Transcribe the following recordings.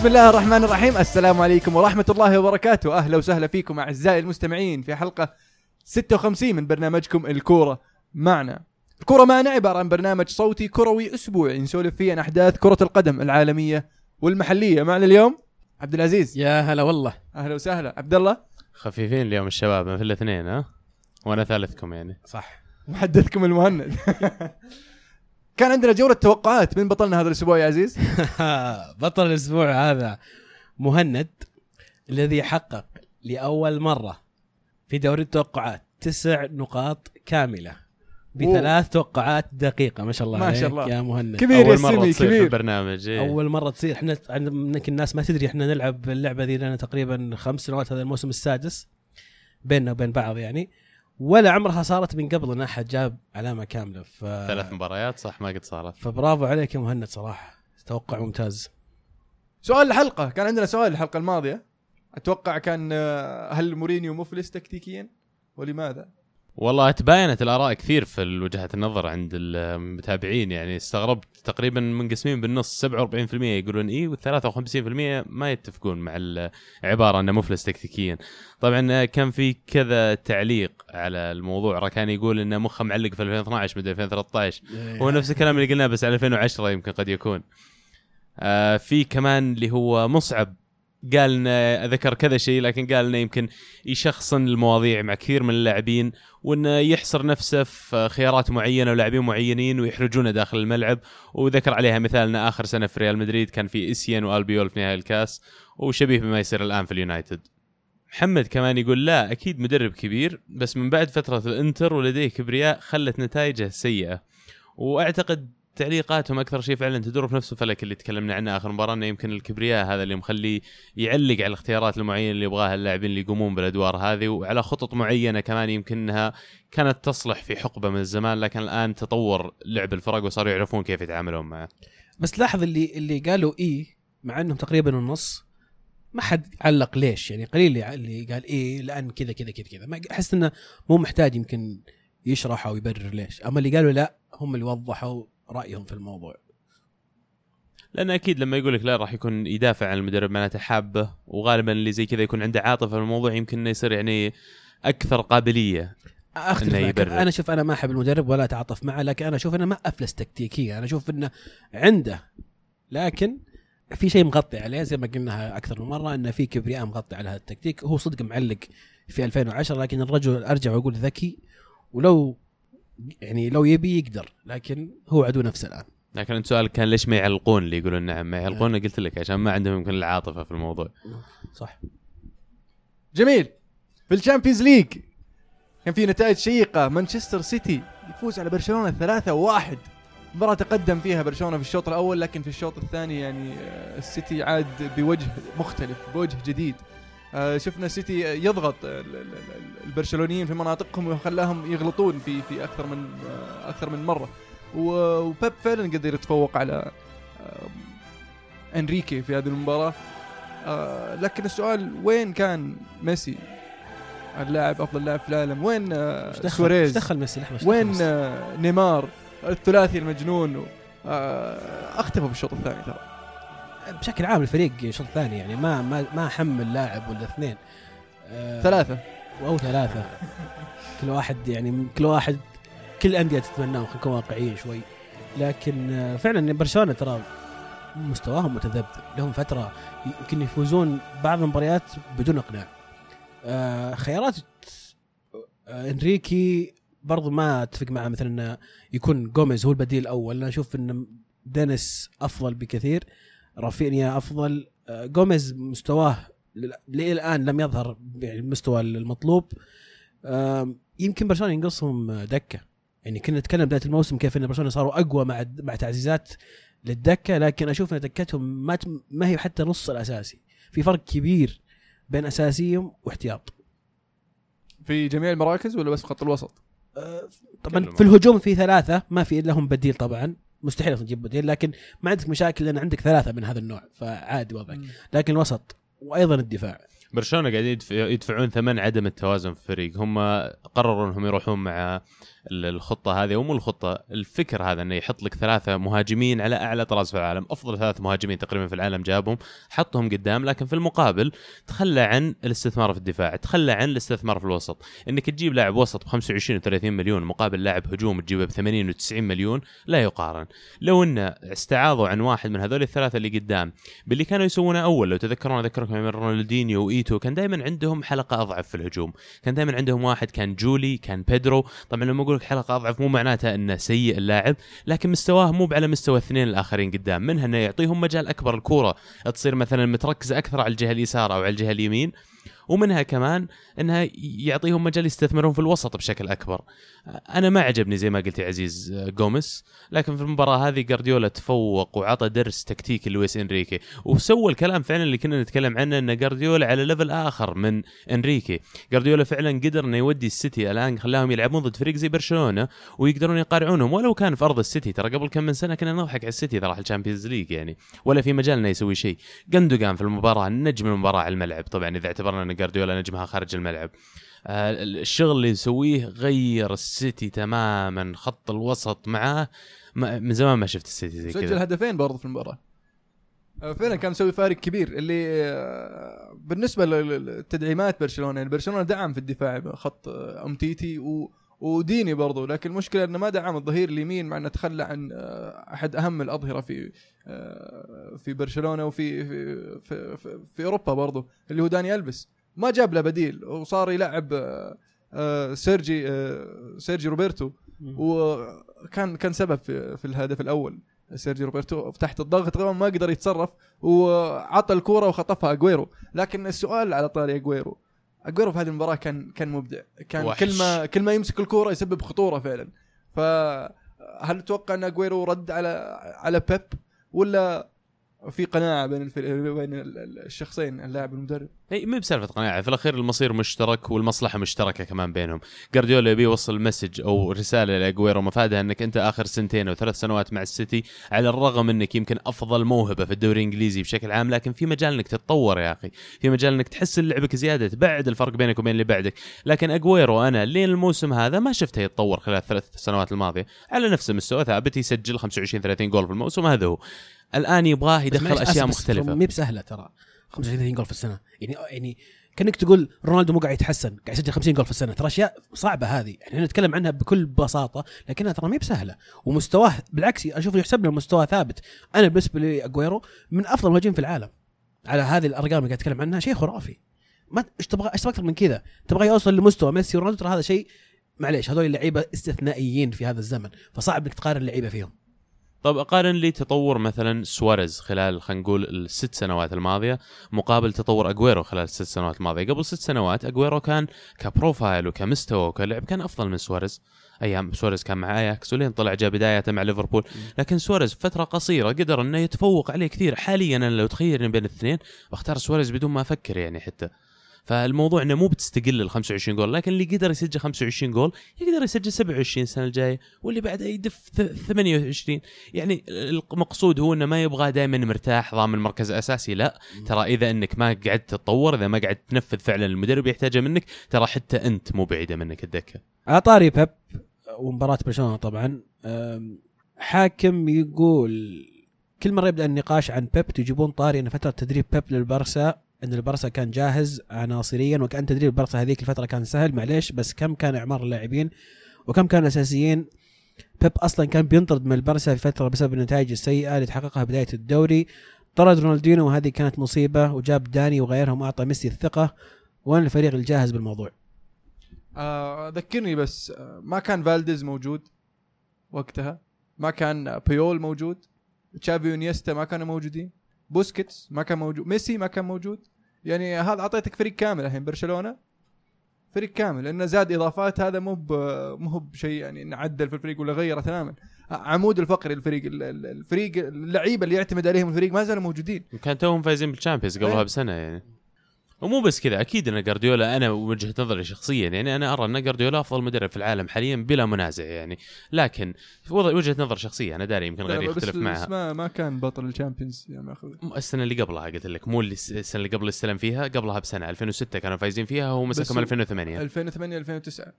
بسم الله الرحمن الرحيم. السلام عليكم ورحمة الله وبركاته. أهلا وسهلا فيكم أعزائي المستمعين في حلقة 56 من برنامجكم الكورة معنا. الكورة معنا عبارة عن برنامج صوتي كروي أسبوعي نسولف فيه عن أحداث كرة القدم العالمية والمحلية. معنا اليوم عبد العزيز. يا هلا والله. أهلا وسهلا. عبد الله. خفيفين اليوم الشباب من في الاثنين ها؟ وأنا ثالثكم يعني. صح. محدثكم المهند. كان عندنا جولة توقعات من بطلنا هذا الأسبوع يا عزيز. بطل الأسبوع هذا مهند الذي حقق لأول مرة في دوري التوقعات تسع نقاط كاملة بثلاث توقعات دقيقة. ما شاء الله ما شاء عليك الله. يا مهند. كبير يا اول مرة سمي تصير في كبير. البرنامج إيه. أول مرة تصير. إحنا عند- يمكن الناس ما تدري إحنا نلعب اللعبة ذي لنا تقريبا خمس سنوات هذا الموسم السادس بيننا وبين بعض يعني. ولا عمرها صارت من قبل إن أحد جاب علامة كاملة. ف... ثلاث مباريات صح ما قد صارت. فبرافو عليك يا مهند صراحة. توقع ممتاز. سؤال الحلقة. كان عندنا سؤال الحلقة الماضية. أتوقع كان آه، هل مورينيو مفلس تكتيكيا؟ ولماذا؟ والله تباينت الآراء كثير في وجهات النظر عند المتابعين. يعني استغربت تقريبا منقسمين بالنص 47% يقولون اي وال53% ما يتفقون مع العباره إنه مفلس تكتيكيا. طبعا كان في كذا تعليق على الموضوع. كان يقول إنه مخه معلق في 2012 بدل 2013 هو نفس الكلام اللي قلناه بس على 2010 يمكن قد يكون. آه في كمان اللي هو مصعب قال ذكر كذا شيء لكن قال إنه يمكن يشخصن المواضيع مع كثير من اللاعبين وإنه يحصر نفسه في خيارات معينة ولاعبين معينين ويحرجونه داخل الملعب وذكر عليها مثال إنه آخر سنة في ريال مدريد كان في إسيان وألبيول في نهائي الكاس وشبيه بما يصير الآن في اليونايتد. محمد كمان يقول لا أكيد مدرب كبير بس من بعد فترة الإنتر ولديه كبرياء خلت نتائجه سيئة وأعتقد تعليقاتهم أكثر شيء فعلا تدور في نفس الفلك اللي تكلمنا عنه آخر مباراة إنه يمكن الكبرياء هذا اللي مخليه يعلق على الاختيارات المعينة اللي يبغاها اللاعبين اللي يقومون بالأدوار هذه وعلى خطط معينة كمان يمكن إنها كانت تصلح في حقبة من الزمان لكن الآن تطور لعب الفرق وصاروا يعرفون كيف يتعاملون معه. بس لاحظ اللي اللي قالوا اي مع إنهم تقريبا النص ما حد علق ليش؟ يعني قليل اللي- قال إيه لأن كذا كذا كذا كذا. أحس إنه مو محتاج يمكن يشرح أو يبرر ليش. أما اللي قالوا لا هم اللي وضحوا رأيهم في الموضوع. لأن أكيد لما يقول لك لا راح يكون يدافع عن المدرب معناته حابه وغالبا اللي زي كذا يكون عنده عاطفة في الموضوع يمكن إنه يصير يعني أكثر قابلية أختلف معك. أنا أشوف أنا ما أحب المدرب ولا أتعاطف معه لكن أنا أشوف إنه ما أفلس تكتيكيا. أنا أشوف إنه عنده لكن في شيء مغطي عليه زي ما قلنا أكثر من مرة انه في كبرياء مغطي على هذا التكتيك هو صدق معلق في 2010 لكن الرجل أرجع وأقول ذكي. ولو يعني لو يبي يقدر لكن هو عدو نفسه الآن. لكن انت سؤالك كان ليش ما يعلقون اللي يقولون نعم؟ ما يعلقون أنا قلت لك عشان ما عندهم يمكن العاطفة في الموضوع. صح. جميل. في ال Champions League كان في نتائج شيقة. مانشستر سيتي يفوز على برشلونة ثلاثة واحد. مباراة تقدم فيها برشلونة في الشوط الأول لكن في الشوط الثاني يعني آه، السيتي عاد بوجه مختلف بوجه جديد. آه، شفنا السيتي يضغط البرشلونيين في مناطقهم وخلاهم يغلطون في في أكثر من أكثر من مرة. و- وبيب فعلا قدر يتفوق على إنريكي في هذه المباراة. آه، لكن السؤال وين كان ميسي؟ اللاعب أفضل لاعب في العالم. وين آه، سواريز؟ دخل ميسي؟ وين؟ آه، نيمار؟ الثلاثي المجنون. أختفوا في الشوط الثاني ترى. بشكل عام الفريق الشوط الثاني يعني ما ما ما حمل لاعب ولا اثنين. ثلاثة. أو ثلاثة. كل واحد يعني كل واحد كل الانديه تتمناه خلينا نكون واقعيين شوي. لكن آه، فعلا برشلونة ترى مستواهم متذبذب. لهم فترة يمكن يفوزون بعض المباريات بدون إقناع. آه، خيارات آه، إنريكي برضو ما أتفق معه مثلا إنه يكون جوميز هو البديل الأول. أنا أشوف إن دينيس أفضل بكثير رافينيا أفضل. جوميز مستواه لل- للى الان لم يظهر بالمستوى المطلوب. آم، يمكن برشلونة ينقصهم دكة. يعني كنا نتكلم بداية الموسم كيف إن برشلونة صاروا أقوى مع مع تعزيزات للدكة لكن أشوف إن دكتهم ما ما هي حتى نص الأساسي. في فرق كبير بين أساسيهم واحتياط. في جميع المراكز ولا بس في خط الوسط؟ آه، طبعا. في الهجوم في ثلاثة ما في لهم بديل طبعا. مستحيل تجيب بديل لكن ما عندك مشاكل لأن عندك ثلاثة من هذا النوع فعادي وضعك. لكن الوسط. وأيضا الدفاع. برشلونة قاعدين يدفع يدفعون ثمن عدم التوازن في الفريق. هم قرروا إنهم يروحون مع الخطة هذه ومو الخطة الفكر هذا إنه يحط لك ثلاثة مهاجمين على أعلى طراز في العالم. أفضل ثلاث مهاجمين تقريبا في العالم جابهم حطهم قدام لكن في المقابل تخلى عن الاستثمار في الدفاع تخلى عن الاستثمار في الوسط. إنك تجيب لاعب وسط ب 25 و 30 مليون مقابل لاعب هجوم تجيبه ب 80 و 90 مليون لا يقارن. لو إن استعاضوا عن واحد من هذول الثلاثة اللي قدام باللي كانوا يسوونه أول لو تذكرون أذكركم من رونالدينيو وإيتو كان دائما عندهم حلقة أضعف في الهجوم. كان دائما عندهم واحد كان جولي كان بيدرو. طبعا لما أقول لك حلقة أضعف مو معناتها إنه سيء اللاعب لكن مستواه مو على مستوى الاثنين الآخرين قدام منها إنه يعطيهم مجال أكبر الكورة تصير مثلا متركزة أكثر على الجهة اليسار أو على الجهة اليمين. ومنها كمان إنها يعطيهم مجال يستثمرون في الوسط بشكل أكبر. أنا ما عجبني زي ما قلت يا عزيز جوميس لكن في المباراة هذه جارديولا تفوق وعطى درس تكتيكي لويس إنريكي وسوى الكلام فعلا اللي كنا نتكلم عنه إن جارديولا على level آخر من إنريكي. جارديولا فعلا قدر إنه يودي السيتي الآن خلاهم يلعبون ضد فريق زي برشلونة ويقدرون يقارعونهم. ولو كان في أرض السيتي ترى قبل كم من سنة كنا نضحك على السيتي ترى ال Champions League يعني. ولا في مجال إنه يسوي شيء. جندوجان في المباراة نجم المباراة على الملعب. طبعا إذا اعتبرنا ان جارديولا نجمها خارج الملعب. آه، الشغل اللي يسويه غير السيتي تماما خط الوسط معاه. من زمان ما شفت السيتي زي سجل كذا. هدفين برضه في المباراة. آه، فعلا كان مسوي فارق كبير اللي آه، بالنسبة لل- للتدعيمات برشلونة يعني برشلونة دعم في الدفاع آه، أمتيتي و وديني برضو. لكن المشكلة إنه ما دعم الظهير اليمين مع إنه تخلى عن أحد أهم الأظهرة في في برشلونة وفي في في, في, في أوروبا برضو اللي هو داني البس ما جاب له بديل وصار يلعب آه، آه، سيرجي آه، سيرجي روبرتو. وكان كان سبب في, في الهدف الأول سيرجي روبرتو تحت الضغط ما قدر يتصرف وعطى الكورة وخطفها أجويرو. لكن السؤال على طاري أجويرو. أجويرو في هذه المباراة كان كان مبدع. كان وحش. كل ما كل ما يمسك الكورة يسبب خطورة فعلا. فهل تتوقع أن أجويرو رد على على بيب؟ ولا في قناعة بين الفريق بين ال- ال- الشخصين اللاعب والمدرب. إي مو بسالفة قناعة. في الأخير المصير مشترك والمصلحة مشتركة كمان بينهم. جارديولا يبي يوصل message أو رسالة لأجويرو مفادها إنك أنت آخر سنتين أو ثلاث سنوات مع السيتي على الرغم إنك يمكن أفضل موهبة في الدوري الإنجليزي بشكل عام لكن في مجال إنك تتطور يا أخي. في مجال إنك تحسن لعبك زيادة تبعد الفرق بينك وبين اللي بعدك. لكن أجويرو أنا لين الموسم هذا ما شفته يتطور خلال الثلاث سنوات الماضية. على نفس المستوى ثابت يسجل 25 30 جول في الموسم هذا هو. الآن يبغاه يدخل أشياء مختلفة. مي بسهلة ترى. 35 جول في السنة. يعني يعني كأنك تقول رونالدو مو قاعد يتحسن قاعد يسجل 50 جول في السنة. ترى أشياء صعبة هذه. إحنا نتكلم عنها بكل بساطة لكنها ترى مي بسهلة. ومستواه بالعكس أشوف يحسب له مستوى ثابت. أنا بالنسبة لي أجويرو من أفضل المهاجمين في العالم. على هذه الأرقام اللي قاعد أتكلم عنها شيء خرافي. ما إيش تبغى إيش تبغى أكثر من كذا؟ تبغى يوصل لمستوى ميسي ورونالدو؟ ترى هذا شيء معليش هذول اللعيبه استثنائيين في هذا الزمن. فصعب إنك تقارن اللعيبه فيهم. طب أقارن لي تطور مثلا سواريز خلال خلينا نقول الست سنوات الماضية مقابل تطور أجويرو خلال الست سنوات الماضية. قبل ست سنوات أجويرو كان ك profile وكمستوى وكلعب كان أفضل من سواريز. أيام سواريز كان مع أياكس ولين طلع جاء بدايته مع ليفربول. لكن سواريز فترة قصيرة قدر إنه يتفوق عليه كثير. حاليا أنا لو تخيرني بين الاثنين بختار سواريز بدون ما أفكر يعني حتى. فالموضوع إنه مو بتستقل ال 25 جول لكن اللي قدر يسجل 25 جول يقدر يسجل 27 السنة الجاية واللي بعدها يدف ث- 28 يعني المقصود هو إنه ما يبغى دائما مرتاح ضامن مركز أساسي لا. ترى إذا إنك ما قعدت تتطور إذا ما قعدت تنفذ فعلا المدرب يحتاجه منك ترى حتى أنت مو بعيدة منك الدكه على طاري بيب ومباراة برشلونة طبعا حاكم يقول كل مرة يبدأ النقاش عن بيب تجيبون طاري أن فترة تدريب بيب للبرسا أن البرسا كان جاهز عناصريا وكأن تدريب البرسا هذيك الفترة كان سهل. معليش بس كم كان إعمار اللاعبين وكم كانوا أساسيين. بيب أصلا كان بينطرد من البرسا في فترة بسبب النتائج السيئة اللي تحققها بداية الدوري. طرد رونالدينو وهذه كانت مصيبة وجاب داني وغيرهم وأعطى ميسي الثقة. وين الفريق الجاهز بالموضوع؟ آه، ذكرني بس آه، ما كان فالديز موجود وقتها. ما كان آه، بويول موجود. تشافي وإنييستا ما كانوا موجودين. بوسكيتس ما كان موجود ميسي ما كان موجود. يعني هذا أعطيتك فريق كامل الحين برشلونة فريق كامل لأنه زاد إضافات هذا مو مو بشيء يعني انه عدل في الفريق ولا غيره تماما. عمود الفقري ال- الفريق اللعيبة اللي يعتمد عليهم الفريق ما زالوا موجودين. كان توهم فايزين بالشامبيونز قبلها إيه. بسنة يعني. ومو بس كذا أكيد إن جارديولا أنا وجهة نظري شخصيا يعني أنا أرى إن جارديولا أفضل مدرب في العالم حاليا بلا منازع يعني. لكن في وجهة نظر شخصية أنا داري يمكن غيري يختلف معها بس ما ما كان بطل الشامبيونز يا ماخذ السنة اللي قبلها قلت لك مو اللي السنة اللي قبل استلم فيها قبلها بسنة 2006 كانوا فايزين فيها وهو بس مسكهم هو- 2008 2008 2009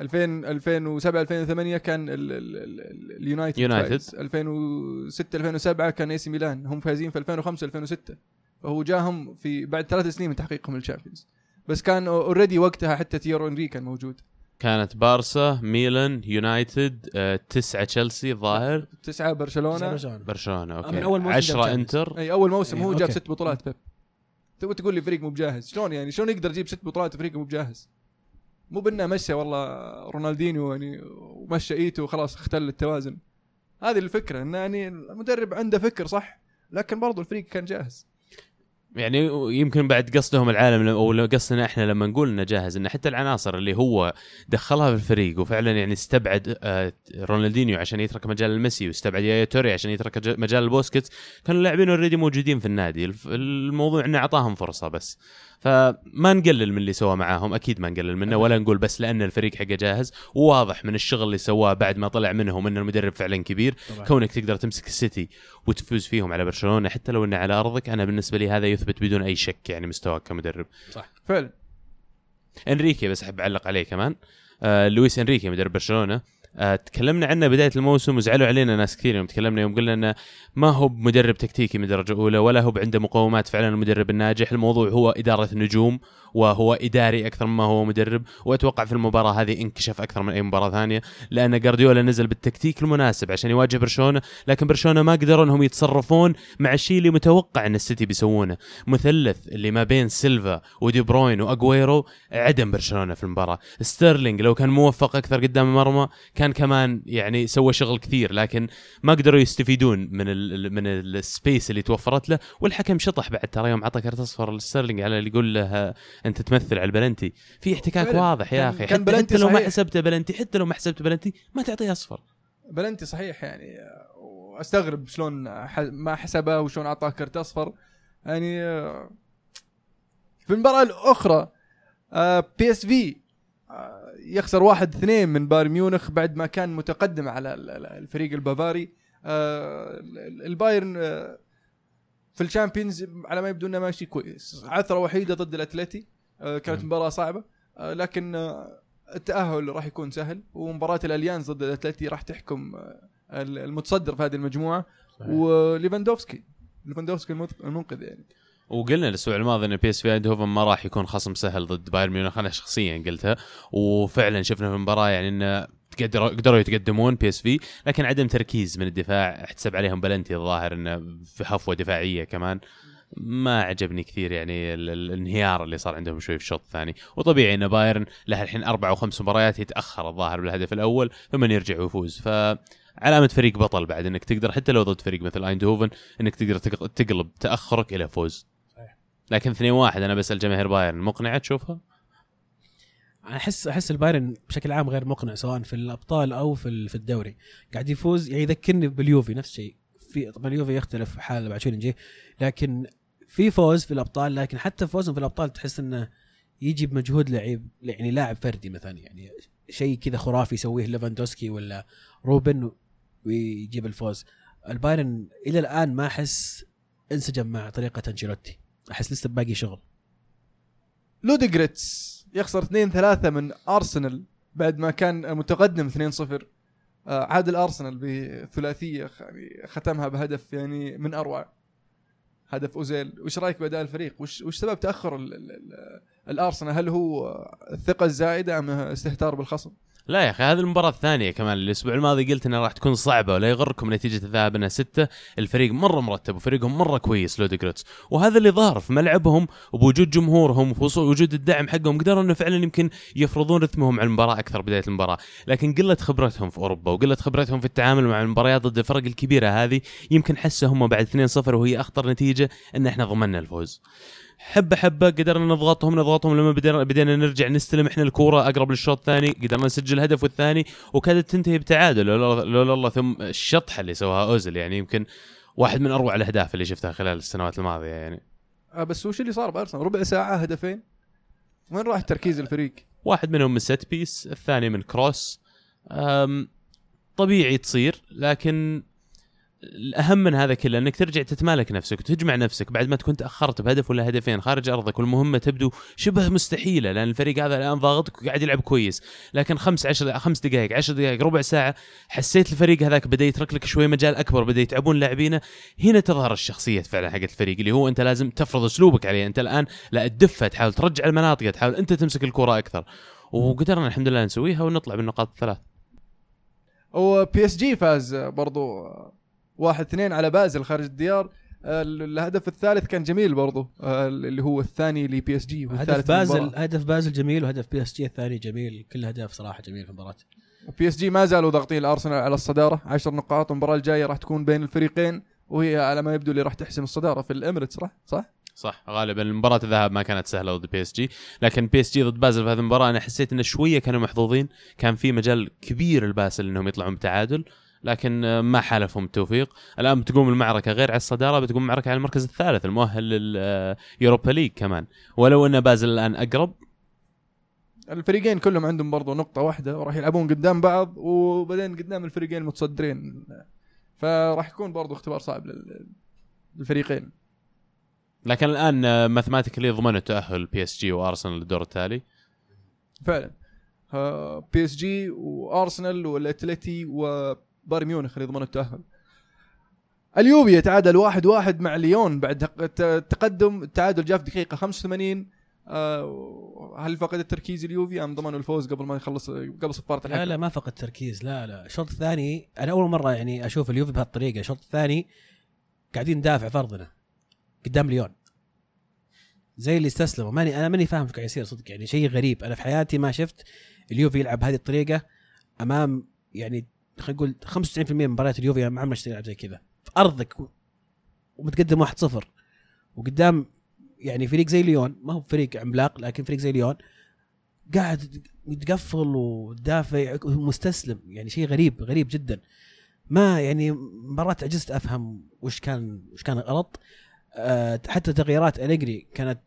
2000 2007 2008 كان ال- ال- ال- اليونايتد يونايتد. فايز. 2006 2007 كان إي سي ميلان هم فايزين في 2005 2006 فهو جاهم في بعد ثلاث سنين من تحقيقهم للشامبيونز بس كان already وقتها حتى تيري هنري كان موجود. كانت بارسا ميلان يونايتد آه، تسعة تشيلسي الظاهر تسعة برشلونة. برشلونة. okay. من أول موسم 10 جاب إنتر. أي أول موسم إيه، هو جاب okay. ست بطولات بيب. تبغى تقول لي فريق مو بجاهز؟ شلون يعني؟ شلون يقدر يجيب ست بطولات فريق مو بجاهز؟ مو بأنه مشى والله رونالدينيو يعني ومشى إيتو وخلاص اختل التوازن. هذه الفكرة إنه يعني المدرب عنده فكر صح؟ لكن برضو الفريق كان جاهز. يعني يمكن بعد قصدهم العالم أو قصدنا إحنا لما نقول إنه جاهز إنه حتى العناصر اللي هو دخلها في الفريق وفعلا يعني استبعد آه، رونالدينيو عشان يترك مجال الميسي واستبعد يايا توري عشان يترك مجال البوسكيتس كانوا اللاعبين already موجودين في النادي. الموضوع إنه أعطاهم فرصة بس. فما نقلل من اللي سواه معاهم أكيد ما نقلل منه ولا نقول بس لأن الفريق حقه جاهز. وواضح من الشغل اللي سواه بعد ما طلع منهم ان المدرب فعلا كبير. طبعا. كونك تقدر تمسك السيتي وتفوز فيهم على برشلونة حتى لو إنه على أرضك أنا بالنسبة لي هذا يثبت بدون أي شك يعني مستواك كمدرب. فعلا. إنريكي بس أحب أعلق عليه كمان. آه لويس إنريكي مدرب برشلونة. آه تكلمنا عنه بداية الموسم وزعلوا علينا ناس كثير يوم تكلمنا يوم قلنا إنه ما هو مدرب تكتيكي من درجة أولى ولا هو عنده مقومات فعلا المدرب الناجح. الموضوع هو إدارة نجوم وهو إداري أكثر مما هو مدرب وأتوقع في المباراة هذه انكشف أكثر من أي مباراة ثانية لأن جارديولا نزل بالتكتيك المناسب عشان يواجه برشلونة لكن برشلونة ما قدروا إنهم يتصرفون مع الشيء اللي متوقع إن السيتي بيسوونه. مثلث اللي ما بين سيلفا ودي بروين واجويرو عدم برشلونة في المباراة. ستيرلينج لو كان موفق أكثر قدام المرمى كان كمان يعني سوى شغل كثير لكن ما قدروا يستفيدون من ال من ال space اللي توفرت له والحكم شطح بعد ترى يوم عطى كرت أصفر لستيرلينج على اللي يقول له أنت تمثل على البلنتي. في احتكاك فعلاً. واضح يا أخي. كان حتى, حتى لو ما. حسبته بلنتي حتى لو ما حسبته بلنتي ما تعطيه أصفر. بلنتي صحيح يعني. وأستغرب شلون ما حسبه وشلون أعطاه كرت أصفر. يعني في المباراة الأخرى بي اس في يخسر واحد اثنين من بايرن ميونخ بعد ما كان متقدم على ال- ال- الفريق البافاري. آه، ال- البايرن آه، في الشامبيونز على ما يبدو إنه ماشي كويس. عثرة وحيدة ضد الأتلتي آه، كانت. مباراة صعبة آه، لكن آه، التأهل راح يكون سهل ومباراة الأليانز ضد الأتلتي راح تحكم المتصدر في هذه المجموعة وليفاندوفسكي ليفاندوفسكي المنق- المنقذ يعني. وقلنا الأسبوع الماضي إن بي إس في إيندهوفن ما راح يكون خصم سهل ضد بايرن ميونخ أنا شخصيا قلتها وفعلا شفنا في المباراة يعني انه قدروا قدروا يتقدمون بي اس في لكن عدم تركيز من الدفاع احتسب عليهم بلنتي الظاهر إنه في هفوة دفاعية كمان ما عجبني كثير يعني ال- ال- الانهيار اللي صار عندهم شوي في الشوط الثاني وطبيعي إن بايرن له الحين أربع أو خمس مباريات يتأخر الظاهر بالهدف الأول ثم يرجع ويفوز ف علامة فريق بطل بعد إنك تقدر حتى لو ضد فريق مثل ايندهوفن إنك تقدر تق- تقلب تأخرك إلى فوز. لكن 2 1 أنا بسأل جماهير بايرن مقنعة تشوفها؟ احس أحس البايرن بشكل عام غير مقنع سواء في الأبطال أو في في الدوري. قاعد يفوز يعني يذكرني باليوفي نفس الشيء. في طبعا اليوفي يختلف حال بعد شوي نجي لكن في فوز في الأبطال لكن حتى فوزهم في الأبطال تحس إنه يجي بمجهود لعيب يعني لاعب فردي مثلا يعني شيء كذا خرافي يسويه ليفاندوسكي ولا روبن ويجيب الفوز. البايرن إلى الآن ما أحس انسجم مع طريقة أنشيلوتي. أحس لسه باقي شغل. لودوجوريتس. يخسر 2 3 من أرسنال بعد ما كان متقدم 2 0 عاد الارسنال بثلاثية يعني ختمها بهدف يعني من أروع. هدف أوزيل. وش رأيك بأداء الفريق؟ وش وش سبب تأخر ال ال ال الأرسنال؟ هل هو الثقه الزايده أم استهتار بالخصم؟ لا يا أخي هذه المباراة الثانية كمان الأسبوع الماضي قلت إنها راح تكون صعبة ولا يغركم نتيجة الذهاب انها ستة، الفريق مرة مرتب وفريقهم مرة كويس لوديجريتس، وهذا اللي ظهر في ملعبهم وبوجود جمهورهم ووجود الدعم حقهم قدروا إنه فعلا يمكن يفرضون رتمهم على المباراة أكثر بداية المباراة، لكن قلة خبرتهم في أوروبا وقلة خبرتهم في التعامل مع المباريات ضد الفرق الكبيرة هذه يمكن حسوا هم بعد 2-0 وهي أخطر نتيجة إن إحنا ضمننا الفوز. حبة حبة قدرنا نضغطهم نضغطهم لما بدينا بدينا نرجع نستلم إحنا الكورة أقرب للشوط الثاني قدرنا نسجل الهدف والثاني وكادت تنتهي بتعادل. لولا الله ثم الشطحه اللي سواها اوزل يعني يمكن واحد من أروع الأهداف اللي شفتها خلال السنوات الماضية يعني. آه بس وش اللي صار بأرسنال؟ ربع ساعة هدفين؟ وين راح تركيز الفريق؟ واحد منهم من ست بيس الثاني من كروس طبيعي تصير لكن الأهم من هذا كله إنك ترجع تتمالك نفسك وتجمع نفسك بعد ما تكون تأخرت بهدف ولا هدفين خارج أرضك والمهمة تبدو شبه مستحيلة لأن الفريق هذا الآن ضاغطك وقاعد يلعب كويس. لكن خمس عشر خمس دقائق عشر دقائق ربع ساعة حسيت الفريق هذاك بدأ يترك لك شوي مجال أكبر بدأ يتعبون لاعبينه. هنا تظهر الشخصيه فعلا حقت الفريق اللي هو أنت لازم تفرض أسلوبك عليه. أنت الآن لا تدفع تحاول ترجع المناطق تحاول أنت تمسك الكرة أكثر. وقدرنا الحمد لله نسويها ونطلع بالنقاط الثلاث. و PSG فاز برضو واحد اثنين على بازل خارج الديار. آه، الهدف الثالث كان جميل برضو. آه، اللي هو الثاني ل PSG هدف بازل هدف بازل جميل وهدف PSG الثاني جميل. كل هدف صراحة جميل في المباراة. PSG ما زالوا ضاغطين الأرسنال على الصدارة. 10 نقاط المباراة الجاية راح تكون بين الفريقين وهي على ما يبدو اللي راح تحسم الصدارة في الإمارات صح؟ صح؟ صح غالبا. مباراة الذهاب ما كانت سهلة ضد بي اس جي، لكن بي اس جي ضد بازل في هذه المباراة أنا حسيت إنه شوية كانوا محظوظين، كان في مجال كبير لبازل إنهم يطلعون بتعادل، لكن آه، ما حالفهم التوفيق، الآن بتقوم المعركة غير على الصدارة بتقوم معركة على المركز الثالث المؤهل لل Europa League كمان، ولو أن بازل الآن أقرب. الفريقين كلهم عندهم برضو نقطة واحدة وراح يلعبون قدام بعض وبعدين قدام الفريقين المتصدرين فراح يكون برضو اختبار صعب لل- للفريقين. لكن الآن mathematically ضمنوا تأهل PSG وارسنال للدور التالي، فعلا. PSG وارسنال والاتلتي وبايرن ميونخ اللي ضمنوا التأهل. اليوفي يتعادل واحد واحد مع ليون بعد تقدم التعادل جاء في دقيقه 85 آه، هل فقد التركيز اليوفي أم ضمنوا الفوز قبل ما يخلص قبل صفارة لا الحكم؟ لا ما فقد تركيز. لا لا. الشوط الثاني أنا أول مرة يعني أشوف اليوفي بهالطريقة. الشوط الثاني قاعدين ندافع فرضنا قدام ليون. زي اللي استسلموا. ماني أنا ماني فاهم إيش قاعد يصير صدق. يعني شيء غريب. أنا في حياتي ما شفت اليوفي يلعب بهذه الطريقة أمام يعني خلينا نقول 95% من مباريات اليوفي ما عمرنا شفت يلعب زي كذا. في أرضك ومتقدم 1-0 وقدام يعني فريق زي ليون ما هو فريق عملاق لكن فريق زي ليون قاعد يتقفل وتدافع مستسلم يعني شيء غريب غريب جدا. ما يعني مرات عجزت أفهم وش كان وش كان غلط أه حتى تغييرات أليجري كانت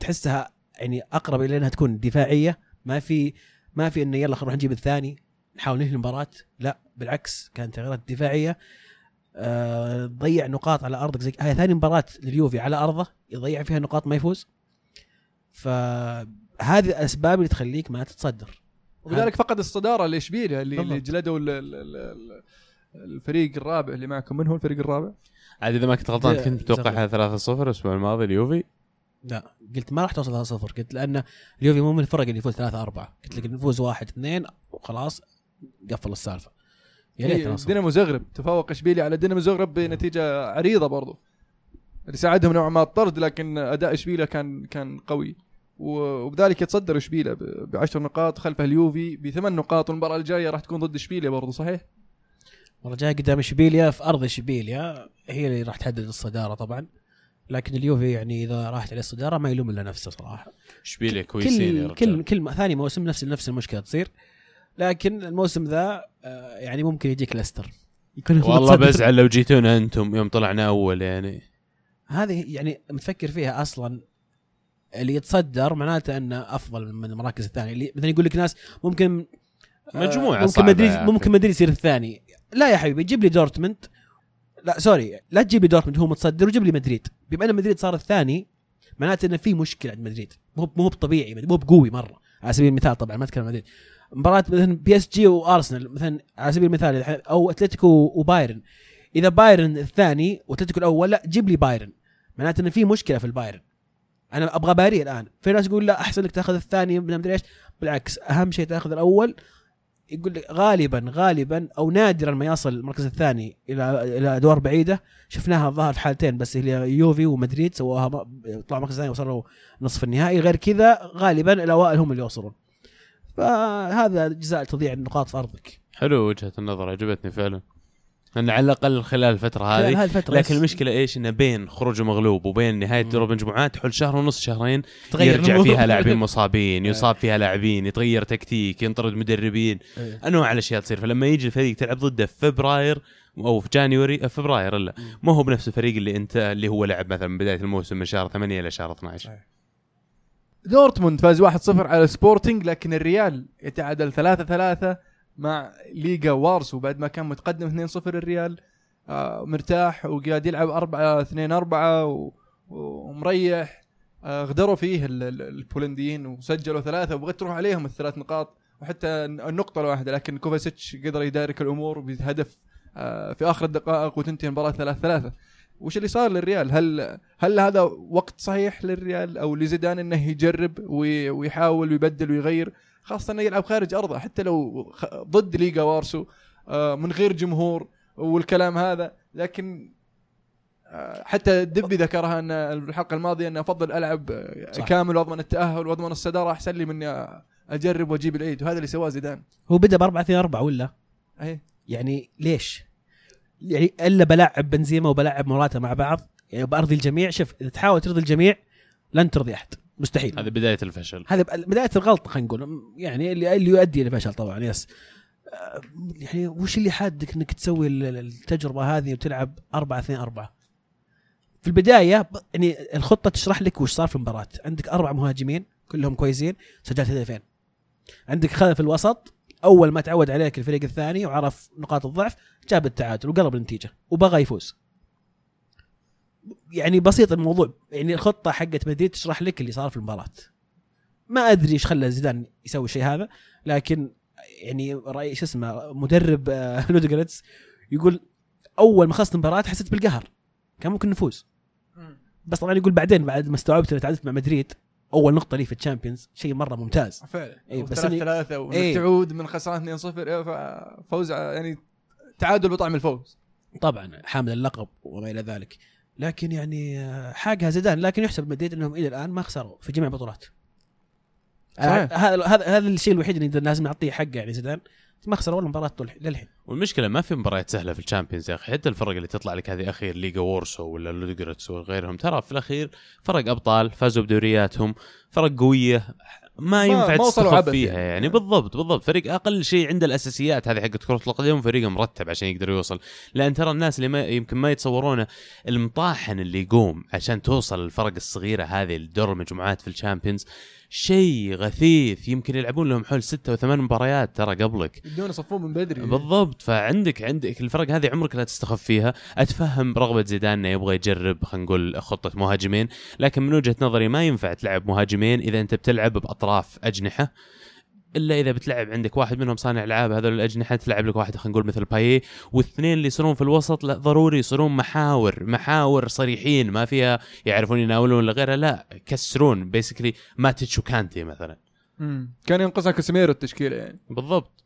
تحسها يعني أقرب إلى إنها تكون دفاعية. ما في ما في إنه يلا خلينا نروح نجيب الثاني. نحاول ننهي المباراة. لا بالعكس كانت تغييرات دفاعية. أه ضيع نقاط على أرضك زي هاي ثاني مباراة لليوفي على أرضه يضيع فيها نقاط ما يفوز. فهذه الأسباب اللي تخليك ما تتصدر. وبذلك فقد الصدارة لإشبيليا اللي, اللي. جلدوا ال- ال- ال- ال- الفريق الرابع اللي معكم. من هو الفريق الرابع؟ عاد إذا ما كنت غلطان كنت متوقعها 3-0 الأسبوع الماضي اليوفي. لا قلت ما راح توصل 3 0 قلت لأن اليوفي مو من الفرق اللي يفوز 3 4 قلت لك نفوز 1 2 وخلاص. قفل السالفة. يا ريت إيه، 3 0 دينامو زغرب تفوق اشبيليا على دينامو زغرب بنتيجة عريضة برضو. اللي ساعدهم نوعا ما الطرد لكن أداء اشبيليا كان كان قوي. وبذلك يتصدر اشبيليا ب 10 نقاط خلفه اليوفي بثمان نقاط والمباراة الجاية راح تكون ضد إشبيليا برضو صحيح؟ المره الجاية قدام إشبيليا في أرض إشبيليا هي اللي راح تحدد الصدارة طبعا. لكن اليوفي يعني إذا راحت عليه الصدارة ما يلوم إلا نفسه صراحة. إشبيليا كويسين يا كل رجال. كل كل ثاني موسم نفس نفس المشكلة تصير. لكن الموسم ذا آه، يعني ممكن يجيك ليستر. يكون والله. بزعل لو جيتونا أنتم يوم طلعنا اول يعني. هذه يعني متفكر فيها أصلا اللي يتصدر معناته إنه أفضل من المراكز الثانية. اللي مثلا يقول لك ناس ممكن آه، ممكن صعبة مدريد. ممكن مدريد يصير الثاني. لا يا حبيبي جيب لي دورتموند. لا sorry لا تجيب لي دورتموند هو متصدر وجيب لي مدريد. بما إن مدريد صار الثاني معناته إنه في مشكلة عند مدريد. مو مو بطبيعي مو بقوي مرة. على سبيل المثال طبعا ما أتكلم مدريد. مباراة مثلا PSG وارسنال مثلا على سبيل المثال أو أتلتيكو وبايرن. إذا بايرن الثاني وأتلتيكو الأول لا جيب لي بايرن. معناته انه في مشكلة في البايرن. أنا أبغى بايرن الآن. في ناس يقول لا أحسن لك تأخذ الثاني من مدري إيش. بالعكس أهم شيء تأخذ الأول. يقول لك غالبا غالبا أو نادرا ما يصل المركز الثاني إلى إلى أدوار بعيدة. شفناها الظاهر في حالتين بس اليوفي ومدريد سووها طلعوا المركز الثاني وصلوا نصف النهائي. غير كذا غالبا الأوائل هم اللي يوصلون. فهذا جزاء تضيع النقاط في أرضك. حلو وجهة النظر عجبتني فعلا. ان على الأقل خلال الفترة خلال هذه هذه الفترة لكن المشكلة إيش؟ إنه بين خروج مغلوب وبين نهاية مم. دوري المجموعات حول شهر ونص شهرين تغير يرجع. فيها لاعبين مصابين يصاب فيها لاعبين يتغير تكتيك ينطرد مدربين. إيه. أنواع الأشياء تصير. فلما يجي الفريق تلعب ضده في فبراير أو في جانيوري فبراير الا ما هو بنفس الفريق اللي أنت اللي هو لعب مثلا بداية الموسم من شهر 8 إلى شهر 12 دورتموند فاز 1-0 على سبورتنج لكن الريال يتعادل 3-3 مع ليجيا وارسو بعد ما كان متقدم 2-0 الريال آه مرتاح وقاعد يلعب 4 2 4 و- ومريح. آه غدروا فيه ال- ال- البولنديين وسجلوا ثلاثة وبغيت تروح عليهم الثلاث نقاط وحتى النقطة الواحدة لكن كوفاسيتش قدر يدارك الأمور بهدف آه في آخر الدقائق وتنتهي المباراة 3 3 وش اللي صار للريال؟ هل هل هذا وقت صحيح للريال أو لزيدان إنه يجرب وي- ويحاول ويبدل ويغير خاصة إنه يلعب خارج أرضه حتى لو ضد ليغا وارسو آه، من غير جمهور والكلام هذا لكن آه، حتى دبي ذكرها إن الحلقة الماضية انه أفضل ألعب آه، صح. كامل وأضمن التأهل وأضمن الصدارة أحسن لي من أجرب وأجيب العيد وهذا اللي سواه زيدان هو بدأ ب 4 2 4 ولا اي يعني ليش؟ يعني إلا بلاعب بنزيما وبلاعب موراتا مع بعض يعني بأرضي الجميع شوف إذا تحاول ترضي الجميع لن ترضي أحد. مستحيل. هذه بداية الفشل. هذا بداية الغلط خلينا نقول. يعني اللي اللي يؤدي إلى فشل طبعا يس. آه، يعني وش اللي حادك إنك تسوي ال- ال- التجربة هذه وتلعب 4 2 4 في البداية يعني الخطة تشرح لك وش صار في المباراة. عندك أربع مهاجمين كلهم كويسين سجلت هدفين. عندك خلف الوسط أول ما تعود عليك الفريق الثاني وعرف نقاط الضعف جاب التعادل وقلب النتيجة وبغى يفوز. يعني بسيط الموضوع يعني الخطة حقت مدريد تشرح لك اللي صار في المباراة. ما أدري إيش خلى زيدان يسوي الشيء هذا لكن يعني راي شو اسمه مدرب آه، لودجريتس يقول أول ما خلصت المباراة حسيت بالقهر كان ممكن نفوز. بس طبعا يقول بعدين بعد ما استوعبت إني تعادلت مع مدريد أول نقطة لي في ال Champions شيء مرة ممتاز. فعلا. إيه، بس ثلاثة وانك إيه. تعود من خسران 2-0 إيه، ف- فوز يعني تعادل بطعم الفوز. طبعا حامل اللقب وما إلى ذلك. لكن يعني آه، حاشها زيدان لكن يحسب مدريد إنهم إلى الآن ما خسروا في جميع البطولات. آه، هذا هذا الشيء الوحيد اللي لازم نعطيه حقه يعني زيدان. ما خسر ولا مباراة طول للحين. والمشكلة ما في مباريات سهلة في ال Champions يا أخي. حتى الفرق اللي تطلع لك هذه أخير ليجيا وارسو ولا لودوجوريتس وغيرهم ترى في الأخير فرق أبطال فازوا بدورياتهم فرق قوية ما ينفع تستخف فيها يعني. يعني بالضبط بالضبط. فريق أقل شيء عنده الأساسيات هذه حقت كرة القدم فريق مرتب عشان يقدر يوصل. لأن ترى الناس اللي ما يمكن ما يتصورونه المطاحن اللي يقوم عشان توصل الفرق الصغيرة هذه لدور المجموعات في الشامبيونز شيء غثيث يمكن يلعبون لهم حول ستة وثمان مباريات ترى قبلك. يبدون يصفون من بدري. بالضبط. فعندك عندك الفرق هذه عمرك لا تستخف فيها. أتفهم رغبه زيدان إنه يبغى يجرب خلينا نقول خطة مهاجمين. لكن من وجهة نظري ما ينفع تلعب مهاجمين إذا أنت بتلعب بأطراف أجنحة. إلا إذا بتلعب عندك واحد منهم صانع ألعاب هذول الأجنحة تلعب لك واحد خلينا نقول مثل بيل واثنين اللي يصيرون في الوسط لا ضروري يصيرون محاور محاور صريحين ما فيها يعرفون يناولون ولا غيرها لا يكسرون basically ماتيتش وكانتي مثلا. مم. كان ينقصها كاسيميرو التشكيلة يعني. بالضبط.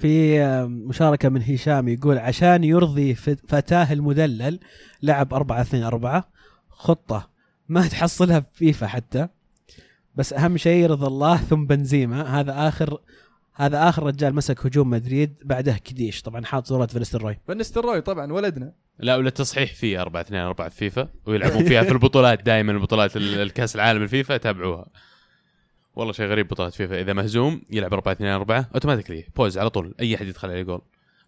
في مشاركة من هشام يقول عشان يرضي فت- فتاة المدلل لعب 4 2 4 خطة ما تحصلها في فيفا حتى. بس أهم شيء يرضى الله ثم بنزيما هذا اخر هذا آخر رجال مسك هجوم مدريد بعده كديش. طبعا حاط صورة فان نيستلروي فنستروي طبعا ولدنا. لا ولا تصحيح في 4 2 4 في فيفا ويلعبون فيها في البطولات دائما البطولات ال- الكأس العالم الفيفا تابعوها. والله شيء غريب بطولات فيفا. إذا مهزوم يلعب 4 2 4 automatically. pause على طول أي أحد يدخل عليه جول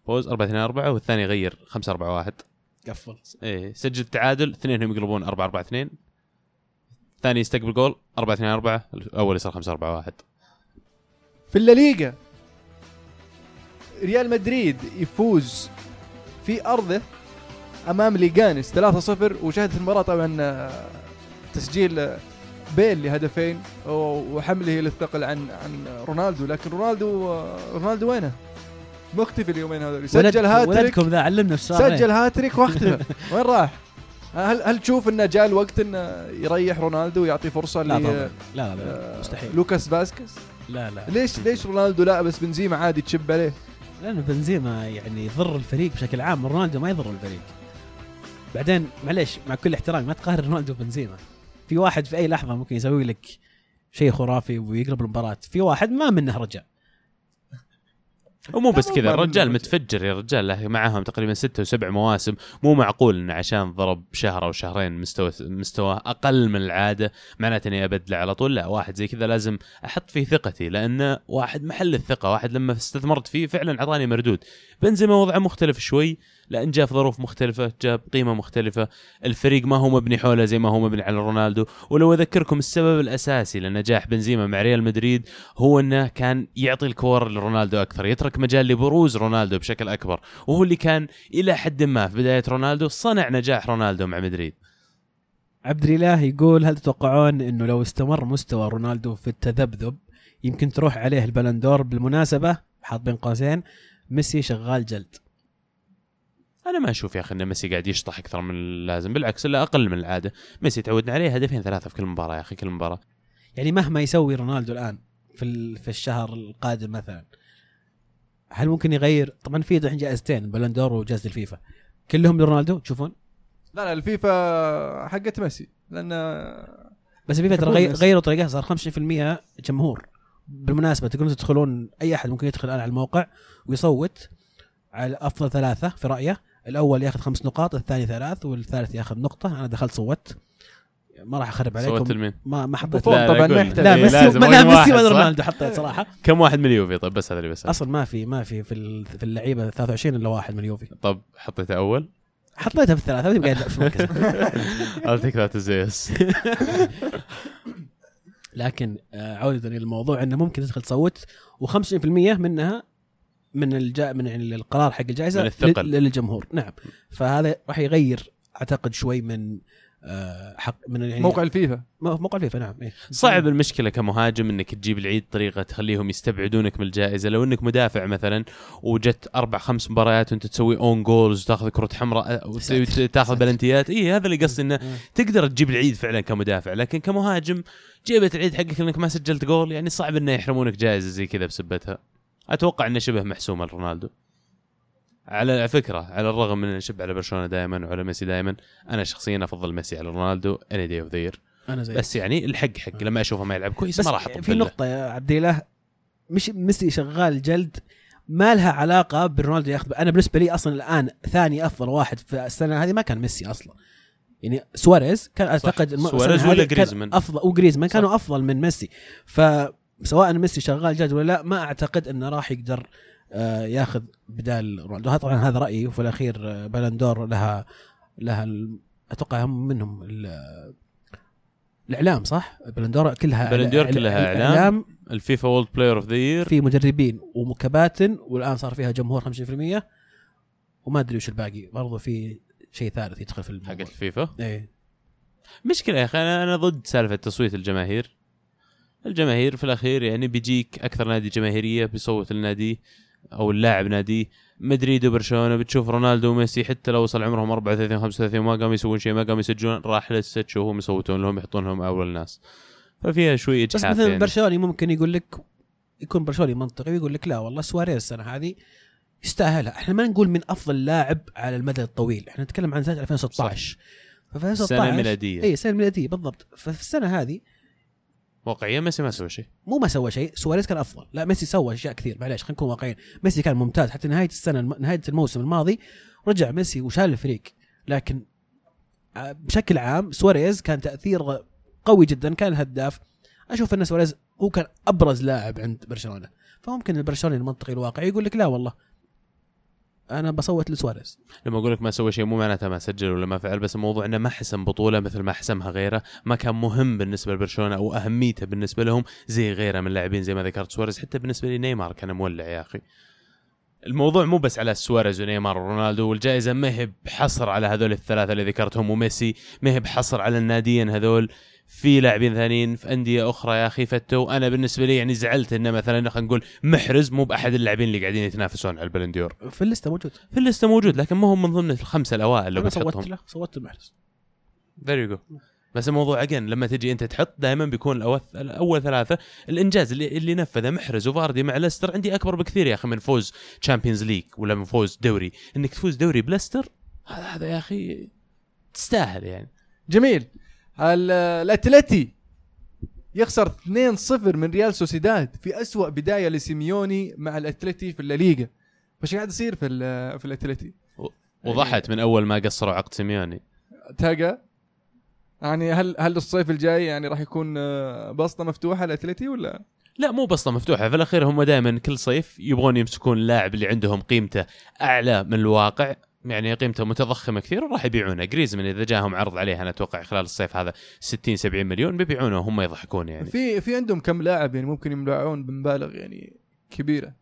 pause 4 2 4 والثاني يغير 5 4 1 قفل. إيه سجل التعادل اثنينهم يقلبون 4 4 2 الثاني يستقبل جول 4 2 4 الأول يصير 5 4 1 في الليغا ريال مدريد يفوز في أرضه أمام ليغانس 3-0 وشهدت المباراة طبعا آه، تسجيل آه، بيل لهدفين و- وحمله للثقل عن عن رونالدو. لكن رونالدو آه، رونالدو وينه؟ مختفي اليومين هذول. سجل هاتريك. ولدكم ذا علمنا السؤال. سجل هاتريك واختفى. وين راح؟ هل هل تشوف إنه جاء الوقت إنه يريح رونالدو ويعطي فرصة لا طبعا. لا لا, لا آه، مستحيل. لوكاس فاسكس لا لا. ليش ليش رونالدو لا بس بنزيما عادي تشب عليه؟ لأن بنزيما يعني يضر الفريق بشكل عام رونالدو ما يضر الفريق. بعدين معليش مع كل احترامي ما تقارن رونالدو وبنزيما. في واحد في أي لحظة ممكن يسوي لك شيء خرافي ويقلب المباراة. في واحد ما منه رجع. ومو بس كذا الرجال متفجر يا رجال. له معاهم تقريبا ستة وسبع مواسم. مو معقول انه عشان ضرب شهر أو شهرين مستوى مستوى أقل من العادة معناته إني أبدله على طول. لا واحد زي كذا لازم أحط فيه ثقتي لأنه واحد محل الثقة. واحد لما استثمرت فيه فعلا أعطاني مردود. بنزيما وضعه مختلف شوي. لأن جاء في ظروف مختلفة جاء بقيمه مختلفة. الفريق ما هو مبني حوله زي ما هو مبني على رونالدو. ولو أذكركم السبب الأساسي لنجاح بنزيما مع ريال مدريد هو إنه كان يعطي الكور لرونالدو أكثر يترك مجال لبروز رونالدو بشكل أكبر. وهو اللي كان إلى حد ما في بداية رونالدو صنع نجاح رونالدو مع مدريد. عبد الإله يقول هل تتوقعون إنه لو استمر مستوى رونالدو في التذبذب يمكن تروح عليه البلندور بالمناسبة حاط بين قوسين ميسي شغال جلد. أنا ما أشوف يا أخي إن ميسي قاعد يشطح أكثر من اللازم بالعكس الا أقل من العادة. ميسي تعودنا عليه هدفين ثلاثة في كل مباراة يا أخي كل مباراة. يعني مهما يسوي رونالدو الآن في في الشهر القادم مثلا هل ممكن يغير؟ طبعا في الحين جائزتين بلندور وجائزة الفيفا. كلهم لرونالدو؟ تشوفون؟ لا لا الفيفا حقت ميسي لأن بس الفيفا ترى. غيروا طريقتها صار 50% جمهور. بالمناسبة تقدرون تدخلون أي أحد ممكن يدخل الآن على الموقع ويصوت على أفضل ثلاثة في رأيه. الأول ياخذ خمس نقاط الثاني ثلاث والثالث ياخذ نقطة. أنا دخلت صوت. ما راح أخرب عليكم. صوت لمين؟ ما ما حطيت. لا، لا، طبعا. ما لا إيه، ميسي لازم لا ميسي ولا؟ رونالدو حطيت صراحة. كم واحد من اليوفي طيب بس هذا اللي بس أصلا ما في ما في في ال- في اللعيبة 23 إلا واحد من اليوفي طب حطيته أول؟ حطيتها في الثلاثة هذه قاعد في مركز I'll take that yes لكن آه، عودة إلى الموضوع إنه ممكن تدخل تصوت و50% منها من الجا من يعني القرار حق الجائزة من الثقل. لل- للجمهور نعم فهذا راح يغير أعتقد شوي من آه، حق من يعني موقع الفيفا مو- موقع الفيفا نعم إيه. صعب المشكلة كمهاجم إنك تجيب العيد طريقة تخليهم يستبعدونك من الجائزة لو إنك مدافع مثلا وجت أربع خمس مباريات وأنت تسوي own goals وتأخذ كرت حمراء ساتر. وتاخذ. بلنتيات اي هذا اللي قصدي إنه آه. تقدر تجيب العيد فعلا كمدافع لكن كمهاجم جيبت العيد حقك إنك ما سجلت جول يعني صعب إنه يحرمونك جائزة زي كذا بسبتها أتوقع إنه شبه محسومه لرونالدو على فكرة على الرغم من إني أشب على برشلونة دائما وعلى ميسي دائما أنا شخصيا أفضل ميسي على رونالدو any day of the week بس يعني الحق حق. لما أشوفه ما يلعب كويس ما راح في. نقطة يا عبد الاله مش ميسي شغال جلد ما لها علاقة برونالدو ياخذ أنا بالنسبة لي أصلا الآن ثاني أفضل واحد في السنة هذه ما كان ميسي أصلا. يعني سواريز كان أعتقد سواريز ولا جريزمان. أفضل وجريزمان. كانوا أفضل من ميسي. فسواء ميسي شغال جلد ولا لا ما أعتقد إنه راح يقدر آه، ياخذ بدال رونالدو. طبعا هذا رأيي وفي الأخير آه، بالون دور لها لها ال- أتوقع هم منهم ال- الإعلام صح؟ بلندور كلها بلندور كلها إعلام. إعلام. الفيفا World Player of the Year في مدربين وكباتن والآن صار فيها جمهور 50% وما أدري وش الباقي برضو في شيء ثالث يدخل في حقت الموضوع الفيفا إيه. مشكلة يا أخي أنا أنا ضد سالفة تصويت الجماهير. الجماهير في الأخير يعني بيجيك أكثر نادي جماهيرية بيصوت النادي أو اللاعب ناديه مدريد وبرشلونة بتشوف رونالدو وميسي حتى لو وصل عمرهم 34 35 ما قاموا يسوون شيء ما قاموا يسجلون راح لسه تشوفهم يصوتون لهم يحطون لهم أول ناس. ففيها شوي بس اجحاف مثلا يعني. برشلوني ممكن يقول لك يكون برشلوني منطقي ويقول لك لا والله سواريز السنة هذه يستاهلها. إحنا ما نقول من أفضل لاعب على المدى الطويل إحنا نتكلم عن سنة 2016 ففي 2016 سنة ميلادية. اي سنة ميلادية بالضبط. ففي السنة هذه واقعيا ميسي ما سوى شيء. مو ما سوى شيء سواريز كان أفضل. لا ميسي سوى أشياء كثير معليش خلينا نكون واقعيين. ميسي كان ممتاز حتى نهاية السنة نهاية الموسم الماضي رجع ميسي وشال الفريق. لكن آه، بشكل عام سواريز كان تأثير قوي جدا كان الهداف. أشوف أن سواريز هو كان أبرز لاعب عند برشلونة. فممكن البرشلوني المنطقي الواقعي يقول لك لا والله أنا بصوت لسواريز. لما أقول لك ما سوى شيء مو معناتها ما سجل ولا ما فعل بس الموضوع إنه ما حسم بطولة مثل ما حسمها غيره. ما كان مهم بالنسبة لبرشلونة أو أهميته بالنسبة لهم زي غيره من اللاعبين زي ما ذكرت سواريز. حتى بالنسبة لي نيمار كان مولع يا أخي. الموضوع مو بس على سواريز ونيمار ورونالدو والجائزة ما هي بحصر على هذول الثلاثة اللي ذكرتهم وميسي ما هي بحصر على الناديين هذول. في لاعبين ثانيين في أندية أخرى يا أخي فتوا أنا بالنسبة لي يعني زعلت انه مثلا خلينا نقول محرز مو بأحد اللاعبين اللي قاعدين يتنافسون على البالون دور في ال list ة موجود. في الليستة موجود لكن ما هو من ضمن الخمسه الأوائل لو بتحطهم له صوت المحرز there you go بس الموضوع again لما تجي أنت تحط دائما بيكون الأول ثلاثة. الإنجاز اللي, اللي نفذه محرز وفاردي مع ليستر عندي أكبر بكثير يا أخي من فوز Champions League ولا من فوز دوري. إنك تفوز دوري بليستر هذا هذا يا أخي تستاهل يعني. جميل. الأتلتي يخسر 2-0 من ريال سوسيداد في أسوأ بداية لسيميوني مع الأتلتي في الليغا. فش قاعد يصير في في الأتلتي؟ وضحت من أول ما قصروا عقد سيميوني. تلقى يعني هل هل الصيف الجاي يعني راح يكون آه، بسطة مفتوحة الاتلتي ولا؟ لا مو بسطة مفتوحة. في الأخير هم دائما كل صيف يبغون يمسكون اللاعب اللي عندهم قيمته أعلى من الواقع. يعني قيمته متضخمة كثير وراح يبيعونه. جريزمان إذا جاهم عرض عليه أنا أتوقع خلال الصيف هذا 60 70 مليون بيبيعونه وهم يضحكون يعني. في في عندهم كم لاعب يعني ممكن يبيعون بمبالغ يعني كبيرة؟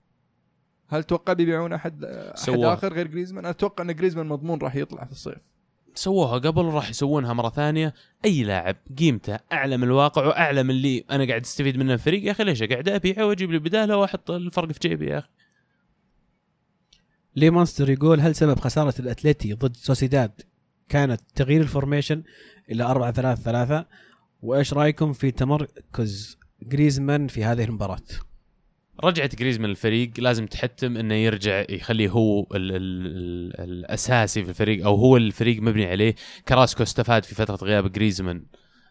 هل توقع بيبيعون أحد أحد. آخر غير جريزمان؟ أتوقع إن جريزمان مضمون راح يطلع في الصيف. سووها قبل وراح يسوونها مرة ثانية. أي لاعب قيمته أعلى من الواقع وأعلى من اللي أنا قاعد أستفيد منه الفريق يا أخي ليش قاعد أبيعه وأجيب لي بداله واحط الفرق في جيبي يا أخي؟ لي مونستر يقول هل سبب خسارة الاتلتي ضد سوسيداد كانت تغيير ال formation إلى 4 3 3 وإيش رأيكم في تمركز جريزمان في هذه المباراة؟ رجعت جريزمان الفريق لازم تحتم إنه يرجع يخليه هو ال ال ال الأساسي في الفريق أو هو الفريق مبني عليه كراسكو استفاد في فترة غياب جريزمان.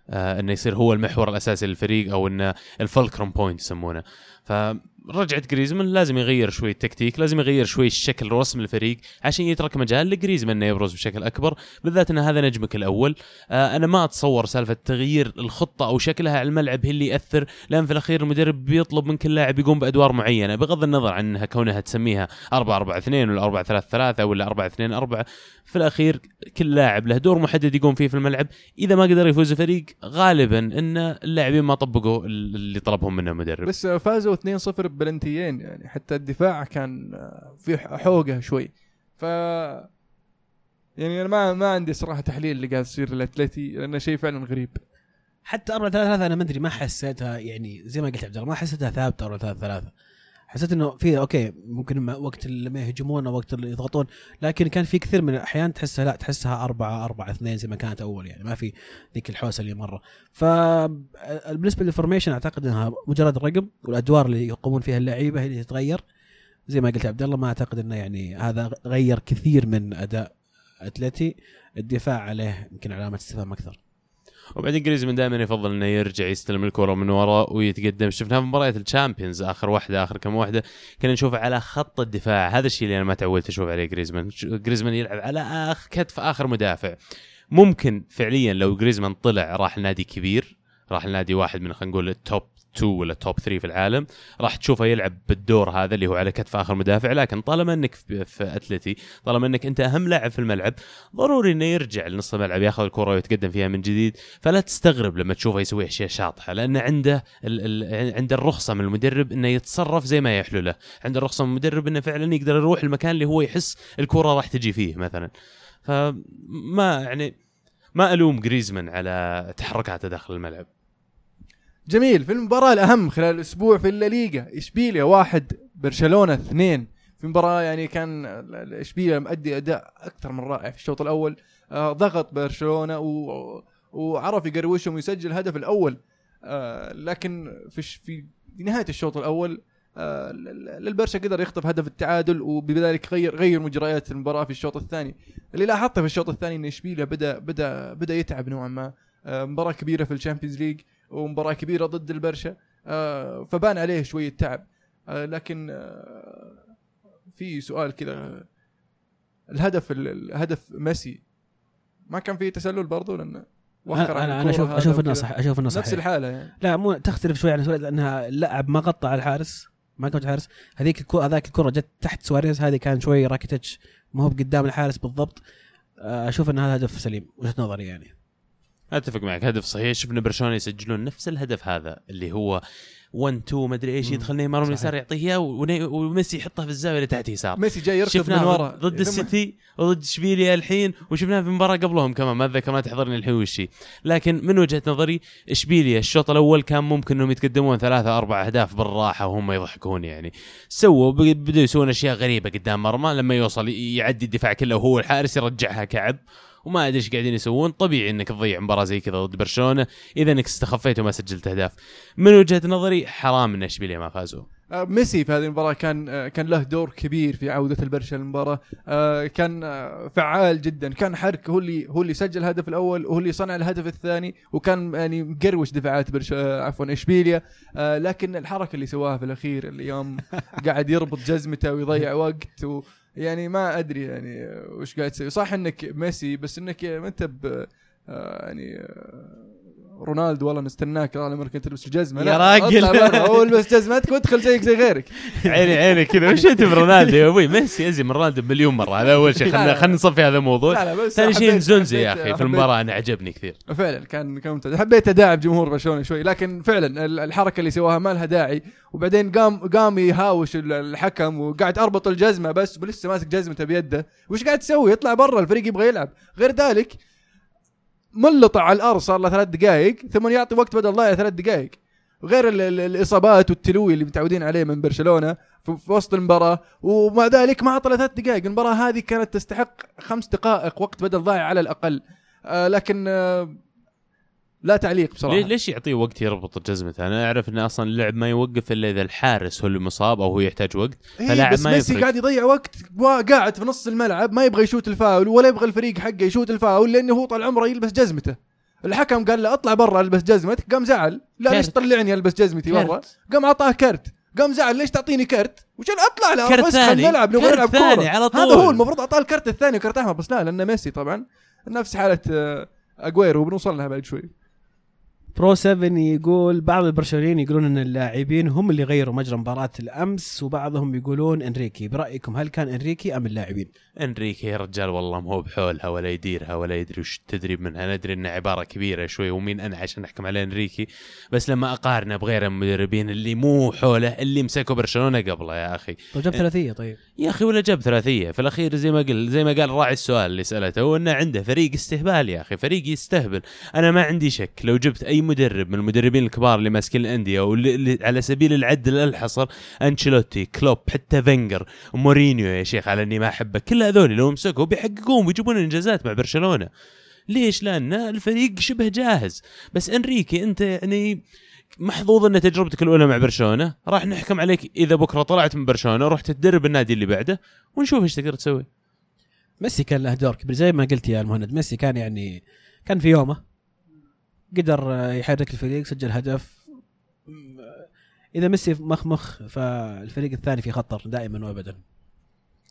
آه إنه يصير هو المحور الأساسي للفريق أو إنه ال fulcrum point يسمونه. فرجعت جريزمان لازم يغير شوي التكتيك لازم يغير شوي الشكل رسم الفريق عشان يترك مجال لجريزمان إنه يبرز بشكل أكبر. بالذات إن هذا نجمك الأول. آه أنا ما أتصور سالفة تغيير الخطة أو شكلها على الملعب هي اللي يأثر. لأن في الأخير المدرب بيطلب من كل لاعب يقوم بأدوار معينة. بغض النظر عن انها كونها تسميها 4 4 2 ولا 4 3 3 ولا 4 2 4 في الأخير كل لاعب له دور محدد يقوم فيه في الملعب. إذا ما قدر يفوز الفريق غالبا إن اللاعبين ما طبقوا اللي طلبهم منه المدرب. بس فازوا 2-0 ببلنتيين يعني حتى الدفاع كان آه، في حوقه شوي. ف يعني أنا ما ما عندي صراحة تحليل اللي قاعد يصير الاتلتي لأنه شيء فعلا غريب. حتى 4 3 3 أنا ما أدري ما حسيتها يعني زي ما قلت عبد الله ما حسيتها ثابتة 4 3 3 حسيت إنه في okay ممكن وقت لما يهجمون أو وقت اللي يضغطون لكن كان في كثير من الأحيان تحسها لا تحسها 4 4 2 زي ما كانت أول يعني ما في ذيك الحوسة اللي مرة. فبالنسبه لل formation أعتقد إنها مجرد رقم والأدوار اللي يقومون فيها اللعيبة هي اللي تتغير. زي ما قلت عبد الله ما أعتقد إنه يعني هذا غير كثير من أداء اتلتي الدفاع عليه يمكن علامة استفهام أكثر. وبعدين جريزمان دائما يفضل إنه يرجع يستلم الكرة من ورا ويتقدم. شفناها في مباريات ال Champions آخر واحدة آخر كم واحدة. كنا نشوف على خط الدفاع. هذا الشيء اللي أنا ما تعودت أشوف عليه جريزمان. جريزمان يلعب على اخ كتف آخر مدافع. ممكن فعليا لو جريزمان طلع راح لنادي كبير راح لنادي واحد من خلينا نقول التوب 2 ولا توب 3 في العالم راح تشوفه يلعب بالدور هذا اللي هو على كتف آخر مدافع لكن طالما إنك في, أتلتي طالما إنك أنت أهم لاعب في الملعب ضروري إنه يرجع لنص الملعب ياخذ الكرة ويتقدم فيها من جديد فلا تستغرب لما تشوفه يسوي أشياء شاطحة لأن عنده ال ال عنده الرخصة من المدرب إنه يتصرف زي ما يحلو له عنده الرخصة من المدرب إنه فعلا يقدر يروح المكان اللي هو يحس الكرة راح تجي فيه مثلا. فما يعني ما ألوم جريزمان على تحركاته داخل الملعب. جميل في المباراة الأهم خلال الأسبوع في الليغا إشبيليا واحد برشلونة اثنين. في مباراة يعني كان إشبيليا مؤدي أداء أكثر من رائع في الشوط الأول. آه ضغط برشلونة و... وعرف يقروشهم ويسجل الهدف الأول. آه لكن في في نهاية الشوط الأول آه للبرشا قدر يخطف هدف التعادل وبذلك غير غير مجريات المباراة في الشوط الثاني. اللي لاحظته في الشوط الثاني إن إشبيليا بدا بدا بدأ يتعب نوعا ما. آه مباراة كبيرة في ال Champions League ومباراة كبيرة ضد البرشا. آه، فبان عليه شوية تعب. آه، لكن آه، في سؤال كذا. الهدف ال- الهدف ميسي. ما كان فيه تسلل وخر عن أنا أنا الكورة أشوف أشوف. إنه صح أشوف إنه نفس صحيح. الحالة يعني. لا مو تختلف شوي عن سواريز لأنها اللاعب ما غطى على الحارس. ما كنت حارس هذيك الكرة هذاك الكرة جت تحت سواريز. هذه كان شوي راكيتش ما هو قدام الحارس بالضبط. أشوف إن هذا هدف سليم وجهة نظري يعني. أتفق معك هدف صحيح شفنا برشلونة يسجلون نفس الهدف هذا اللي هو 1 2 مدري إيش مم. يدخل نيمار من. اليسار يعطيه إياه وميسي يحطه في الزاوية اللي تحت يسار ميسي جاي يركض من ورا ضد السيتي وضد إشبيليا الحين وشفناه في مباراة قبلهم كمان ما أتذكر ما تحضرني الحين وش. لكن من وجهة نظري إشبيليا الشوط الأول كان ممكن إنهم يتقدمون ثلاثة أربع أهداف بالراحة وهم يضحكون يعني سووا بدوا يسوون أشياء غريبة قدام مرمى لما يوصل يعدي الدفاع كله وهو الحارس يرجعها كعب وما أدري إيش قاعدين يسوون. طبيعي إنك تضيع مباراة زي كذا ضد برشلونة. إذا إنك استخفيت وما سجلت أهداف. من وجهة نظري حرام إن اشبيليا ما فازوا. آه، ميسي في هذه المباراة كان آه، كان له دور كبير في عودة البرشا للمباراة. آه، كان فعال جدا. كان حرك هو اللي هو اللي سجل الهدف الأول وهو اللي صنع الهدف الثاني وكان يعني مقروش دفاعات برشا عفوا إشبيليا. آه، لكن الحركة اللي سواها في الأخير اللي يوم قاعد يربط جزمته ويضيع وقت و يعني ما أدري يعني وش قاعد تسوي. صح إنك ميسي بس إنك أنت ب آه، يعني آه، رونالدو والله نستناك طال عمرك تلبس الجزمه يا راجل. هو البس جزمتك وادخل زيك زي غيرك. عيني عيني كذا. وش أنت برونالدو يا أبوي؟ ميسي ازي من رونالدو مليون مرة. هذا أول شيء. خلينا. خلينا نصفي هذا الموضوع. ثاني شيء نزونزي يا أخي في المباراة. أنا عجبني كثير. فعلا كان كان ممتاز. حبيت أداعب جمهور برشلونة شوي لكن فعلا ال- الحركة اللي سواها ما لها داعي. وبعدين قام قام يهاوش ال- الحكم وقاعد أربط الجزمة بس ولسه ماسك جزمته بيده. وش قاعد تسوي؟ يطلع برا الفريق يبغى يلعب. غير ذلك ملطع على الأرض صار له ثلاث دقائق ثم يعطي وقت بدل ضايع ثلاث دقائق غير ال- ال- الإصابات والتلوي اللي متعودين عليه من برشلونة في في وسط المباراة ومع ذلك ما أعطى ثلاث دقائق المباراة هذه كانت تستحق خمس دقائق وقت بدل ضايع على الأقل. آه لكن آه لا تعليق بصراحة ليه- ليش يعطيه وقت يربط جزمته؟ أنا أعرف إن أصلا اللعب ما يوقف إلا إذا الحارس هو اللي مصاب أو هو يحتاج وقت إيه فلاعب بس ما ميسي يفرق. قاعد يضيع وقت قاعد في نص الملعب ما يبغى يشوت الفاول ولا يبغى الفريق حقه يشوت الفاول لأنه هو طال عمره يلبس جزمته الحكم قال له اطلع برا البس جزمتك قام زعل لا ليش. تطلعني ألبس جزمتي برا. قام اعطاه كرت قام زعل ليش تعطيني كرت وش أنا أطلع لا كرت ثاني. نلعب نبغى نلعب كورة على طول. هذا هو المفروض أعطاه الكرت الثاني وكرت أحمر بس لا لأنه ميسي طبعا نفس حالة آه، اجويرو بنوصل لها بعد شوي برو 7 يقول بعض البرشلونيين يقولون إن اللاعبين هم اللي غيروا مجرى مباراة الأمس وبعضهم يقولون إنريكي. برأيكم هل كان إنريكي أم اللاعبين؟ إنريكي يا رجال والله ما هو بحولها ولا يديرها ولا يدري وش تدري منها. ندري انها عبارة كبيرة شوي ومين أنا عشان أحكم على إنريكي. بس لما أقارنه بغير المدربين اللي مو حوله اللي مسكوا برشلونة قبله يا أخي. طيب جاب ثلاثية طيب. يا أخي ولا جاب ثلاثية. في الأخير زي ما قال زي ما قال راعي السؤال اللي سألته هو إنه عنده فريق استهبال يا أخي فريق يستهبل. أنا ما عندي شك. لو جبت أي مدرب من المدربين الكبار اللي ماسكين الأندية واللي اللي على سبيل العد الحصر أنشيلوتي كلوب حتى فينجر مورينيو يا شيخ على إني ما أحبه. كل هذول لو مسكوا بيحققون ويجيبون إنجازات مع برشلونة. ليش؟ لأن الفريق شبه جاهز. بس إنريكي أنت يعني محظوظ إن تجربتك الأولى مع برشلونة. راح نحكم عليك إذا بكرة طلعت من برشلونة ورحت تدرب النادي اللي بعده ونشوف إيش تقدر تسوي. ميسي كان له دور كبير زي ما قلت يا المهند ميسي كان يعني كان في يومه. قدر يحرك الفريق سجل هدف. إذا ميسي مخمخ فالفريق الثاني في خطر دائما وابدا.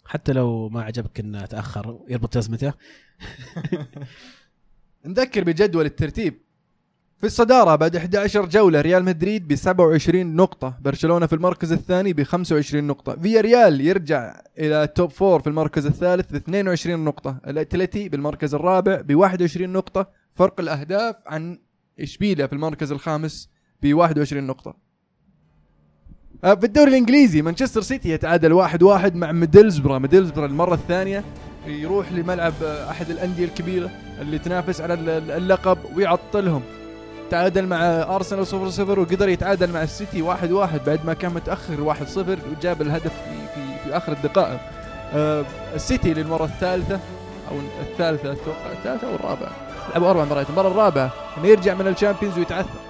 حتى لو ما عجبك إنه تأخر يربط جزمته. نذكر بجدول الترتيب. في الصدارة بعد 11 جولة ريال مدريد ب 27 نقطة، برشلونة في المركز الثاني ب 25 نقطة، فيا ريال يرجع إلى توب فور في المركز الثالث ب 22 نقطة، الأتلتي بالمركز الرابع ب 21 نقطة، فرق الأهداف عن إشبيليا في المركز الخامس ب 21 نقطة. آه، في الدوري الإنجليزي مانشستر سيتي يتعادل 1-1 مع ميدلزبرا، ميدلزبرا المرة الثانية يروح لملعب آه، أحد الأندية الكبيرة اللي تنافس على ال- اللقب ويعطلهم. تعادل مع أرسنال 0 0 وقدر يتعادل مع السيتي 1 1 بعد ما كان متأخر 1 0 وجاب الهدف في في, في آخر الدقائق. آه السيتي للمرة الثالثة أو الثالثة أتوقع الثالثة أو الرابعة. لعبوا أربع مرات المره الرابعة إنه يرجع من ال Champions ويتعثر.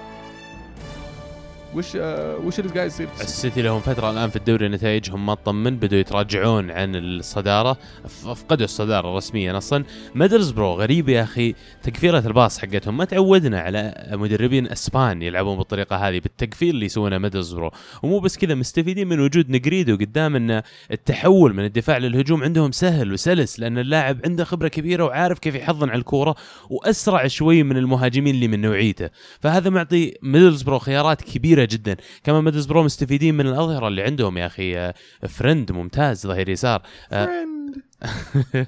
وش آه وش اللي قاعد يصير؟ السيتي؟ لهم فترة الآن في الدوري نتائجهم ما تطمن بدوا يتراجعون عن الصدارة فقدوا الصدارة رسميا أصلا. ميدلزبرو غريب يا أخي تقفيره الباص حقتهم. ما تعودنا على مدربين أسبان يلعبون بالطريقة هذه بالتقفيل اللي يسوونه ميدلزبرو ومو بس كذا مستفيدين من وجود نيجريدو قدام إن التحول من الدفاع للهجوم عندهم سهل وسلس لأن اللاعب عنده خبرة كبيرة وعارف كيف يحضن على الكورة وأسرع شوي من المهاجمين اللي من نوعيته. فهذا معطي ميدلزبرو خيارات كبيرة جدا. كمان ميدلزبرو مستفيدين من الأظهرة اللي عندهم يا أخي آه، فريند ممتاز ظهير يسار. آه،.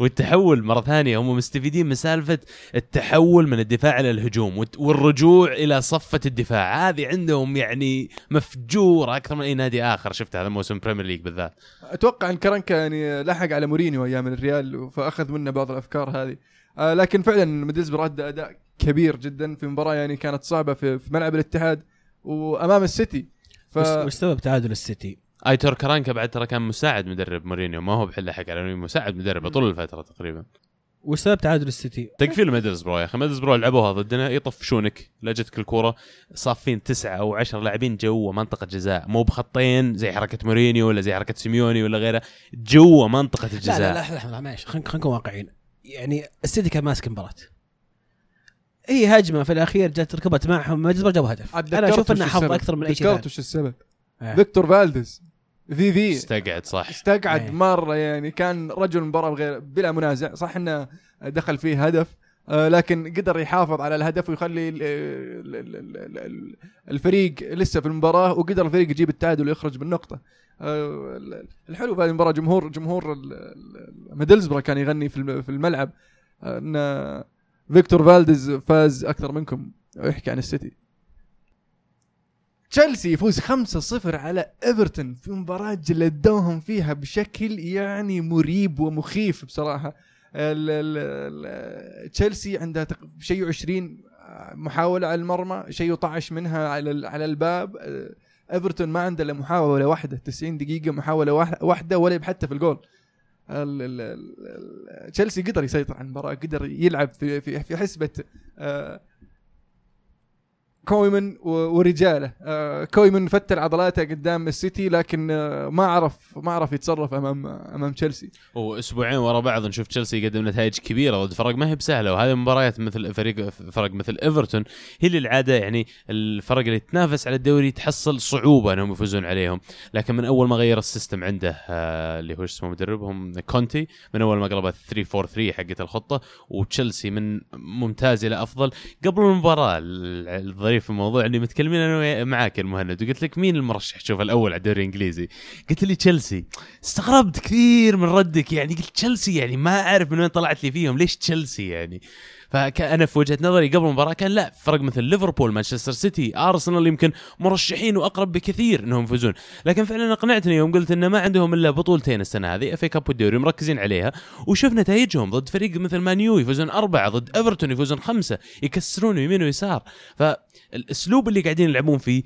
والتحول مرة ثانية هم مستفيدين من سالفة التحول من الدفاع إلى الهجوم والرجوع إلى صفة الدفاع. هذه عندهم يعني مفجورة أكثر من أي نادي آخر. شفت هذا موسم Premier League بالذات. أتوقع إن كرنكا يعني لحق على مورينيو أيام الريال فأخذ منه بعض الأفكار هذه. آه لكن فعلا ميدلزبرو ادى أداء كبير جدا في مباراة يعني كانت صعبة في, في ملعب الاتحاد. وامام السيتي ف وش سبب تعادل السيتي؟ ايتور كرانكا بعد ترى كان مساعد مدرب مورينيو ما هو بلحق على مساعد مدرب طول الفترة تقريبا وش سبب تعادل السيتي؟ تقفيل ميدلزبرو يا أخي ميدلزبرو لعبوها ضدنا يطفشونك لا جتك الكوره صافين تسعة أو عشر لاعبين جوا منطقه جزاء مو بخطين زي حركه مورينيو ولا زي حركه سيميوني ولا غيره جوا منطقه لا الجزاء لا لا معلش خلينا خلينا نكون واقعيين يعني السيتي كان ماسك المباراه هي هجمة في الأخير جت ركبت معهم. ميدلزبرو جابوا هدف. أنا أشوف إنه حظ. أكثر من أي شيء تذكرت ثاني. وش السبب؟ آه. فيكتور فالديز. في في استقعد صح. استقعد إيه. مرة يعني. كان رجل المباراه بغير بلا منازع. صح إنه دخل فيه هدف آه، لكن قدر يحافظ على الهدف ويخلي ال- ال- ال- ال- ال- الفريق لسه في المباراة وقدر الفريق يجيب التعادل ويخرج بالنقطة. آه، ال- الحلو في هذه المباراة جمهور جمهور ميدلزبرا كان يغني في الملعب. آه، ان فيكتور فالديز فاز أكثر منكم. ويحكي عن السيتي. تشيلسي يفوز 5-0 على إيفرتون في مباراة جلدوهم فيها بشكل يعني مريب ومخيف ال- تشيلسي عندها شيء 20 محاولة على المرمى شيء 12 منها على على الباب. آه، إيفرتون ما عنده الا محاولة واحدة 90 دقيقة محاولة واحدة- واحدة ولا حتى في الجول. ال- ال- ال- ال- تشيلسي قدر يسيطر على المباراة قدر يلعب في في حسبة آه، كويمن ورجاله. آه، كويمن فتل عضلاته قدام السيتي لكن آه، ما عرف ما عرف يتصرف أمام أمام تشيلسي. واسبوعين ورا بعض نشوف تشيلسي يقدم نتائج كبيرة. ضد فرق ما هي بسهلة. وهذه مباريات مثل فريق فرق مثل إيفرتون هي اللي العادة يعني الفرق اللي تنافس على الدوري تحصل صعوبة إنهم يفوزون عليهم. لكن من أول ما غير ال system عنده آه اللي هو اسمه مدربهم؟ كونتي. من أول ما قلب 3 4 3 حقت الخطة. وتشيلسي من ممتاز إلى أفضل. قبل المباراة الظريف في الموضوع إني متكلمين أنا معاك المهند. وقلت لك مين المرشح؟ تشوف الأول على الدوري الانجليزي قلت لي تشيلسي. استغربت كثير من ردك يعني. قلت تشيلسي يعني ما أعرف من وين طلعت لي فيهم. ليش تشيلسي يعني؟ فانا في وجهة نظري قبل المباراة كان لا فرق مثل ليفربول مانشستر سيتي أرسنال يمكن مرشحين وأقرب بكثير إنهم يفوزون. لكن فعلا اقنعتني يوم قلت انه ما عندهم إلا بطولتين السنة هذه FA Cup والدوري مركزين عليها وشوف نتائجهم ضد فريق مثل Man U يفوزون أربعة ضد إيفرتون يفوزون خمسة يكسرون يمين ويسار. فالأسلوب اللي قاعدين يلعبون فيه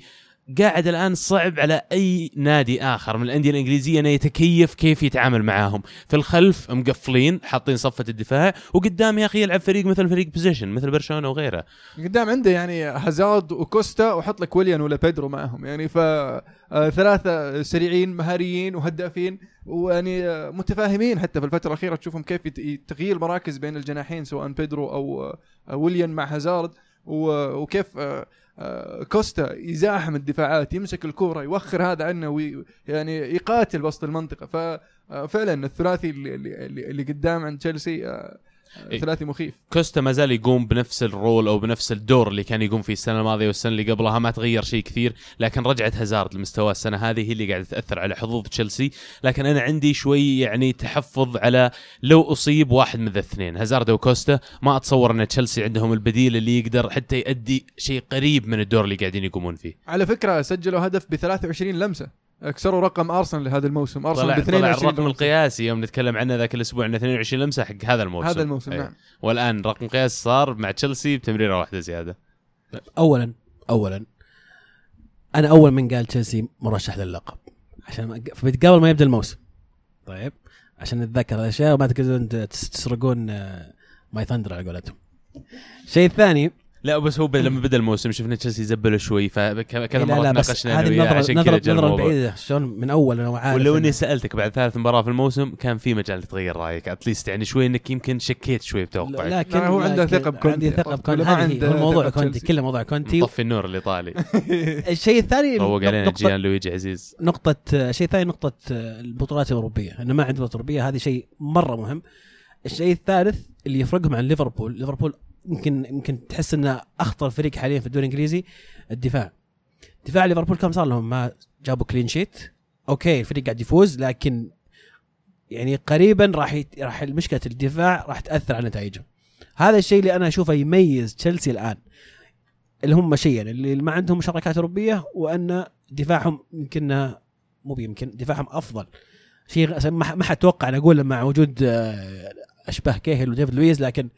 قاعد الآن صعب على أي نادي آخر من الأندية الإنجليزية إنه يتكيف كيف يتعامل معاهم. في الخلف مقفلين حاطين صفة الدفاع وقدام يا أخي يلعب فريق مثل فريق possession مثل برشلونة وغيره. قدام عنده يعني هازارد وكوستا وحط لك ويليان ولا بيدرو معهم. يعني ف آه، ثلاثة سريعين مهاريين وهدافين ويعني آه، متفاهمين حتى في الفترة الأخيرة. تشوفهم كيف تغيير مراكز بين الجناحين سواء بيدرو أو آه، ويليان مع هازارد وكيف كوستا يزاحم الدفاعات يمسك الكورة يوخر هذا عنه وي يعني يقاتل وسط المنطقة. ففعلا الثلاثي اللي, اللي, اللي قدام عند تشيلسي آه، إيه. ثلاثي مخيف. كوستا ما زال يقوم بنفس الرول أو بنفس الدور اللي كان يقوم فيه السنة الماضية والسنة اللي قبلها ما تغير شيء كثير لكن رجعت هازارد لمستواه السنة هذه هي اللي قاعدة تاثر على حظوظ تشيلسي. لكن أنا عندي شوي يعني تحفظ على لو أصيب واحد من الاثنين هازارد وكوستا. ما أتصور أن تشيلسي عندهم البديل اللي يقدر حتى يؤدي شيء قريب من الدور اللي قاعدين يقومون فيه. على فكرة سجلوا هدف ب 23 لمسة. كسروا رقم أرسنال لهذا الموسم. أرسنال طلع, ب طلع 22 الرقم لمسة. القياسي يوم نتكلم عنه ذاك الأسبوع انه 22 لمسة حق هذا الموسم. هذا الموسم أي. نعم. والآن رقم قياس صار مع تشيلسي بتمريرة واحدة زيادة. اولا اولا أنا أول من قال تشيلسي مرشح للقب. عشان قبل ما يبدأ الموسم. طيب؟ عشان نتذكر الأشياء وما تقدرون تس- تسرقون آه، my thunder على قولتهم. الشيء الثاني لا بس هو لما بدأ الموسم شفنا تشيلسي زبله شوي فكذا إيه مرة تناقشنا هذه النظره عشان كذا نظره جاء نظرة الموضوع. بعيدة شلون من أول أنا عارف ولو إني سألتك بعد ثالث مباراة في الموسم كان في مجال تغير رأيك اتليست يعني شوي إنك يمكن شكيت شوي بتوقعك. لكن هو عنده لكن ثقة بكونتي. عندي ثقة بكونتي. هذه الموضوع كونتي؟ كله موضوع كونتي. مطفي النور الإيطالي. الشيء الثاني روق علينا نقطة جيان لويجي عزيز. نقطة الشيء الثاني نقطة البطولات الأوروبية أنه ما عنده بطولات أوروبية هذه شيء مرة مهم. الشيء الثالث اللي يفرقهم عن ليفربول ليفربول يمكن يمكن تحس إنه أخطر فريق حاليا في الدوري الإنجليزي الدفاع. دفاع ليفربول كم صار لهم؟ ما جابوا clean sheet okay الفريق قاعد يفوز لكن يعني قريبا راح يت... راح مشكلة الدفاع راح تأثر على نتائجهم. هذا الشيء اللي أنا أشوفه يميز تشيلسي الآن. اللي هم شيئين اللي ما عندهم مشاركات أوروبية وأن دفاعهم يمكن مو بيمكن دفاعهم أفضل. شيء ما ما حتوقع أنا أقول مع وجود آه، أشباه كيهل وديفيد لويز لكن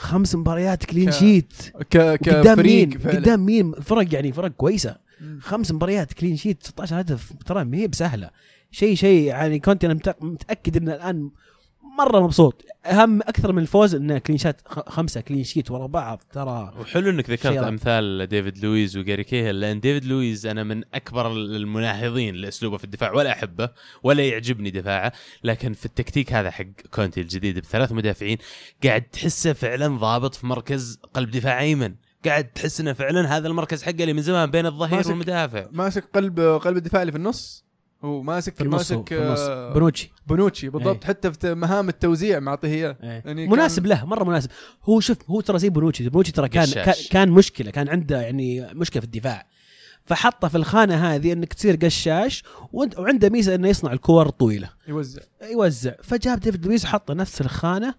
خمس مباريات كلين شيت ك قدام مين؟ فعلا. قدام مين؟ فرق يعني فرق كويسة. خمس مباريات clean sheet 16 هدف ترى ما هي بسهلة. شيء شيء يعني كنت أنا متأكد إن الآن مرة مبسوط. أهم أكثر من الفوز إنه clean sheet خ- خمسة clean sheet ورا بعض ترى وحلو إنك ذكرت. أمثال ديفيد لويز وجاري كيهل لأن ديفيد لويز أنا من أكبر المناهضين لأسلوبه في الدفاع ولا أحبه ولا يعجبني دفاعه لكن في التكتيك هذا حق كونتي الجديد بثلاث مدافعين قاعد تحسه فعلا ضابط في مركز قلب دفاع أيمن. قاعد تحس إنه فعلا هذا المركز حقه اللي من زمان بين الظهير ماسك- والمدافع. ماسك قلب قلب الدفاع اللي في النص. هو ماسك في النص ماسك في النص. آه، بنوتشي. بونوتشي بالضبط إيه. حتى في مهام التوزيع معطيه إياه. إيه. يعني مناسب كان- له مرة مناسب. هو شوف هو ترى زي بونوتشي بونوتشي ترى كان قشاش. كان- مشكلة كان عنده يعني مشكلة في الدفاع. فحطه في الخانة هذه إنك تصير قشاش وعنده ميزة إنه يصنع الكور الطويله يوزع. يوزع. فجاب ديفيد لويس وحطه نفس الخانة.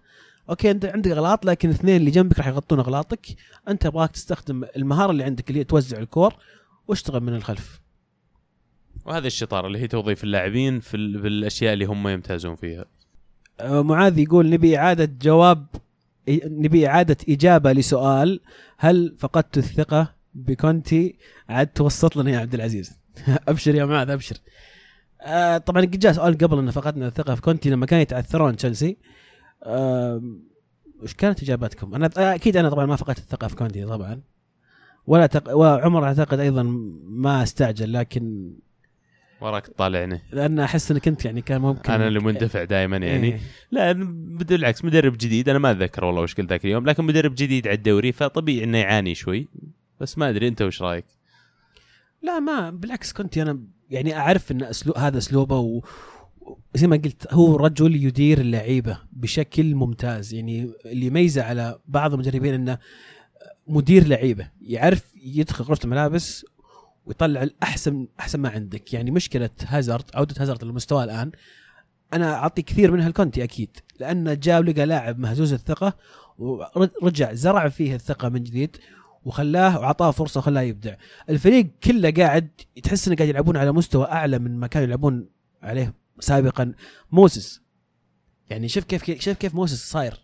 okay أنت عندك اغلاط لكن الاثنين اللي جنبك راح يغطون اغلاطك أنت أبغاك تستخدم المهارة اللي عندك اللي هي توزع الكور واشتغل من الخلف. وهذا الشطارة اللي هي توظيف اللاعبين في ال- بالاشياء اللي هم يمتازون فيها. آه، معاذ يقول نبي إعادة جواب نبي إعادة إجابة لسؤال هل فقدت الثقة بكونتي؟ عاد توسط لنا يا عبد العزيز. أبشر يا معاذ أبشر. آه طبعا قد جاء سؤال قبل أن فقدنا الثقة في كونتي لما كان يتعثرون تشيلسي. آه وش كانت اجاباتكم؟ أنا آه، أكيد أنا طبعا ما فقدت الثقة في كونتي طبعا. ولا تق... وعمر أعتقد أيضا ما استعجل لكن وراك تطالعني لأن أحس إنك أنت يعني كان ممكن أنا اللي مندفع دائما يعني إيه. لا بالعكس مدرب جديد أنا ما أتذكر والله وش قلت ذاك اليوم لكن مدرب جديد على الدوري فطبيعي إنه يعاني شوي بس ما أدري أنت وش رأيك؟ لا ما بالعكس كنت أنا يعني أعرف إن اسلوب هذا أسلوبه و و- زي ما قلت هو رجل يدير اللعيبة بشكل ممتاز يعني اللي يميزه على بعض المدربين إنه مدير لعيبة يعرف يدخل غرفة الملابس ويطلع الاحسن أحسن ما عندك. يعني مشكلة هازارد عودة هازارد للمستوى الآن أنا أعطي كثير منها الكونتي أكيد لأنه جاب لقى لاعب مهزوز الثقة ورجع زرع فيه الثقة من جديد وخلاه وأعطاه فرصة وخلاه يبدع. الفريق كله قاعد تحس إنه قاعد يلعبون على مستوى أعلى من ما كانوا يلعبون عليه سابقا. موسيس. يعني شوف كيف شوف كيف موسيس صاير.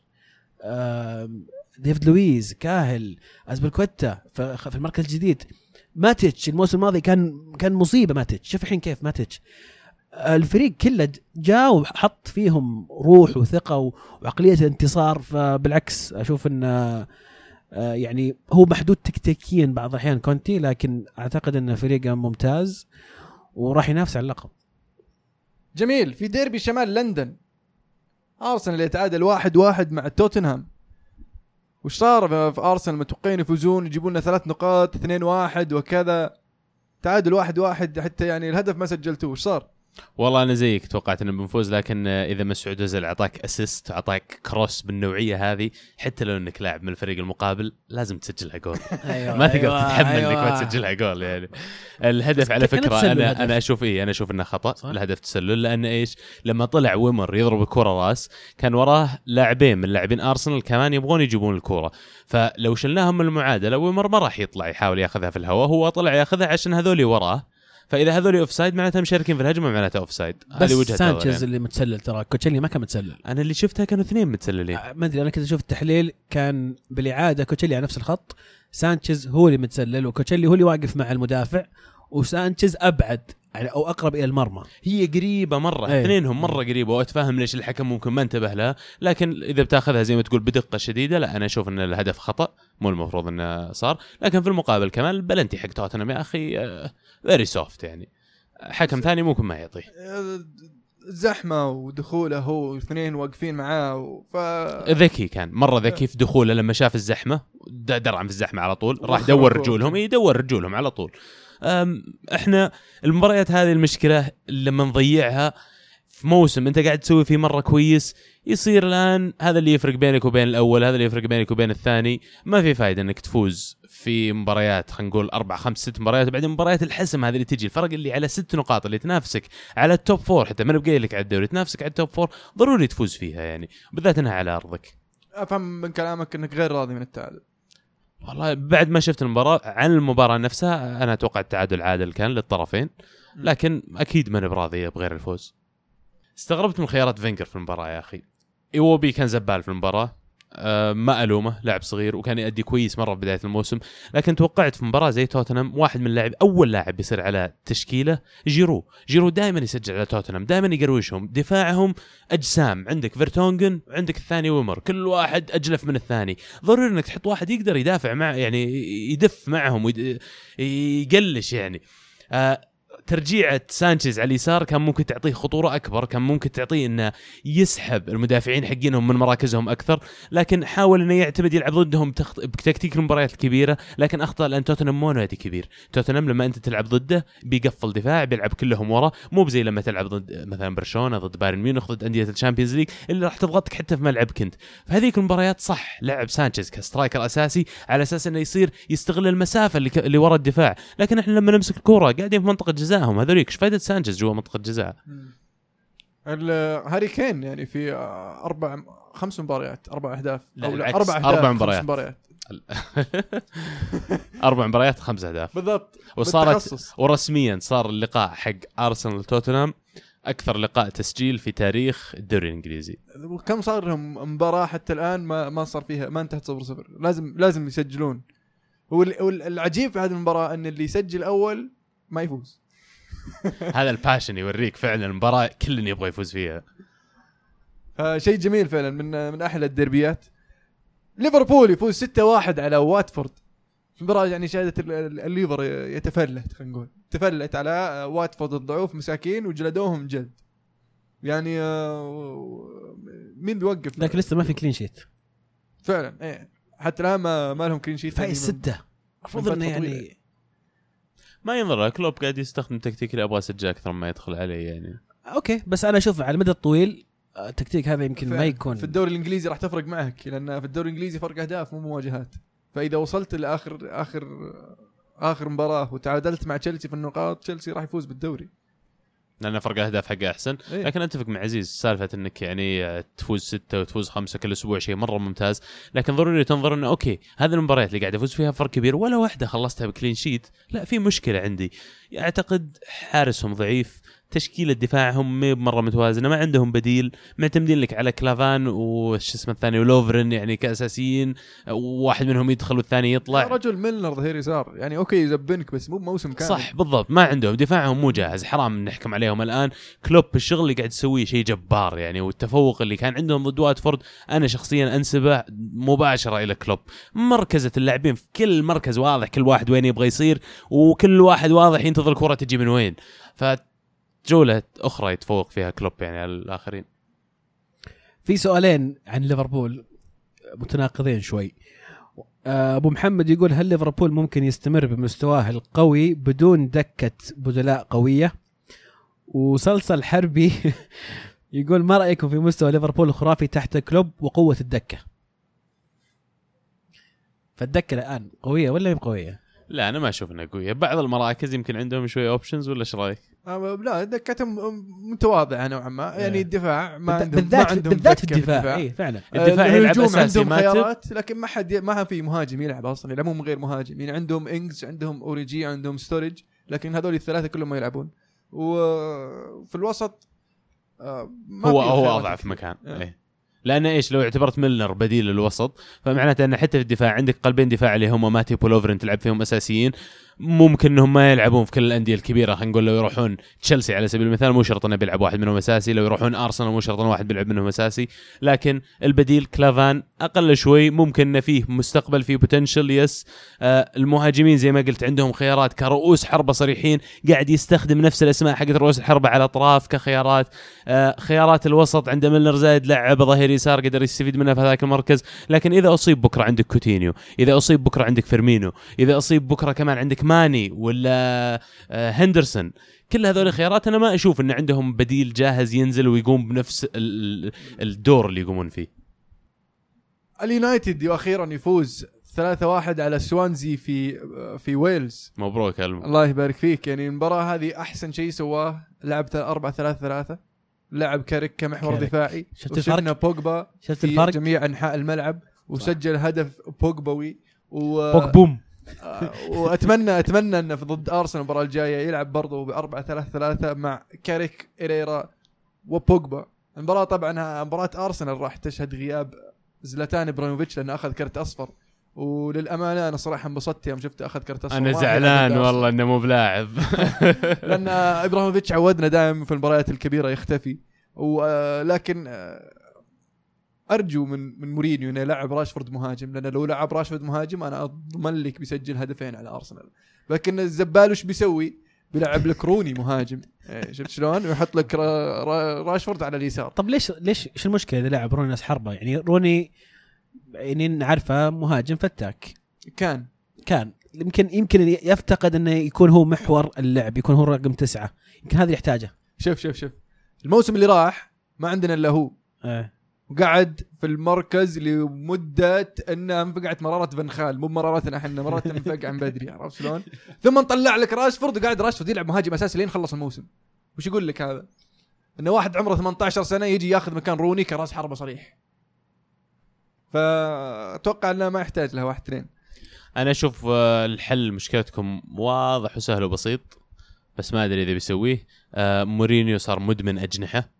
ديفيد لويز كاهل ازبلكويتا ف- في المركز الجديد. ماتيتش الموسم الماضي كان كان مصيبة ماتيتش شوف الحين كيف ماتيتش الفريق كله جاء وحط فيهم روح وثقة وعقلية انتصار. فبالعكس أشوف انه آه، يعني هو محدود تكتيكيا بعض الأحيان كونتي لكن أعتقد انه فريقه ممتاز وراح ينافس على اللقب. جميل. في ديربي شمال لندن. أرسنال يتعادل واحد واحد مع توتنهام. وش صار في- أرسنال متوقعين يفوزون يجيبون لنا ثلاث نقاط اثنين واحد وكذا تعادل واحد واحد حتى يعني الهدف ما سجلتوه وش صار؟ والله أنا زيك توقعت إنه بنفوز لكن إذا مسعود اوزيل أعطاك assist أعطاك cross بالنوعية هذه حتى لو إنك لاعب من الفريق المقابل لازم تسجلها جول أيوة ما تقدر تتحمل إنك ما تسجلها جول يعني. الهدف على فكرة أنا الهدف. أنا أشوف إيه أنا أشوف إنه خطأ صح. الهدف تسلل لأن إيش؟ لما طلع ويمر يضرب الكرة راس كان وراه لاعبين من لاعبين أرسنال كمان يبغون يجيبون الكرة. فلو شلناهم من المعادلة ويمر ما راح يطلع يحاول ياخذها في الهواء هو طلع ياخذها عشان هذول وراه. فإذا هذول offside معناتها مشاركين في الهجمة معناتها offside بس هذه وجهة نظري سانشيز يعني. اللي متسلل ترى. كوتشيلي ما كان متسلل. أنا اللي شفتها كانوا اثنين متسللين. آه، ما أدري أنا كنت أشوف التحليل كان بالإعادة كوتشيلي على نفس الخط. سانشيز هو اللي متسلل وكوتشيلي هو اللي واقف مع المدافع وسانشيز أبعد. أو أقرب إلى المرمى هي قريبة مرة أي. اثنينهم مرة قريبة واتفهم ليش الحكم ممكن ما انتبه لها لكن إذا بتاخذها زي ما تقول بدقة شديدة لا أنا أشوف إن الهدف خطأ مو المفروض إنه صار لكن في المقابل كمان البلنتي حق توتنهام يا أخي very soft يعني حكم ثاني ممكن ما يعطيه آه، زحمة ودخوله هو اثنين واقفين معاه ف ذكي كان مرة ذكي في دخوله لما شاف الزحمة درعم في الزحمة على طول راح دور. رجولهم يدور رجولهم على طول إحنا المباريات هذه المشكلة لما نضيعها في موسم أنت قاعد تسوي فيه مرة كويس يصير الآن هذا اللي يفرق بينك وبين الأول هذا اللي يفرق بينك وبين الثاني. ما في فائده إنك تفوز في مباريات خلينا نقول أربع خمس ست مباريات وبعدين مباريات الحسم هذه اللي تجي الفرق اللي على ست نقاط اللي تنافسك على ال top four حتى ما بقول لك على الدوري تنافسك على ال top four ضروري تفوز فيها يعني بالذات إنها على أرضك. أفهم من كلامك إنك غير راضي من التعادل. والله بعد ما شفت المباراة عن المباراة نفسها أنا أتوقع التعادل عادل كان للطرفين لكن أكيد ماني براضي بغير الفوز استغربت من خيارات فينجر في المباراة يا أخي. إيوبي كان زبال في المباراة. آه، ما ألومه لاعب صغير وكان يؤدي كويس مرة في بداية الموسم. لكن توقعت في مباراة زي توتنهام واحد من اللاعب أول لاعب بيصير على تشكيلة جيرو. جيرو دائما يسجل على توتنهام دائما يقروشهم. دفاعهم أجسام عندك فيرتونجن وعندك الثاني ويمر. كل واحد أجلف من الثاني. ضروري إنك تحط واحد يقدر يدافع مع يعني يدف معهم يقلش يعني. آه ترجيعة سانشيز على اليسار كان ممكن تعطيه خطورة أكبر كان ممكن تعطيه أنه يسحب المدافعين حقينهم من مراكزهم أكثر لكن حاول أنه يعتمد يلعب ضدهم. بتكتيك المباريات الكبيرة لكن أخطأ لأن توتنهام مو نادي كبير توتنهام لما أنت تلعب ضده بيقفل دفاع بيلعب كلهم ورا مو بزي لما تلعب ضد مثلا برشلونة ضد بايرن ميونخ ضد أندية الشامبيونز ليج اللي راح تضغطك حتى في ملعبك أنت فهذيك المباريات صح لعب سانشيز ك striker أساسي على أساس أنه يصير يستغل المسافة اللي, ك... اللي ورا الدفاع لكن إحنا لما نمسك الكورة قاعدين في منطقة جزائهم هذوليك إيش فائده سانشيز جوا منطقة جزاء ال- هاري كين يعني في أربع خمس مباريات أربع أهداف. أو لا أربع أهداف خمس مباريات. مباريات. أربع مباريات خمس أهداف. بالضبط. وصارت بالتخصص. ورسميا صار اللقاء حق أرسنال توتنهام أكثر لقاء تسجيل في تاريخ الدوري الإنجليزي. وكم صار لهم مباراة حتى الآن ما ما صار فيها ما انتهت 0 0 لازم لازم يسجلون. وال- والعجيب في هذه المباراة إن اللي يسجل أول ما يفوز. هذا ال passion يوريك فعلا المباراة كل يبغى يفوز فيها. فشيء جميل فعلا من من أحلى الدربيات ليفربول يفوز 6-1 على واتفورد. مباراة يعني ال- الليفر يتفلت خلينا نقول. تفلت على واتفورد الضعوف مساكين وجلدوهم جلد. يعني آه، مين بيوقف؟ لكن لسه ما في clean sheet فعلا إيه. حتى الآن ما, ما لهم clean sheet فايز يعني ستة. المفروض إنه يعني ما ينظر كلوب قاعد يستخدم تكتيك اللي أبغى اسجل أكثر ما يدخل عليه يعني. okay بس أنا أشوف على المدى الطويل آه، التكتيك هذا يمكن ما. يكون. في الدوري الإنجليزي راح تفرق معك لأن في الدوري الإنجليزي فرق أهداف مو مواجهات. فإذا وصلت لآخر آخر آخر مباراة وتعادلت مع تشيلسي في النقاط تشيلسي راح يفوز بالدوري. لأن فرق الأهداف حقه أحسن. إيه. لكن أتفق مع عزيز سالفة إنك يعني تفوز ستة وتفوز خمسة كل أسبوع شيء مرة ممتاز. لكن ضروري تنظر إنه okay هذه المباريات اللي قاعد أفوز فيها فرق كبير. ولا واحدة خلصتها ب clean sheet لا في مشكلة عندي. أعتقد حارسهم ضعيف. تشكيلة دفاعهم ما مرة متوازنة ما عندهم بديل معتمدين لك على كلافان وش اسمه الثاني ولوفرن يعني كأساسيين واحد منهم يدخل والثاني يا يطلع رجل ميلنر ظهير يسار. يعني okay يزبنك بس مو بموسم كامل. صح بالضبط. ما عندهم دفاعهم مو جاهز. حرام نحكم عليهم الآن. كلوب الشغل اللي قاعد يسويه شيء جبار يعني والتفوق اللي كان عندهم ضد واتفورد أنا شخصيا أنسبه مباشرة إلى كلوب. مركزة اللاعبين في كل مركز واضح كل واحد وين يبغى يصير وكل واحد واضح ينتظر الكرة تجي من وين. فجوله أخرى يتفوق فيها كلوب يعني على الآخرين. في سؤالين عن ليفربول متناقضين شوي. آه، أبو محمد يقول هل ليفربول ممكن يستمر بمستواه القوي بدون دكة بدلاء قوية؟ وصلصل حربي يقول ما رأيكم في مستوى ليفربول الخرافي تحت كلوب وقوة الدكة؟ فالدكة الآن قوية ولا مو قوية؟ لا أنا ما أشوف انها قويه بعض المراكز يمكن عندهم شوية options ولا إيش رأيك؟ لا دكتهم متواضعه نوعا ما يعني إيه. الدفاع ما عندهم بالذات ما عندهم بالذات الدفاع اي فعلا الدفاع آه، يلعب أساسي، عندهم. خيارات لكن ما حد ما في مهاجم يلعب أصلا يلعبون من غير مهاجم يعني عندهم إنجز عندهم أوريغي عندهم ستورج لكن هذول الثلاثة كلهم ما يلعبون وفي الوسط آه، ما هو في هو أضعف. مكان آه. لأن إيش؟ لو اعتبرت ميلنر بديل للوسط فمعناته إن حتى في الدفاع عندك قلبين دفاع اللي هم ماتيب ولوفرن تلعب فيهم أساسيين. ممكن إنهم ما يلعبون في كل الأندية الكبيرة خلينا نقول لو يروحون تشيلسي على سبيل المثال مو شرط إنه بيلعب واحد منهم أساسي لو يروحون أرسنال مو شرط إنه واحد بيلعب منهم أساسي لكن البديل كلافان أقل شوي ممكن إنه فيه مستقبل فيه potential yes آه المهاجمين زي ما قلت عندهم خيارات كرؤوس حربة صريحين قاعد يستخدم نفس الأسماء حقت رؤوس الحربة على أطراف كخيارات. آه خيارات الوسط عند ميلنر زايد لعب ظهير يسار قدر يستفيد منها في هذاك المركز. لكن إذا أصيب بكرة عندك كوتينيو إذا أصيب بكرة عندك فيرمينو إذا أصيب بكرة كمان عندك ماني ولا آه هندرسون كل هذول الخيارات أنا ما أشوف إن عندهم بديل جاهز ينزل ويقوم بنفس ال- ال- الدور اللي يقومون فيه اليونايتد وأخيرا يفوز 3-1 على سوانزي في في ويلز مبروك ألم. الله يبارك فيك يعني المباراة هذه أحسن شيء سواه لعب 4 3 3 لعب كاريك كمحور كاريك. دفاعي شفت الفرق؟ بوجبا شفت في الفرق؟ جميع أنحاء الملعب وسجل هدف بوجبوي و... boom boom آه، واتمنى أتمنى انه في ضد أرسنال المباراة الجاية يلعب برضه ب 4 3 3 مع كاريك إريرا وبوجبا. المباراة طبعا مباراة أرسنال راح تشهد غياب زلاتان إبراهيموفيتش لأنه أخذ كرت أصفر. وللأمانة أنا صراحة انبسطت يوم شفته أخذ كرت أصفر. أنا زعلان والله إنه مو بلاعب. لأن إبراهيموفيتش عودنا دائما في المباريات الكبيرة يختفي. ولكن أرجو من من مورينيو إنه يلعب راشفورد مهاجم لأن لو لعب راشفورد مهاجم أنا أضمن لك بيسجل هدفين على أرسنال. لكن الزبال وش بيسوي؟ بيلعب لك روني مهاجم. إيه، شفت شلون؟ ويحط لك را- را- راشفورد على اليسار. طب ليش ليش شو المشكلة إذا لعب روني ناس حربة؟ يعني روني يعني نعرفه مهاجم فتاك. كان. كان. يمكن يمكن يفتقد إنه يكون هو محور اللعب يكون هو رقم تسعة. يمكن هذا اللي يحتاجه. شوف شوف شوف. الموسم اللي راح ما عندنا إلا هو. إيه. وقعد في المركز لمدة انها انفقعت مرارة فان خال. مو مرارتنا إحنا مرارتنا منفقع من بدري عرفت شلون؟ ثم نطلع لك راشفورد وقاعد راشفورد يلعب مهاجم أساسي لين خلص الموسم. وش يقول لك هذا؟ إنه واحد عمره 18 سنة يجي ياخذ مكان روني كراس حربة صريح. فأتوقع إنه ما يحتاج له واحد اثنين. أنا أشوف آه، الحل مشكلتكم واضح وسهل وبسيط بس ما أدري إذا بيسويه. آه، مورينيو صار مدمن أجنحة.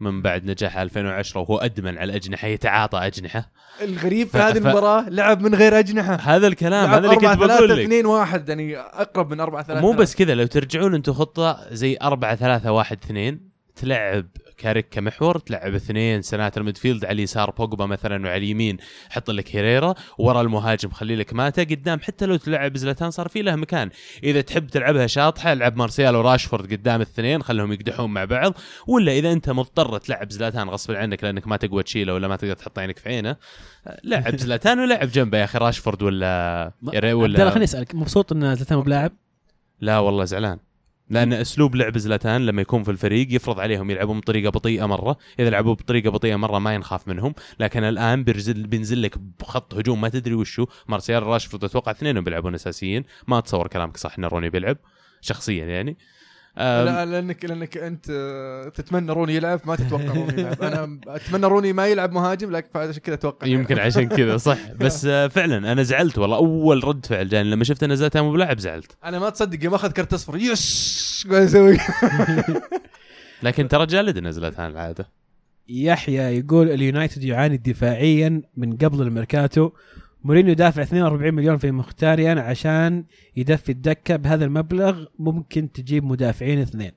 من بعد نجاح 2010 وهو أدمن على الأجنحة يتعاطى أجنحة. الغريب في ف- هذه ف- المباراة لعب من غير أجنحة. هذا الكلام هذا اللي 4 كنت بقول 3 لك. 2 1 يعني أقرب من 4 3 مو بس كذا لو ترجعون أنتم خطة زي 4 3 1 2 تلعب كاريك كمحور تلعب اثنين سناتر midfield على اليسار بوجبا مثلا وعلى اليمين حط لك هيريرا ورا المهاجم خلي لك ماتا قدام حتى لو تلعب زلاتان صار في له مكان. إذا تحب تلعبها شاطحة العب مارسيال وراشفورد قدام الاثنين خلهم يقدحون مع بعض. ولا إذا أنت مضطر تلعب زلاتان غصب عنك لأنك ما تقوى تشيله ولا ما تقدر تحط عينك في عينه لعب زلاتان ولعب جنبه يا أخي راشفورد ولا ولا خليني أسألك مبسوط إن زلاتان مو بلاعب؟ لا والله زعلان. لأن أسلوب لعب زلاتان لما يكون في الفريق يفرض عليهم يلعبون بطريقة بطيئة مرة إذا لعبوا بطريقة بطيئة مرة ما ينخاف منهم لكن الآن بينزل بينزل لك بخط هجوم ما تدري وشو. مارسيال راشفورد أتوقع اثنينهم بيلعبون أساسيين. ما أتصور كلامك صح إن روني بيلعب شخصيا يعني. لا لانك لأنك أنت آه، تتمنى روني يلعب ما تتوقع روني يلعب. أنا أتمنى روني ما يلعب مهاجم لكن فعشان كذا أتوقع يمكن عشان كذا صح. بس آه، فعلا أنا زعلت والله. أول رد فعل جاني لما شفت أن زلاتان مو بلاعب زعلت. أنا ما تصدق يوم أخذ كرت أصفر yes قاعد أسوي. لكن ترى جالد زلاتان العادة. يحيى يقول اليونايتد يعاني دفاعيا من قبل الميركاتو. مورينيو دافع 42 مليون في مختاريان عشان يدفي الدكة بهذا المبلغ ممكن تجيب مدافعين اثنين.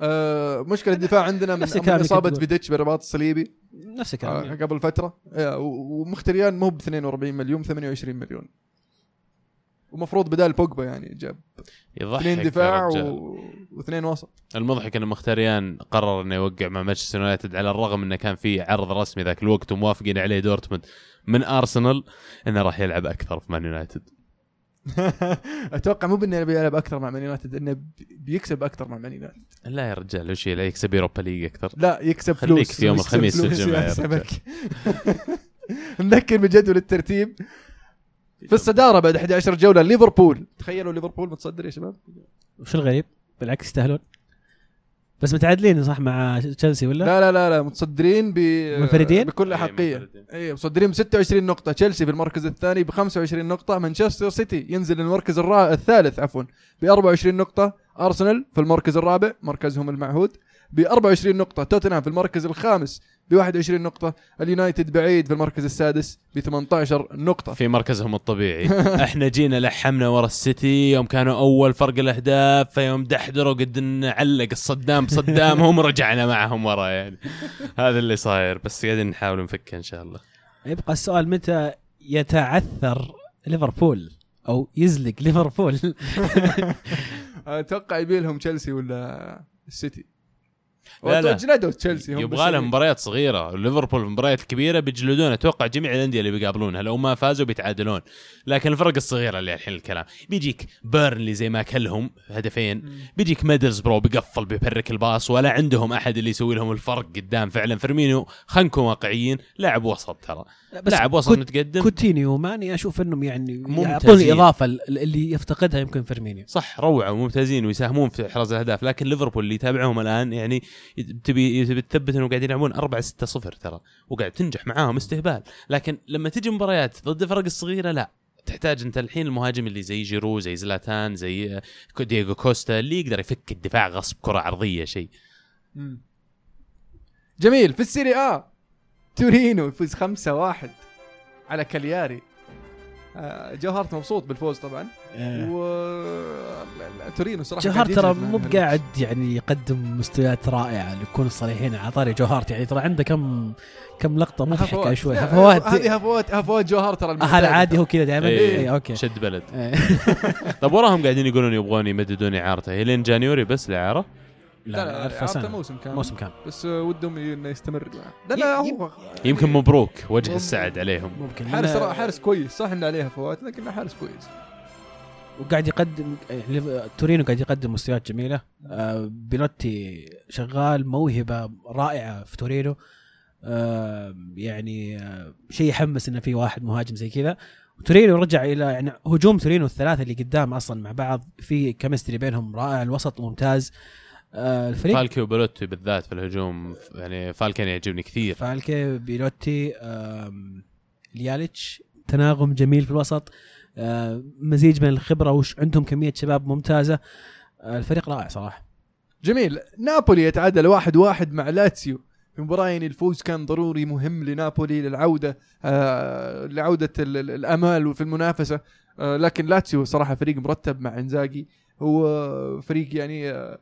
آه مشكلة الدفاع عندنا من, من إصابة. فيديتش بالرباط الصليبي نفس آه الكلام قبل فترة. آه و- ومختريان مو ب 42 مليون 28 مليون. ومفروض بدال بوجبا يعني جاب يضحك اثنين دفاع. و... واثنين وسط. المضحك إن مختاريان قرر إنه يوقع مع مانشستر يونايتد على الرغم إنه كان في عرض رسمي ذاك الوقت وموافقين عليه دورتموند من أرسنال إنه راح يلعب أكثر في مان يونايتد. أتوقع مو بإنه بيلعب أكثر مع مان يونايتد إنه بي- بيكسب أكثر مع مان يونايتد. لا يا رجال وش لا يكسب يوروبا ليج أكثر. لا يكسب خليك فلوس. في يوم الخميس يحسبك. نذكر بجدول الترتيب. في الصدارة بعد 11 جولة ليفربول. تخيلوا ليفربول متصدر يا شباب؟ وش الغريب؟ بالعكس يستاهلون. بس متعادلين صح مع تشيلسي ولا؟ لا لا لا لا متصدرين ب منفردين؟ بكل احقيه اي مصدرين ب 26 نقطة، تشيلسي في المركز الثاني ب 25 نقطة، مانشستر سيتي ينزل المركز الرا... الثالث عفوا ب 24 نقطة، أرسنال في المركز الرابع مركزهم المعهود ب 24 نقطة، توتنهام في المركز الخامس ب 21 نقطة، اليونايتد بعيد في المركز السادس ب 18 نقطة. في مركزهم الطبيعي. إحنا جينا لحمنا ورا السيتي يوم كانوا أول فرق الأهداف فيوم دحدروا قد نعلق الصدام بصدامهم ورجعنا معهم ورا يعني. هذا اللي صاير بس قاعدين نحاول نفكه إن شاء الله. يبقى السؤال متى يتعثر ليفربول؟ أو يزلق ليفربول؟ أتوقع يبي لهم تشيلسي ولا السيتي. لا، لا. جلدوا تشيلسي يبغى لهم مباريات صغيرة. ليفربول المباريات الكبيره بيجلدون أتوقع جميع الأندية اللي بيقابلونها. لو ما فازوا بيتعادلون. لكن الفرق الصغيرة اللي الحين الكلام. بيجيك بيرنلي زي ما كلهم هدفين. بيجيك ميدلزبرو بيقفل بيبرك الباص. ولا عندهم أحد اللي يسوي لهم الفرق قدام فعلا. فيرمينو خلينا نكون واقعيين. لاعب وسط ترى. لاعب وسط متقدم. كوتينيو ماني أشوف إنهم يعني. يعطون إضافة اللي يفتقدها يمكن فيرمينو. صح روعة وممتازين ويساهمون في إحراز الأهداف. لكن ليفربول اللي يتابعهم الآن يعني تبي تبي تثبت انه قاعدين يلعبون 4 6 0 ترى وقاعد تنجح معاهم استهبال. لكن لما تجي مباريات ضد الفرق الصغيرة لا تحتاج أنت الحين المهاجم اللي زي جيرو زي زلاتان زي دييغو كوستا اللي يقدر يفك الدفاع غصب كرة عرضية شيء. جميل في السيري آ تورينو يفوز 5-1 على كالياري. آه، جو هارت مبسوط بالفوز طبعا آه. و تورينو صراحة جو هارت قاعد ترى مو. بقاعد يعني يقدم مستويات رائعة نكون صريحين على طاري جو هارت يعني ترى عنده كم كم لقطة مضحكه. شوي هفوات هذه هفوات هفوات جو هارت ترى آه،. هذا عادي هو كذا دائما إيه. اي okay شد بلد إيه. طب وراهم قاعدين يقولون يبغون يمددون إعارته هي لين January بس الاعاره لا لا لا لا عرفه سنة. موسم كامل. موسم كامل. بس ودهم إنه يستمر. لا لا هو يمكن مبروك وجه مم. السعد عليهم. ممكن. حارس حارس كويس. صح انه عليها فوات لكنه حارس كويس. وقاعد يقدم تورينو قاعد يقدم مستويات جميلة. آه، بيلوتي شغال موهبة رائعة في تورينو. آه، يعني آه، شيء يحمس إنه في واحد مهاجم زي كذا. تورينو رجع إلى يعني هجوم تورينو الثلاثة اللي قدام أصلا مع بعض في كمستري بينهم رائع الوسط ممتاز. آه، الفريق؟ فالكي وبيلوتي بالذات في الهجوم يعني فالكي يعجبني كثير. فالكي بيلوتي ليايتش تناغم جميل في الوسط. آه، مزيج من الخبرة وش عندهم كمية شباب ممتازة. آه، الفريق رائع صراحة. جميل. نابولي يتعادل واحد واحد مع لاتسيو في مباراة يعني الفوز كان ضروري مهم لنابولي للعودة آه لعودة ال- ال- الأمال في المنافسة. آه لكن لاتسيو صراحة فريق مرتب مع إنزاجي. هو فريق يعني آه آه،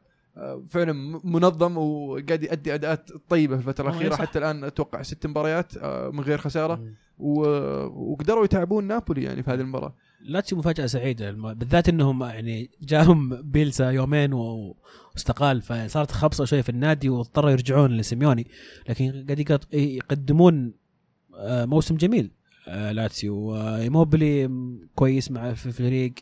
فعلا منظم وقاعد يؤدي أداءات طيبة في الفترة آه، الأخيرة. حتى الآن أتوقع ست مباريات آه، من غير خسارة. وقدروا يتعبون نابولي يعني في هذه المباراة. لاتسيو مفاجأة سعيدة بالذات إنهم يعني جاهم بيلسا يومين واستقال فصارت خبصة شوي في النادي واضطروا يرجعون لسيموني. لكن قاعد يقدمون آه، موسم جميل. لاتسيو. آه، إيموبيلي كويس مع في الفريق.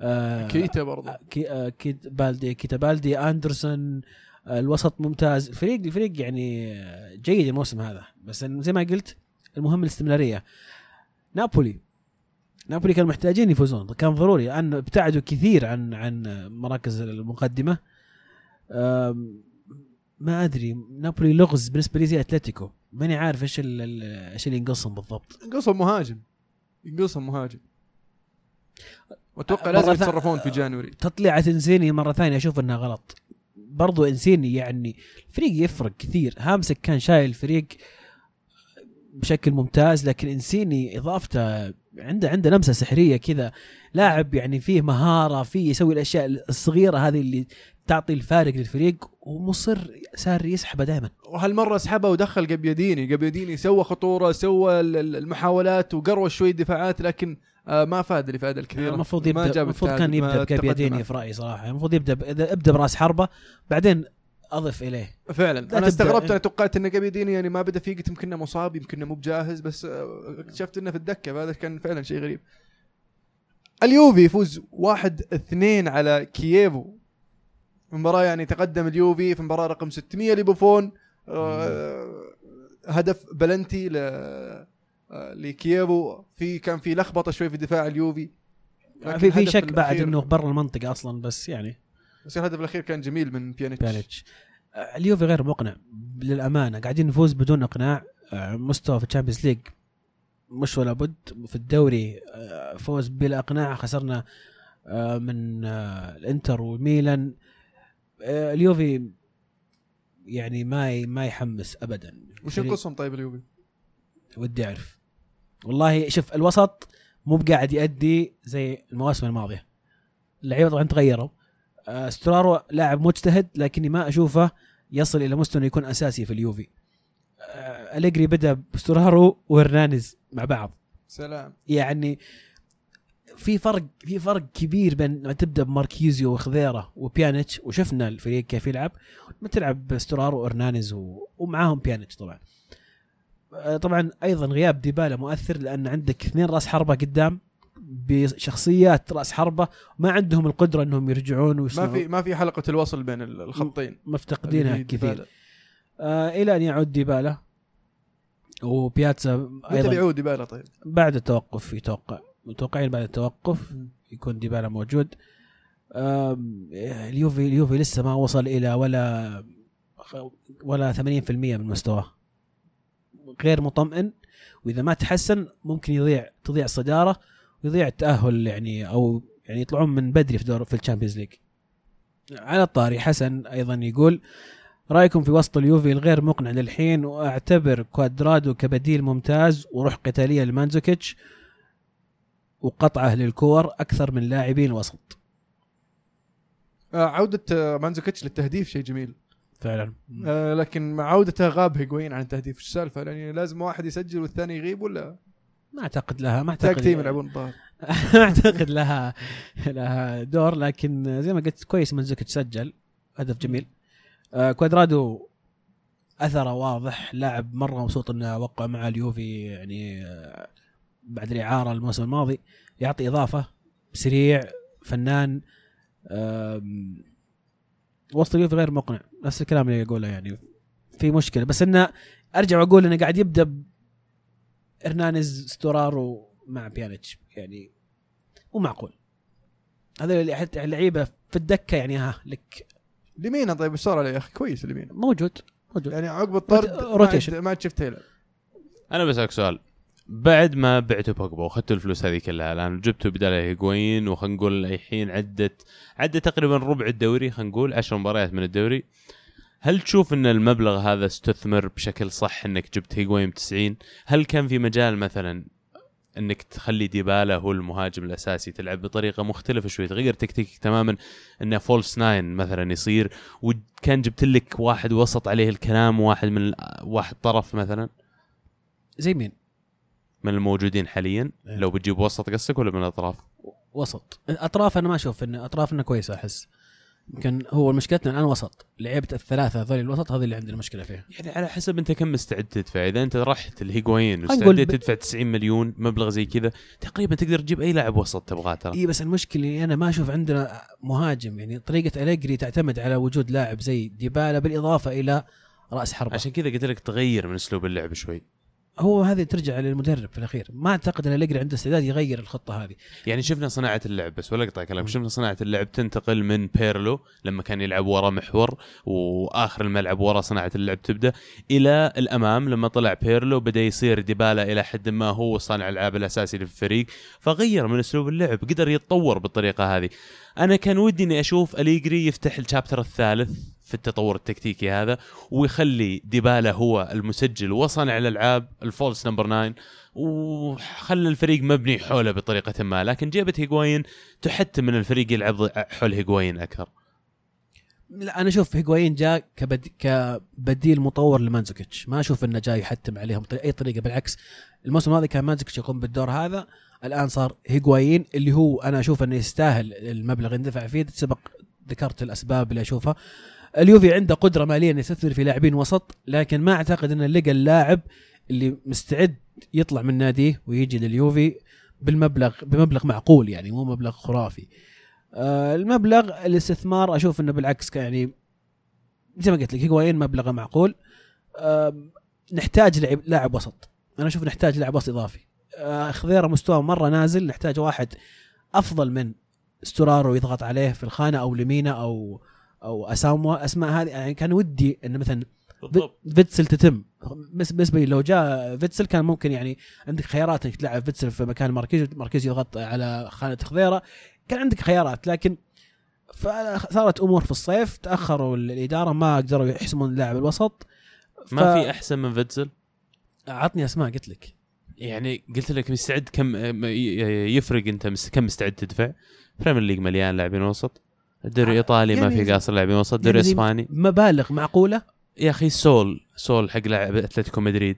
آه، كيتا برضه كي آه، كيتا بالدي كيتا بالدي أندرسون الوسط ممتاز. الفريق الفريق يعني جيد الموسم هذا. بس زي ما قلت المهم الاستمرارية. نابولي. نابولي كانوا محتاجين يفوزون. كان ضروري. لأن ابتعدوا كثير عن عن مراكز المقدمة. ما أدري. نابولي لغز بالنسبة لي زي أتلتيكو. ماني عارف إيش إيش اللي ينقصهم بالضبط. ينقصهم مهاجم. ينقصهم مهاجم. واتوقع لازم يتصرفون في جانوري. تطلعة إنسيني مرة ثانية أشوف إنها غلط. برضو إنسيني يعني الفريق يفرق كثير. هامسك كان شايل الفريق بشكل ممتاز لكن إنسيني إضافته عنده عنده لمسة سحرية كذا. لاعب يعني فيه مهارة فيه يسوي الأشياء الصغيرة هذه اللي تعطي الفارق للفريق ومصر صار يسحبه دائما وهالمرة سحبه ودخل قبيديني قبيديني سوى خطورة سوى ال- ال- المحاولات وقروى شوي دفاعات لكن آه ما فاد الافاده الكثيره المفروض ما يبدا المفروض كان يبدأ معه. في رأيي صراحة. المفروض يبدأ ب- ابدأ برأس حربة بعدين اضف إليه. فعلا. لا أنا استغربت تبدأ. أنا توقعت إن قبيديني يعني ما بدأ فيه قلت يمكن إنه مصاب يمكن إنه مو بجاهز بس آه، اكتشفت إنه في الدكة فهذا كان فعلا شيء غريب. اليوفي يفوز واحد اثنين على كييفو. مباراة يعني تقدم اليوفي في مباراة رقم 600 لبوفون آه، هدف بلنتي ل آه، لكييفو. في كان في لخبطة شوي في دفاع اليوفي في في شك بعد إنه برا المنطقة أصلا بس يعني. بس الهدف الأخير كان جميل من بيانيتش. بيانيتش. آه، اليوفي غير مقنع للأمانة. قاعدين نفوز بدون إقناع. مستوى في ال Champions League مش ولا بد. في الدوري فوز بلا إقناع. خسرنا من الإنتر والميلان. آه، اليوفي يعني ما ما يحمس ابدا. وش فريق- ينقصهم طيب اليوفي؟ ودي أعرف. والله شوف الوسط مو بقاعد يأدي زي المواسم الماضية. اللعيبة طبعا تغيروا. آه، سترارو لاعب مجتهد لكني ما أشوفه يصل إلى مستوى إنه يكون أساسي في اليوفي. آه، أليجري بدأ بسترارو وهرنانيز مع بعض. سلام. يعني في فرق في فرق كبير بين لما تبدأ بماركيزيو وخذيرة وبيانيتش وشفنا الفريق كيف يلعب لما تلعب بسترارو وأرنانيز و... ومعاهم بيانيتش طبعا. آه، طبعا أيضا غياب ديبالا مؤثر لأن عندك اثنين رأس حربة قدام بشخصيات رأس حربة ما عندهم القدرة إنهم يرجعون ما في ما في حلقة الوصل بين ال- الخطين. مفتقدينها كثير. آه إلى أن يعود ديبالا. وبياتسا متى أيضا بيعود ديبالا طيب؟ بعد التوقف يتوقع متوقعين بعد التوقف يكون ديبالا موجود. اليوفي اليوفي لسه ما وصل إلى ولا ولا 80% من مستواه. غير مطمئن وإذا ما تحسن ممكن يضيع تضيع الصدارة ويضيع التأهل يعني أو يعني يطلعون من بدري في دور في ال Champions League. على الطاري حسن أيضا يقول رأيكم في وسط اليوفي الغير مقنع للحين وأعتبر كوادرادو كبديل ممتاز وروح قتالية لمانزوكيتش وقطعه للكور أكثر من لاعبين الوسط آه، عودة آه، مانزوكيتش للتهديف شيء جميل. فعلا. آه، لكن مع عودته غاب هيجوين عن التهديف. إيش السالفة؟ يعني لازم واحد يسجل والثاني يغيب ولا؟ ما أعتقد لها ما أعتقد team يلعبون الظاهر. ما أعتقد لها لها دور لكن زي ما قلت كويس منزوكيتش سجل. هدف جميل. آه كوادرادو أثره واضح. لاعب مرة مبسوط إنه وقع مع اليوفي يعني آه بعد الإعارة الموسم الماضي يعطي إضافة سريع فنان وسط اليوفي غير مقنع. نفس الكلام اللي يقوله يعني في مشكلة. بس إنه أرجع وأقول إنه قاعد يبدأ هرنانيز ستورارو مع بيانيتش. يعني مو معقول. هذا اللي حتى اللعيبة في الدكة يعني ها لك. لمين طيب إيش صار عليه يا أخي؟ كويس لمين موجود موجود. يعني عقب الطرد روتيشن. ما عاد شفته يلعب أنا بسألك سؤال. بعد ما بعتوا بوجبا واخذتوا الفلوس هذه كلها الآن جبتوا بداله هيجوين وخلينا نقول الحين عدت عدت تقريبا ربع الدوري خلينا نقول 10 مباريات من الدوري. هل تشوف إن المبلغ هذا استثمر بشكل صح إنك جبت هيجوين ب 90 هل كان في مجال مثلا إنك تخلي ديبالا هو المهاجم الأساسي تلعب بطريقة مختلفة شوي تغير تكتيك تماما انه false nine مثلا يصير؟ وكان جبت لك واحد وسط عليه الكلام وواحد من واحد طرف مثلا؟ زي مين؟ من الموجودين حاليا؟ إيه. لو بتجيب وسط قصدك ولا من الأطراف؟ وسط. اطراف أنا ما أشوف إن اطراف انه كويسة أحس. يمكن هو مشكلتنا الآن وسط. لعيبه الثلاثة هذول الوسط هذه اللي عندنا مشكله فيها. يعني على حسب أنت كم مستعد تدفع. إذا أنت رحت نقول واستعديت ب- تدفع 90 مليون مبلغ زي كذا تقريبا تقدر تجيب أي لاعب وسط تبغاه ترى. إي بس المشكلة اللي أنا ما أشوف عندنا مهاجم. يعني طريقة أليجري تعتمد على وجود لاعب زي ديبالا بالإضافة إلى رأس حربة. عشان كذا قلت لك تغير من أسلوب اللعب شوي. هو هذه ترجع للمدرب في الأخير. ما أعتقد أن أليجري عنده استعداد يغير الخطة هذه. يعني شفنا صناعة اللعب بس ولا أقطع كلام شفنا صناعة اللعب تنتقل من بيرلو لما كان يلعب ورا محور وآخر الملعب ورا صناعة اللعب تبدأ إلى الأمام لما طلع بيرلو بدأ يصير ديبالا إلى حد ما هو صانع الألعاب الأساسي للفريق فغير من أسلوب اللعب قدر يتطور بالطريقة هذه. أنا كان ودي إني أشوف أليجري يفتح ال chapter الثالث. في التطور التكتيكي هذا ويخلي ديبالا هو المسجل وصانع الألعاب ال false number 9 وخلى الفريق مبني حوله بطريقة ما. لكن جابت هيجوين تحتم من الفريق يلعب حول هيجوين أكثر. لا أنا أشوف هيجوايين جاء كبد... كبديل مطور لمانزوكيتش. ما أشوف إنه جاي يحتم عليهم بأي طريقة. بالعكس الموسم الماضي كان مانزوكيتش يقوم بالدور هذا. الآن صار هيجوايين اللي هو أنا أشوف إنه يستاهل المبلغ. اللي دفع فيه سبق ذكرت الأسباب اللي أشوفها. اليوفي عنده قدرة مالية إنه يستثمر في لاعبين وسط لكن ما أعتقد إنه لقى اللاعب اللي مستعد يطلع من ناديه ويجي لليوفي بالمبلغ بمبلغ معقول يعني مو مبلغ خرافي. آه، المبلغ الاستثمار أشوف إنه بالعكس يعني زي ما قلت لك هيجوايين مبلغه معقول. آم، نحتاج لاعب وسط. أنا أشوف نحتاج لاعب وسط إضافي. آه، خضيرة مستواه مرة نازل نحتاج واحد أفضل من ستورارو يضغط عليه في الخانة أو لمينا أو أو اساموا أسماء هذه يعني كان ودي إنه مثلا في- فيتسل تتم. بس بالنسبة لي لو جاء فيتسل كان ممكن يعني عندك خيارات إنك تلعب فيتسل في مكان ماركيز ماركيز يضغط على خانة خضيرة. كان عندك خيارات لكن فصارت أمور في الصيف تأخروا الإدارة ما قدروا يحسمون لاعب الوسط. ما في أحسن من فيتزل عطني أسماء قلت لك. يعني قلت لك مستعد كم يفرق أنت كم مستعد تدفع؟ Premier League مليان لاعبين وسط. الدوري آه، الايطالي ما يعني في قاصر لاعبين وسط الدوري يعني الاسباني مبالغ معقولة؟ يا أخي سول سول حق لاعب أتلتيكو مدريد.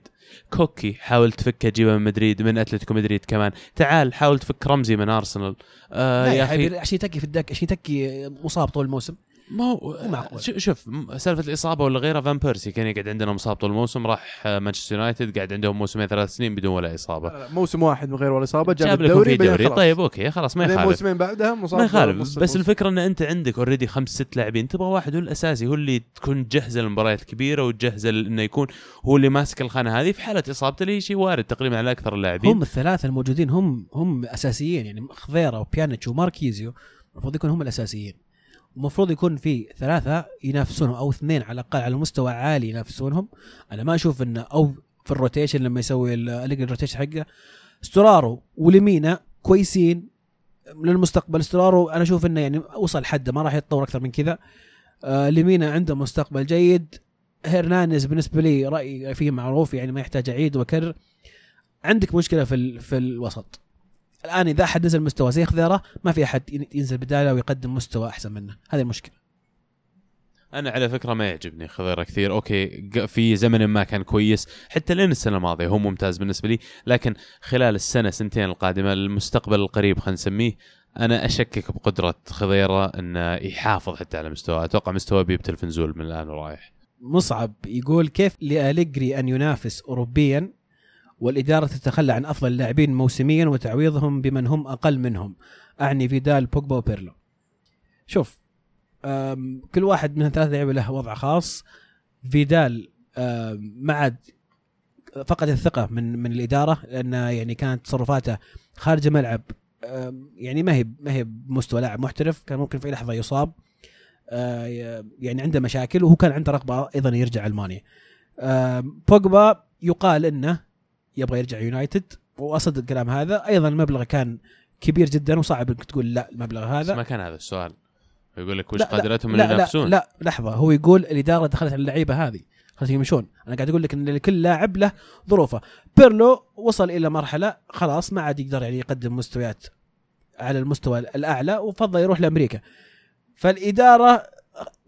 كوكي حاول تفكه جيبه من مدريد من أتلتيكو مدريد كمان. تعال حاول تفك رمزي من أرسنال. آه يا أخي عشان يتكي في الدكة عشان يتكي مصاب طول الموسم. ما هو معقول. شوف سالفة الإصابة ولا غيرها فان بيرسي كان يقعد عندنا مصاب طول الموسم راح آه، مانشستر يونايتد قاعد عندهم موسمين ثلاث سنين بدون ولا إصابة موسم واحد من غير ولا إصابة جاب, جاب الدوري دوري. طيب okay خلاص ما يخالف موسمين بعدها مصاب ما يخالف بس الموسم. الفكرة إن أنت عندك already خمس ست لاعبين تبغى واحد هو الأساسي هو اللي تكون جهزه للمباريات الكبيرة وتجهزه إنه يكون هو اللي ماسك الخانة هذه في حالة اصابته اللي هي شيء وارد تقريبا على أكثر اللاعبين هم الثلاثة الموجودين هم هم أساسيين يعني خضيره وبيانيتش وماركيزيو المفروض يكون هم الأساسيين المفروض يكون في ثلاثة ينافسونهم أو اثنين على الأقل على مستوى عالي ينافسونهم. أنا ما أشوف إنه أو في ال rotation لما يسوي ال- ال rotation حقه. ستورارو ولمينا كويسين للمستقبل. ستورارو أنا أشوف إنه يعني وصل حده ما راح يتطور أكثر من كذا. آه لمينا عنده مستقبل جيد. هرنانيز بالنسبة لي رايي فيه معروف يعني ما يحتاج أعيد وأكرر. عندك مشكلة في. في الوسط. الآن إذا أحد نزل مستوى زي خضيرة ما في أحد ين- ينزل بدالة ويقدم مستوى أحسن منه. هذه المشكلة. أنا على فكرة ما يعجبني خضيره كثير. okay في زمن ما كان كويس حتى لين السنة الماضية هو ممتاز بالنسبة لي لكن خلال السنة سنتين القادمة المستقبل القريب خلينا نسميه أنا أشكك بقدرة خضيره إنه يحافظ حتى على مستواه. أتوقع مستواه بيبتل في نزول من الآن ورايح مصعب يقول كيف لأليجري أن ينافس أوروبيا والإدارة تتخلى عن أفضل اللاعبين موسميا وتعويضهم بمن هم أقل منهم. أعني فيدال بوجبا وبيرلو. شوف كل واحد من الثلاثة لعيبة له وضع خاص. فيدال ما عاد فقد الثقة من من الإدارة لأن يعني كانت تصرفاته خارج الملعب يعني ما هي ما هي بمستوى لاعب محترف كان ممكن في لحظة يصاب آه، يعني عنده مشاكل وهو كان عنده رغبة أيضا يرجع ألمانيا. آه، بوجبا يقال إنه يبغى يرجع يونايتد. وأصدق الكلام هذا. أيضا المبلغ كان كبير جدا وصعب إنك تقول لا المبلغ بس هذا ما كان هذا السؤال. يقول لك وش لا، لا اللي ينافسون؟ لا, لا لحظة. هو يقول الإدارة دخلت على اللعيبة هذه. خلاص يمشون. أنا قاعد أقول لك إن لكل لاعب له ظروفه. بيرلو وصل إلى مرحلة خلاص ما عاد يقدر يعني يقدم مستويات على المستوى الأعلى وفضل يروح لأمريكا. فالإدارة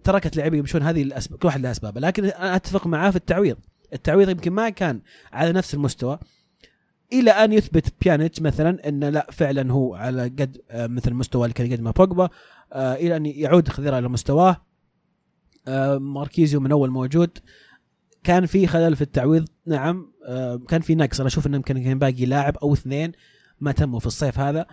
تركت لاعبين يمشون هذه الأسباب كل واحد له أسبابه. لكن أنا أتفق معاه في التعويض. التعويض يمكن ما كان على نفس المستوى إلى أن يثبت بيانيتش مثلا انه لا فعلا هو على قد آه، مثل المستوى اللي كان يقدمه بوجبا آه، إلى أن يعود خضيره إلى مستواه. آه، ماركيزيو من أول موجود. كان في خلل في التعويض نعم كان في نقص. أنا أشوف إنه يمكن كان باقي لاعب أو اثنين ما تموا في الصيف هذا.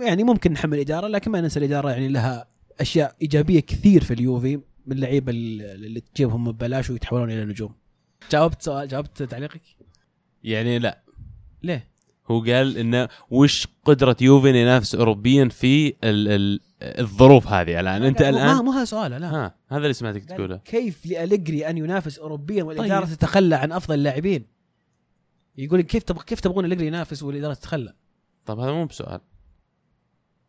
يعني ممكن نحمل الاداره لكن ما ننسى الإدارة يعني لها أشياء إيجابية كثير في اليوفي من اللعيبه اللي تجيبهم ببلاش ويتحولون إلى نجوم. جاوبت سؤال جاوبت تعليقك؟ يعني لا. ليه؟ هو قال انه وش قدرة يوفي إنه ينافس اوروبيا في ال ال الظروف هذه؟ الان أنت ما الآن مو هذا سؤال لا. ها هذا اللي سمعتك تقوله. كيف لأليجري أن ينافس اوروبيا والإدارة طيب. تتخلى عن أفضل اللاعبين؟ يقول لك كيف تبغى كيف تبغون أليجري ينافس والإدارة تتخلى؟ طب هذا مو بسؤال.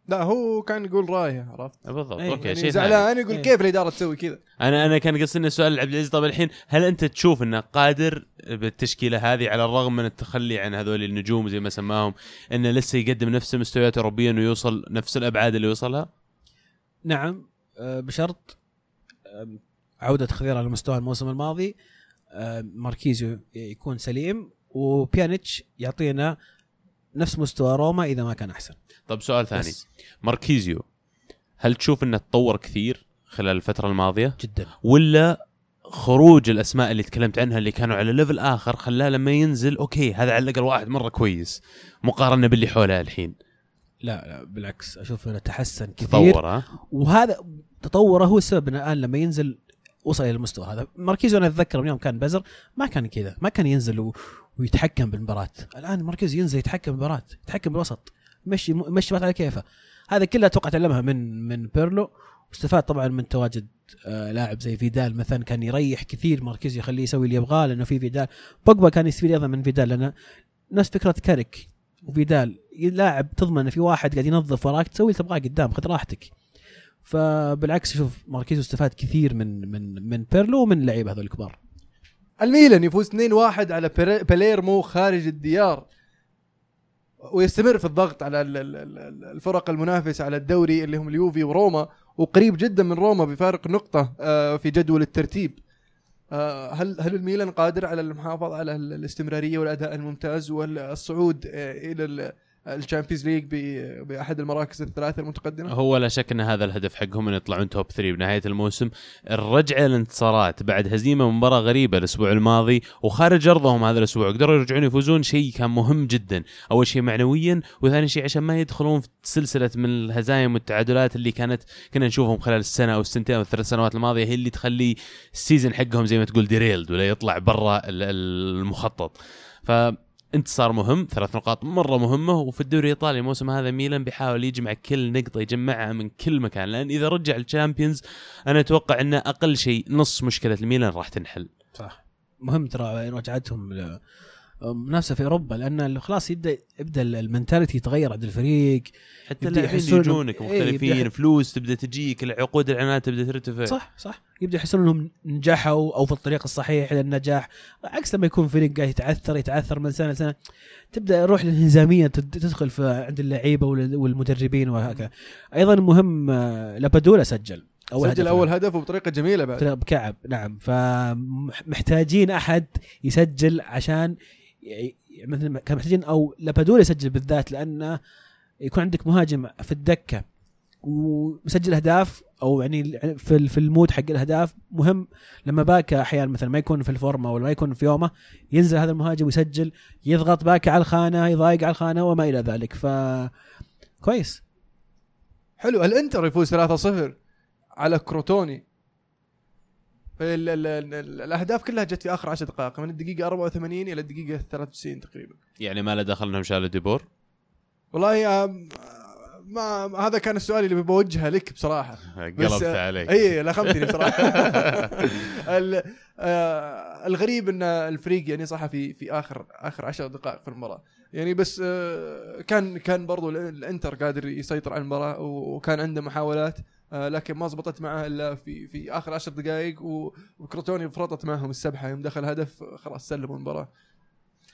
لا هو كان يقول رايه عرفت؟ بالضبط. أي. أوكي يعني شيء زعلان يقول إيه. كيف الاداره تسوي كذا؟ أنا أنا كان قصدي إنه سؤال عبد العزيز. طب الحين هل أنت تشوف إنه قادر بالتشكيلة هذه على الرغم من التخلي عن هذول النجوم زي ما سماهم إنه لسه يقدم نفس المستويات اوروبيا ويوصل نفس الأبعاد اللي وصلها؟ نعم. آه، بشرط آم، عودة خضيره على مستوى الموسم الماضي. آم، ماركيزيو يكون سليم وبيانيتش يعطينا نفس مستوى روما إذا ما كان أحسن. طب سؤال ثاني. بس. ماركيزيو هل تشوف إنه تطور كثير خلال الفترة الماضية؟ جدا. ولا خروج الأسماء اللي تكلمت عنها اللي كانوا على level آخر خلاه لما ينزل okay هذا على الأقل واحد مرة كويس مقارنة باللي حوله الحين؟ لا لا بالعكس أشوف إنه تحسن كثير. تطور ها؟ وهذا تطوره هو السبب إنه الآن لما ينزل وصل إلى المستوى هذا. ماركيزو أنا أتذكر من يوم كان بزر ما كان كذا ما كان ينزل و... ويتحكم بالمباراة. الآن ماركيزو ينزل يتحكم بالمباراة يتحكم بالوسط. يمشي المباراة على كيفه. هذا كله أتوقع تعلمها من من بيرلو. واستفاد طبعا من تواجد آه لاعب زي فيدال مثلا. كان يريح كثير ماركيزو يخليه يسوي اللي يبغاه لأنه في فيدال. بوجبا كان يستفيد أيضا من فيدال لأنه نفس فكرة كاريك. وفيدال لاعب تضمن في واحد قاعد ينظف وراك تسوي اللي تبغاه قدام خذ راحتك. فبالعكس شوف ماركيزو استفاد كثير من من من بيرلو ومن اللعيبة هذول الكبار. الميلان يفوز 2-1 على باليرمو خارج الديار. ويستمر في الضغط على ال- ال- ال- الفرق المنافسة على الدوري اللي هم اليوفي وروما وقريب جدا من روما بفارق نقطة آه، في جدول الترتيب. آه، هل هل الميلان قادر على المحافظة على ال- الاستمرارية والأداء الممتاز والصعود آه، ال- ال Champions League بأحد المراكز الثلاثة المتقدمة؟ هو لا شك أن هذا الهدف حقهم إن يطلعون top 3 بنهاية الموسم. الرجعه للانتصارات بعد هزيمة مباراة غريبة الأسبوع الماضي وخارج أرضهم هذا الأسبوع. قدروا يرجعون يفوزون شيء كان مهم جدا. أول شيء معنويا وثاني شيء عشان ما يدخلون في سلسلة من الهزايم والتعادلات اللي كانت كنا نشوفهم خلال السنة أو السنتين أو الثلاث سنوات الماضية هي اللي تخلي ال season حقهم زي ما تقول derailed ولا يطلع برا ال- المخطط. ف انتصار مهم ثلاث نقاط مرة مهمة وفي الدوري الإيطالي الموسم هذا ميلان بيحاول يجمع كل نقطة يجمعها من كل مكان لأن إذا رجع ال Champions أنا أتوقع ان أقل شيء نص مشكلة الميلان راح تنحل. صح. مهم ترى رجعتهم منافسه في أوروبا لأن خلاص يبدأ يبدأ ال mentality يتغير عند الفريق. حتى اللاعبين يجونك إيه، مختلفين يبدأ- فلوس تبدأ تجيك العقود الاعلانات تبدأ ترتفع. صح صح. يبدأ يحسون إنهم نجحوا أو في الطريق الصحيح للنجاح عكس لما يكون فريق قاعد يتعثر يتعثر من سنة لسنة تبدأ روح الانهزامية تد- تدخل في عند اللعيبة وال- والمدربين وهكذا. أيضا مهم آه، لابادولا سجل. سجل هدف أول. هدف وبطريقة جميلة بعد. بكعب نعم. فمحتاجين أحد يسجل عشان مثل ما كان محتاجين أو لابادولا يسجل بالذات لأنه يكون عندك مهاجم في الدكة ومسجل أهداف أو يعني في في ال mood حق الأهداف مهم لما باكا أحيانا مثلا ما يكون في الفورمة ولا ما يكون في يومه ينزل هذا المهاجم ويسجل يضغط باكا على الخانة يضايق على الخانة وما إلى ذلك. ف كويس. حلو. الإنتر يفوز 3-0 على كروتوني. ال- ال- ال- الأهداف كلها جت في آخر 10 دقائق من الدقيقة 84 إلى الدقيقة 93 تقريبا. يعني ما له دخل إنهم شالوا ديبور؟ والله آم، ما هذا كان السؤال اللي بوجهه لك بصراحة. قلبت آه، عليك. اي لخمتني بصراحة. آه، الغريب إن الفريق يعني صح في في آخر آخر 10 دقائق في المباراة. يعني بس آه، كان كان برضو ال- الإنتر قادر يسيطر على المباراة وكان عنده محاولات. آه، لكن ما زبطت معه إلا في في آخر 10 دقائق وكروتوني فرطت معهم السبحة. يوم دخل هدف خلاص سلموا المباراة.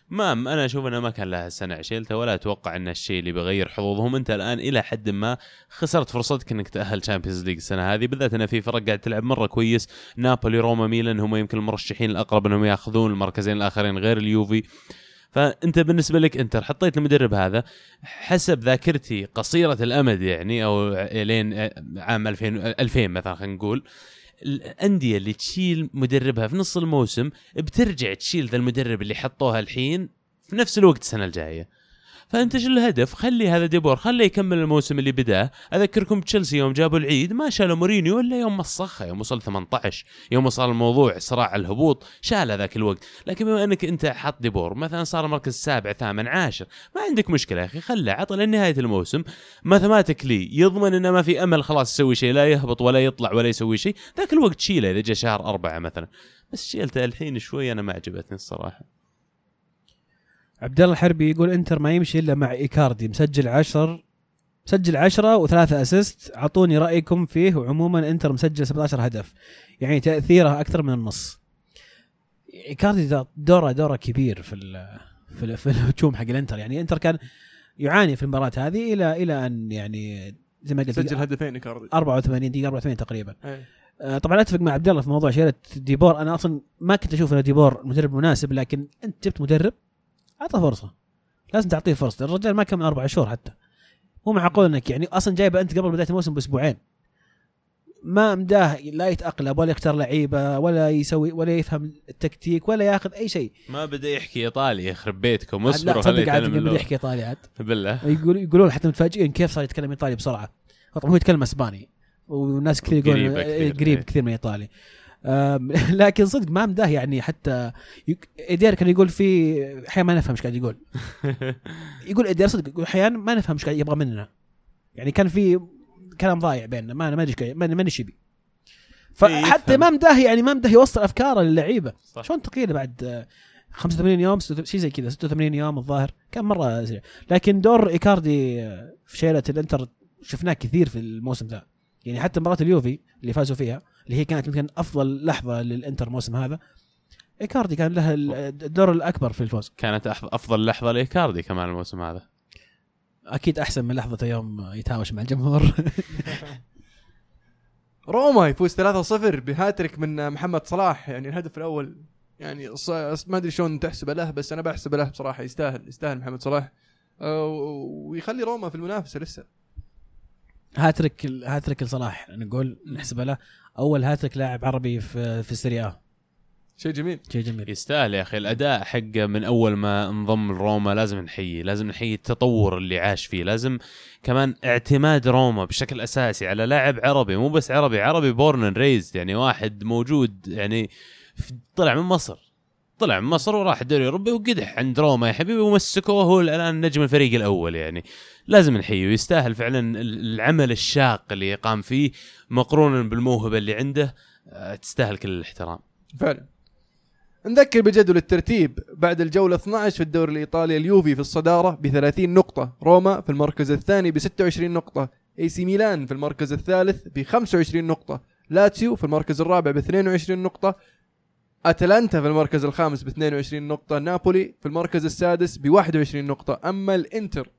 ما أنا أشوف إنه ما كان لها سنع شيلته ولا أتوقع إن الشيء اللي بيغير حظوظهم. أنت الآن إلى حد ما خسرت فرصتك إنك تأهل ت Champions League السنة هذه. بالذات إن في فرق قاعد تلعب مرة كويس. نابولي روما ميلان هم يمكن المرشحين الأقرب إنهم يأخذون المركزين الآخرين غير اليوفي. فأنت بالنسبة لك انتر حطيت المدرب هذا حسب ذاكرتي قصيرة الأمد يعني أو لين عام 2000 2000 مثلا خلينا نقول. الأندية اللي تشيل مدربها في نص الموسم بترجع تشيل ذا المدرب اللي حطوها الحين في نفس الوقت السنة الجاية. فأنت شو الهدف؟ خلي هذا ديبور خليه يكمل الموسم اللي بدأه، أذكركم تشيلسي يوم جابوا العيد ما شالوا مورينيو إلا يوم مسخه يوم وصل 18 يوم وصل الموضوع صراع الهبوط شال ذاك الوقت، لكن بما أنك أنت حط ديبور مثلا صار المركز السابع ثامن عاشر، ما عندك مشكلة يا أخي خله عطى لنهاية الموسم. mathematically يضمن إنه ما في أمل خلاص يسوي شيء لا يهبط ولا يطلع ولا يسوي شيء، ذاك الوقت شيله إذا جاء شهر أربعة مثلا، بس شيلته الحين شوي أنا ما عجبتني الصراحة. عبد الله الحربي يقول انتر ما يمشي إلا مع إيكاردي. مسجل 10 مسجل 10 وثلاثة assist أعطوني رأيكم فيه. وعموما انتر مسجل 17 هدف. يعني تأثيره أكثر من النص. إيكاردي دوره دوره كبير في ال في, ال في الهجوم حق الانتر. يعني انتر كان يعاني في المباراة هذه إلى إلى أن يعني زي ما قلت سجل هدفين إيكاردي. 84 دقيقة 84 تقريبا. إيه. آه، طبعا اتفق مع عبد الله في موضوع شيلة ديبور. أنا أصلا ما كنت أشوف إن ديبور مدرب مناسب لكن أنت جبت مدرب اعطه فرصة. لازم تعطيه فرصة. الرجال ما كمل أربع شهور حتى. مو معقول إنك يعني أصلا جايبه أنت قبل بداية الموسم بأسبوعين. ما مداه لا يتأقلم ولا يختار لعيبة ولا يسوي ولا يفهم التكتيك ولا ياخذ أي شيء. ما بدأ يحكي إيطالي يخرب بيتكم اصبروا خليه يتكلم بدا. يحكي إيطالي عاد. بالله. يقول يقولون حتى متفاجئين كيف صار يتكلم إيطالي بسرعة. طبعا هو يتكلم إسباني. وناس كثير يقولون قريب, إيه. كثير من إيطالي. لكن صدق ما مداه يعني حتى ايدير كان يقول في أحيانا ما نفهم إيش قاعد يقول. يقول ايدير صدق يقول أحيانا ما نفهم إيش قاعد يبغى مننا. يعني كان في كلام ضايع بيننا ما ما أدري إيش قاعد- ما ما نشبي فحتى. ما مداه يعني ما مداه يوصل أفكاره للعيبة. شلون تقيله بعد آه، 85 يوم 86 شيء زي كذا 86 يوم الظاهر. كان مرة سريع لكن دور إيكاردي آه، في شيلة الإنتر شفناه كثير في الموسم ذا. يعني حتى مباراة اليوفي اللي فازوا فيها اللي هي كانت يمكن أفضل لحظة للإنتر الموسم هذا. إيكاردي كان له ال- الدور الأكبر في الفوز. كانت أفضل لحظة لإيكاردي كمان الموسم هذا. أكيد أحسن من لحظته يوم يتهاوش مع الجمهور. روما يفوز 3-0 بهاتريك من محمد صلاح. يعني الهدف الأول يعني ص- ما أدري شلون تحسبه له بس أنا بحسبه له بصراحة يستاهل يستاهل محمد صلاح. ويخلي روما في المنافسة لسه. هاتريك هاتريك لصلاح. نقول نحسبه له. أول هاتريك لاعب عربي في في السيريا شيء جميل. شيء جميل. يستاهل يا أخي. الأداء حقه من أول ما انضم لروما لازم نحييه لازم نحيي التطور اللي عاش فيه. لازم كمان اعتماد روما بشكل أساسي على لاعب عربي مو بس عربي عربي born raised يعني واحد موجود يعني طلع من مصر. طلع من مصر وراح الدوري الاوروبي وقدح عند روما يا حبيبي ومسكوه هو الآن نجم الفريق الأول يعني. لازم نحييه ويستاهل فعلا العمل الشاق اللي قام فيه مقرونا بالموهبة اللي عنده آه، تستاهل كل الاحترام. فعلا. نذكر بجدول الترتيب بعد الجولة 12 في الدوري الإيطالي اليوفي في الصدارة ب 30 نقطة روما في المركز الثاني ب 26 نقطة إي سي ميلان في المركز الثالث ب 25 نقطة لاتسيو في المركز الرابع ب 22 نقطة أتلانتا في المركز الخامس ب 22 نقطة نابولي في المركز السادس ب 21 نقطة. أما الإنتر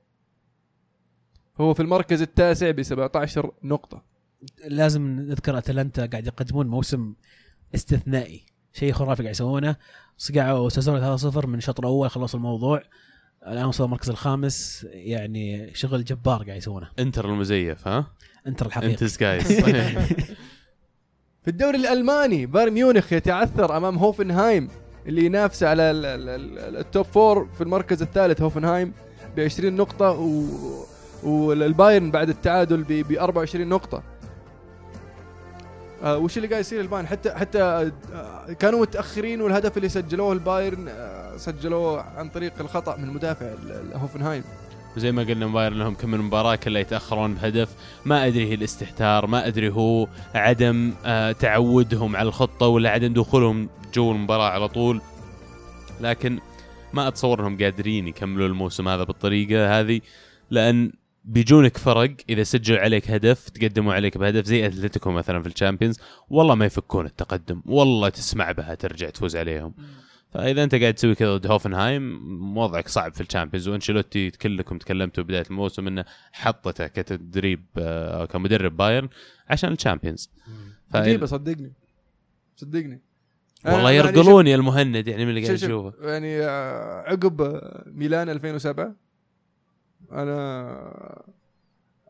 هو في المركز التاسع ب 17 نقطة. لازم نذكر أتلانتا قاعد يقدمون موسم استثنائي. شيء خرافي قاعد يسوونه. صقعوا ساسولو 3-0 من الشوط الأول خلصوا الموضوع. الآن وصلوا المركز الخامس يعني شغل جبار قاعد يسوونه. إنتر المزيف ها؟ إنتر الحقيقي. in disguise. في الدوري الألماني بايرن ميونخ يتعثر أمام هوفنهايم اللي ينافس على ال- ال- ال- ال top four في المركز الثالث هوفنهايم ب 20 نقطة و والبايرن بعد التعادل ب 24 نقطة. آه وش اللي قاعد يصير البايرن حتى حتى آه كانوا متأخرين والهدف اللي سجلوه البايرن آه سجلوه عن طريق الخطأ من مدافع هوفنهايم زي ما قلنا بايرن لهم كم من مباراة كلها يتأخرون بهدف. ما أدري هي الاستهتار ما أدري هو عدم آه تعودهم على الخطة ولا عدم دخولهم جو المباراة على طول. لكن ما أتصور إنهم قادرين يكملوا الموسم هذا بالطريقة هذه لأن بيجونك فرق إذا سجلوا عليك هدف تقدموا عليك بهدف زي أتلتيكو مثلا في ال Champions والله ما يفكون التقدم والله تسمع بها ترجع تفوز عليهم. فإذا أنت قاعد تسوي كذا ضد هوفنهايم وضعك صعب في ال Champions. وأنشيلوتي كلكم تكلمتوا بداية الموسم إنه حطته كتدريب آه، كمدرب بايرن عشان ال Champions. عجيبه صدقني. صدقني. والله أنا يعني يرقلون يا المهند يعني من اللي قاعد شوف- اشوفه شوف، يعني آه، عقب آه، ميلان 2007 أنا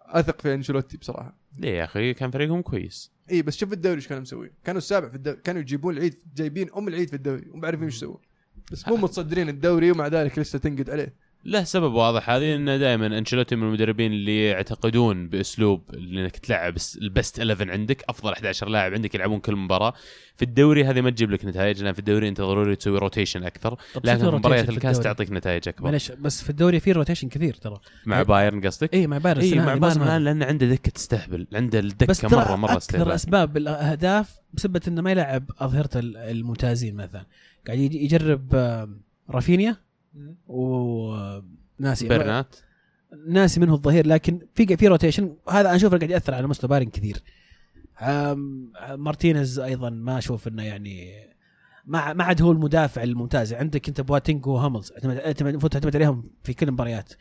أثق في أنشيلوتي بصراحة. ليه يا أخي؟ كان فريقهم كويس. إي بس شوف الدوري إيش كانوا مسوين كانوا السابع في الدوري كانوا يجيبون العيد جايبين أم العيد في الدوري وما عارفين إيش يسوون بس مو متصدرين الدوري ومع ذلك لسه تنقد عليه. له سبب واضح هذه إنه دائما أنشيلوتي من المدربين اللي يعتقدون بأسلوب اللي إنك تلعب ال best 11 عندك أفضل 11 لاعب عندك يلعبون كل مباراة في الدوري هذه ما تجيب لك نتائج لأن في الدوري أنت ضروري تسوي rotation أكثر لكن مباريات الكاس. تعطيك نتائج أكبر معلش بس في الدوري في rotation كثير ترى مع إيه. بايرن قصدك؟ اي مع بايرن اي مع بايرن لأن عنده دكة تستهبل عنده الدكة مره مرة أكثر استهبال أسباب الأهداف بسبب إنه ما يلعب أظهرة ال- الممتازين مثلا قاعد يجرب رافينيا وناسي برنات ناسي. منه الظهير لكن في في rotation هذا أنا أشوفه قاعد يأثر على مستوى بايرن كثير. مارتينيز أيضا ما أشوف إنه يعني ما ما عاد هو المدافع الممتاز. عندك أنت بواتينج وهاملز اعتمد اعتمد المفروض تعتمد عليهم في كل المباريات.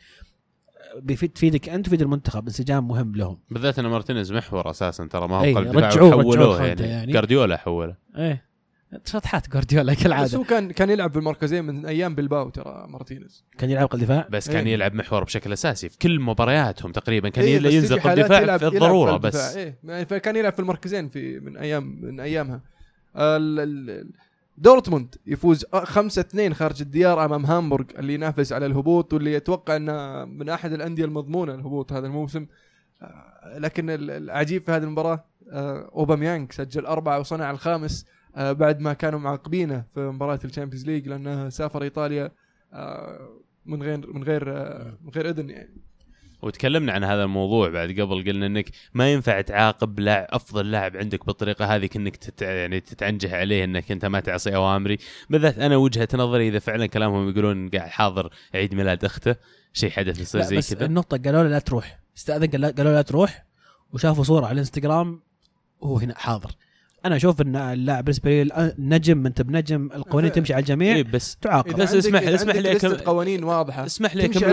بيفيد تفيدك أنت تفيد المنتخب. انسجام مهم لهم. بالذات إن مارتينيز محور أساسا ترى ما هو أي، قلب دفاع حولوه يعني, يعني. جارديولا حوله. إيه. شطحات جوارديولا بس كالعاده هو كان كان يلعب في المركزين من أيام بلباو ترى مارتينيز. كان يلعب قلب دفاع؟ بس كان إيه. يلعب محور بشكل أساسي في كل مبارياتهم تقريبا. كان إيه، بس ينزل قلب دفاع يلعب- في يلعب الضرورة قلب بس. دفاع، إيه. يعني فكان يلعب في المركزين في من أيام من أيامها. دورتموند يفوز 5 2 خارج الديار أمام هامبورغ اللي ينافس على الهبوط واللي يتوقع إنه من أحد الأندية المضمونة الهبوط هذا الموسم. آه، لكن ال- العجيب في هذه المباراة آه، اوباميانج سجل أربعة وصنع الخامس. بعد ما كانوا معاقبينه في مباراة ال Champions League لأنه سافر إيطاليا آه، من غير من غير آه، من غير إذن يعني. وتكلمنا عن هذا الموضوع بعد قبل قلنا إنك ما ينفع تعاقب لاعب أفضل لاعب عندك بالطريقة هذه كأنك تت يعني تتعنجه عليه إنك أنت ما تعصي أوامري. بالذات أنا وجهة نظري إذا فعلا كلامهم يقولون قاعد حاضر عيد ميلاد أخته شيء حدث يصير زي بس كذا. النقطة قالوا له لا تروح. استأذن قال- قالوا له لا تروح وشافوا صورة على الإنستغرام وهو هنا حاضر. أنا أشوف ان اللاعب بالنسبة لي النجم انت بنجم القوانين تمشي على الجميع إيه بس تعاقب. بس اسمح لي- إذا اسمح لي أكمل- قوانين واضحة. اسمح لي. لك لا.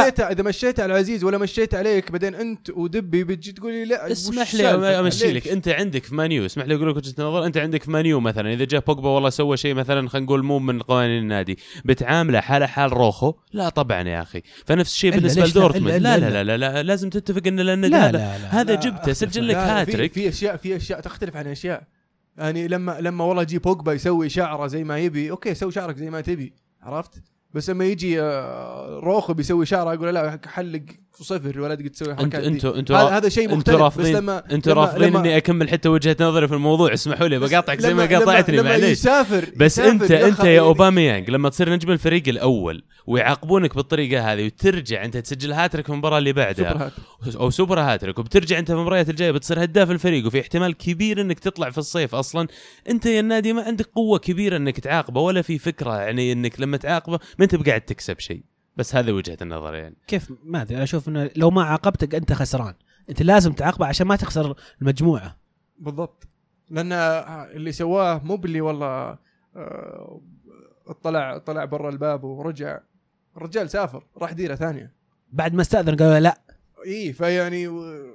مشيت إذا مشيت على العزيز ولا مشيت عليك بعدين أنت ودبي بتجي تقول لي لا اسمح؟ لي أمشي؟ لك. أنت عندك في مانيو اسمح لي أقول لك وجهة نظر. أنت عندك في مانيو مثلا. إذا جاء بوجبا والله سوى شيء مثلا خلينا نقول مو من قوانين النادي. بتعامله حاله حال روخو؟ لا طبعا يا أخي. فنفس الشيء بالنسبة؟ لدورتموند. لا, لا, لا, لا, لا لازم تتفق إن لأن لا هذا لا لا هذا لا، جبته سجل لك هاتريك. في اشياء في أشياء تختلف عن أشياء. يعني لما لما والله يجي بوجبا يسوي شعره زي ما يبي okay سوي شعرك زي ما تبي عرفت؟ بس لما يجي آه، روخو بيسوي شعره أقول لا حلق صفر ولا تقدر تسوي انت حركات دي. أنتوا أنتوا هذا شيء مختلف بس رافضين لما لما- رافضين إني أكمل حتى وجهة نظري في الموضوع اسمحوا لي بقاطعك زي ما قاطعتني معليش. يسافر بس يسافر انت يا أنت يا يعني- اوباميانج لما تصير نجم الفريق الأول ويعاقبونك بالطريقة هذه وترجع أنت تسجل هاتريك في المباراة اللي سوبر بعدها هات. أو super hat-trick وبترجع أنت في المباريات الجاية بتصير هداف الفريق وفي احتمال كبير إنك تطلع في الصيف أصلا. أنت يا النادي ما عندك قوة كبيرة إنك تعاقبه ولا في فكرة يعني إنك لما تعاقبه ما أنت بقاعد تكسب شيء. بس هذا وجهة النظر يعني. كيف؟ ما أدري أنا أشوف إنه لو ما عاقبتك أنت خسران. أنت لازم تعاقبه عشان ما تخسر المجموعة. بالضبط. لأن اللي سواه مو باللي والله آه، طلع طلع برا الباب ورجع. الرجال سافر راح ديرة ثانية. بعد ما استأذن قالوا لا. إي فيعني و-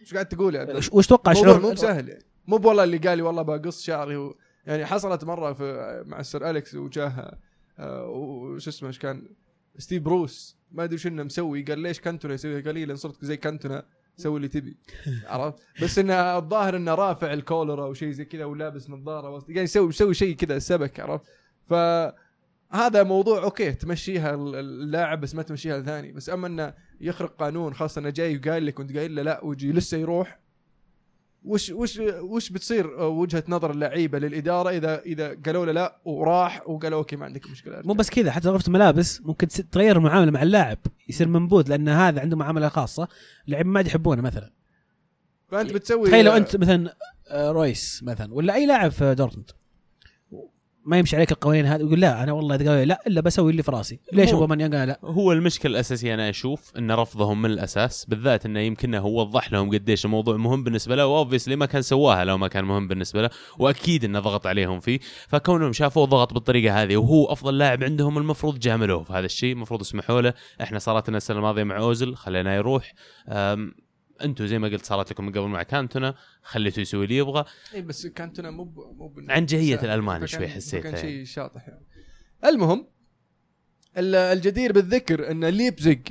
إيش قاعد تقول يعني؟ وش وش توقع؟ الموضوع شعور مو بسهل. يعني مو والله اللي قال لي والله بقص شعري و... يعني حصلت مرة في مع السر أليكس وجاه وش اسمه إيش كان؟ ستيف بروس. ما أدري شنو مسوي. قال ليش كانتونا؟ يسوي قال لي لأن صرت زي كانتونا سوي اللي تبي. عرفت؟ بس إنه الظاهر إنه رافع ال collar أو شيء زي كذا ولابس نظارة وسط- يعني يسوي يسوي شيء كذا سبك عرفت؟ ف هذا موضوع okay تمشيها ال- اللاعب بس ما تمشيها الثاني بس أما إنه يخرق قانون خاصة إنه جاي وقايل لك وأنت قايل له لا ويجي لسه يروح وش وش وش بتصير وجهة نظر اللعيبة للإدارة اذا إذا قالوا له لا وراح وقالوا okay ما عندك مشكلة. مو بس كذا حتى غرفه الملابس ممكن تغير المعاملة مع اللاعب يصير منبوذ لأن هذا عنده معاملة خاصة اللعيبه ما يحبونه مثلا. فأنت بتسوي تخيل لو أنت مثلا آه، رويس مثلا ولا أي لاعب في دورتموند. ما يمشي عليك القوانين هذه ويقول لا أنا والله إذا لا إلا بسوي اللي في راسي. ليش هو- أبو من قال لا؟ هو المشكلة الأساسية أنا أشوف إن رفضهم من الأساس بالذات إنه يمكن هو وضح لهم قديش الموضوع مهم بالنسبة له و obviously ما كان سواها لو ما كان مهم بالنسبة له وأكيد إنه ضغط عليهم فيه. فكونهم شافوه ضغط بالطريقة هذه وهو أفضل لاعب عندهم المفروض جاملوه في هذا الشيء. المفروض يسمحوا له. إحنا صارت لنا السنة الماضية مع أوزل خليناه يروح. أنتم زي ما قلت صارت لكم من قبل مع كانتونا خليته يسوي اللي يبغى إي بس كانتونا مو مو عن. الألماني فكان- شوي حسيتها كان يعني. شيء شاطح يعني المهم ال- الجدير بالذكر إن ليبزيج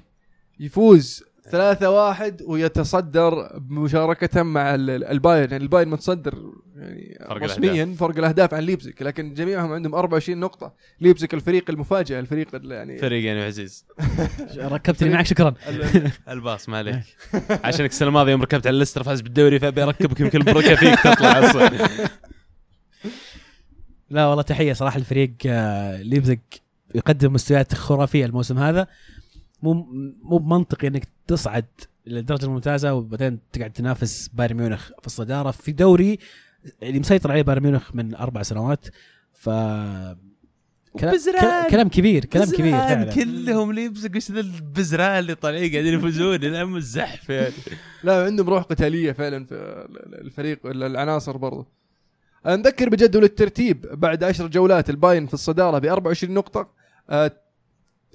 يفوز 3-1 ويتصدر مشاركة مع ال- ال- البايرن. يعني البايرن متصدر يعني فرق رسميا فرق الأهداف عن ليبزيج لكن جميعهم عندهم 24 نقطة. ليبزيج الفريق المفاجئ الفريق ال- يعني فريق يعني عزيز. ركبتني معك شكرا. ال- الباص ما عليك. عشانك السنة الماضيه يوم ركبت على الليستر فاز بالدوري فأبي أركبك يمكن البركه فيك تطلع أصلا. لا والله تحية صراحة الفريق آه، ليبزيج يقدم مستويات خرافية الموسم هذا. مو مو بمنطقي إنك تصعد للدرجة الممتازة وبعدين تقعد تنافس بايرن ميونخ في الصدارة. في دوري اللي مسيطر عليه بايرن ميونخ من أربع سنوات. ف كلام. كلام كبير كلام كبير بزران فعلا. كلهم ليبزيج وش ذا البزران اللي طالعين قاعدين يفوزون. الهم الزحف يعني. لا عندهم روح قتالية فعلا في ال- الفريق العناصر برضو. نذكر بجدول الترتيب بعد عشر جولات البايرن في الصدارة ب 24 نقطة. آه،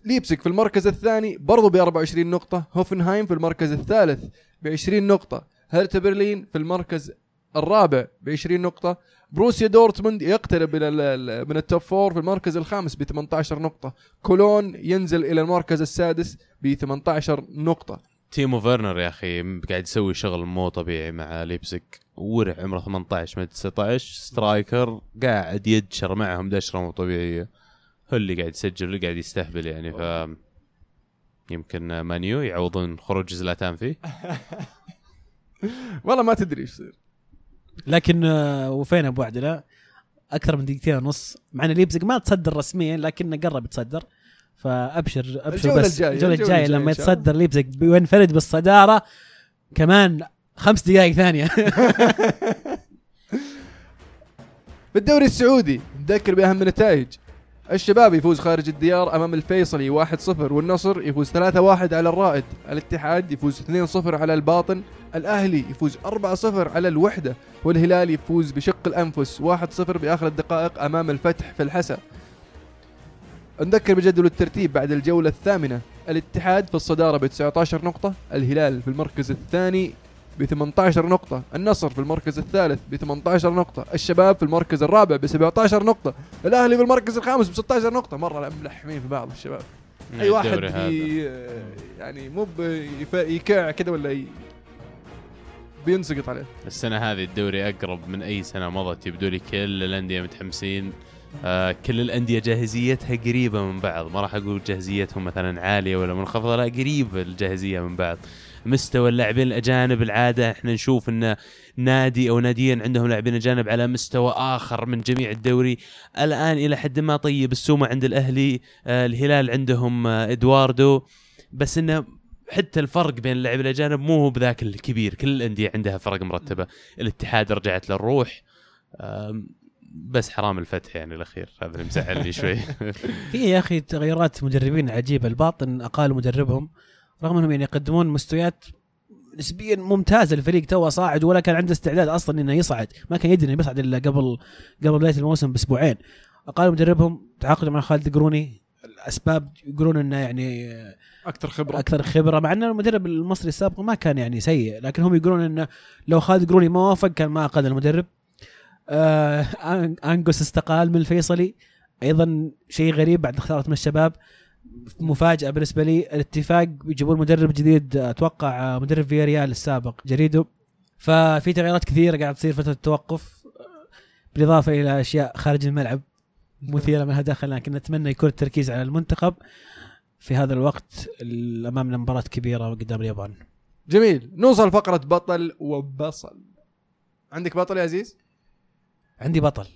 ليبزيج في المركز الثاني برضو ب 24 نقطة. هوفنهايم في المركز الثالث ب 20 نقطة. هرتا برلين في المركز الرابع ب 20 نقطة. بروسيا دورتموند يقترب ال- من ال top four في المركز الخامس ب 18 نقطة. كولون ينزل إلى المركز السادس ب 18 نقطة. تيمو فيرنر يا أخي قاعد يسوي شغل مو طبيعي مع ليبزيج ورع عمره 18 من 19 striker قاعد يدشر معهم دشرة مو طبيعية. هو اللي قاعد يسجل اللي قاعد يستهبل يعني ف يمكن مانيو يعوضون خروج زلاتان فيه. والله ما تدري إيش يصير. لكن آه، وفين أبو عدله أكثر من دقيقتين ونص. مع إن ليبزيج ما تصدر رسميا لكنه قرب يتصدر. فأبشر أبشر الجولة بس. الجاية، الجولة الجولة الجاية الجاية لما. يتصدر ليبزيج وينفرد بالصدارة كمان خمس دقائق ثانية. في الدوري السعودي نذكر بأهم النتائج. الشباب يفوز خارج الديار أمام الفيصلي 1-0 والنصر يفوز 3-1 على الرائد. الاتحاد يفوز 2-0 على الباطن. الأهلي يفوز 4-0 على الوحدة. والهلال يفوز بشق الأنفس 1-0 بآخر الدقائق أمام الفتح في الحسا. نذكر بجدول الترتيب بعد الجولة الثامنة. الاتحاد في الصدارة ب 19 نقطة الهلال في المركز الثاني ب 18 نقطة، النصر في المركز الثالث ب 18 نقطة، الشباب في المركز الرابع ب 17 نقطة، الأهلي في المركز الخامس ب 16 نقطة، مرة ملحمين في بعض الشباب. أي واحد يعني مو يكع كذا ولا ي... بينسقط عليه. السنة هذه الدوري أقرب من أي سنة مضت يبدو لي كل الأندية متحمسين آه كل الأندية جاهزيتها قريبة من بعض ما راح أقول جاهزيتهم مثلا عالية ولا منخفضة لا قريبة الجاهزية من بعض مستوى اللاعبين الأجانب العادة. إحنا نشوف إن نادي أو ناديين عندهم لاعبين أجانب على مستوى آخر من جميع الدوري. الآن إلى حد ما طيب السومة عند الأهلي. آه الهلال عندهم آه إدواردو. بس إنه حتى الفرق بين اللاعبين الأجانب مو هو بذاك الكبير. كل الأندية عندها فرق مرتبة. الاتحاد رجعت للروح. بس حرام الفتح يعني الأخير. هذا اللي مزعلني شوي. في يا أخي تغيرات مدربين عجيبة. الباطن اقال مدربهم. رغم انهم يعني يقدمون مستويات نسبيا ممتازة الفريق تو صاعد ولا كان عنده استعداد أصلا إنه يصعد. ما كان يدري إنه بيصعد إلا قبل قبل بداية الموسم بأسبوعين. أقال مدربهم تعاقدوا مع خالد قروني الأسباب يقولون إنه يعني أكثر خبرة. أكثر خبرة مع إن المدرب المصري السابق ما كان يعني سيء لكن هم يقولون إنه لو خالد قروني ما وافق كان ما أقل المدرب. آه انجوس استقال من الفيصلي. أيضا شيء غريب بعد اختارت من الشباب. مفاجأة بالنسبة لي الاتفاق يجيبون مدرب جديد أتوقع آه، مدرب فياريال السابق جريدو. ففي تغييرات كثيرة قاعد تصير فترة التوقف بالإضافة إلى أشياء خارج الملعب مثيره ما لها دخل لكن نتمنى يكون التركيز على المنتخب. في هذا الوقت ال- امامنا مباراه كبيرة قدام اليابان. جميل. نوصل فقرة بطل وبصل. عندك بطل يا عزيز؟ عندي بطل.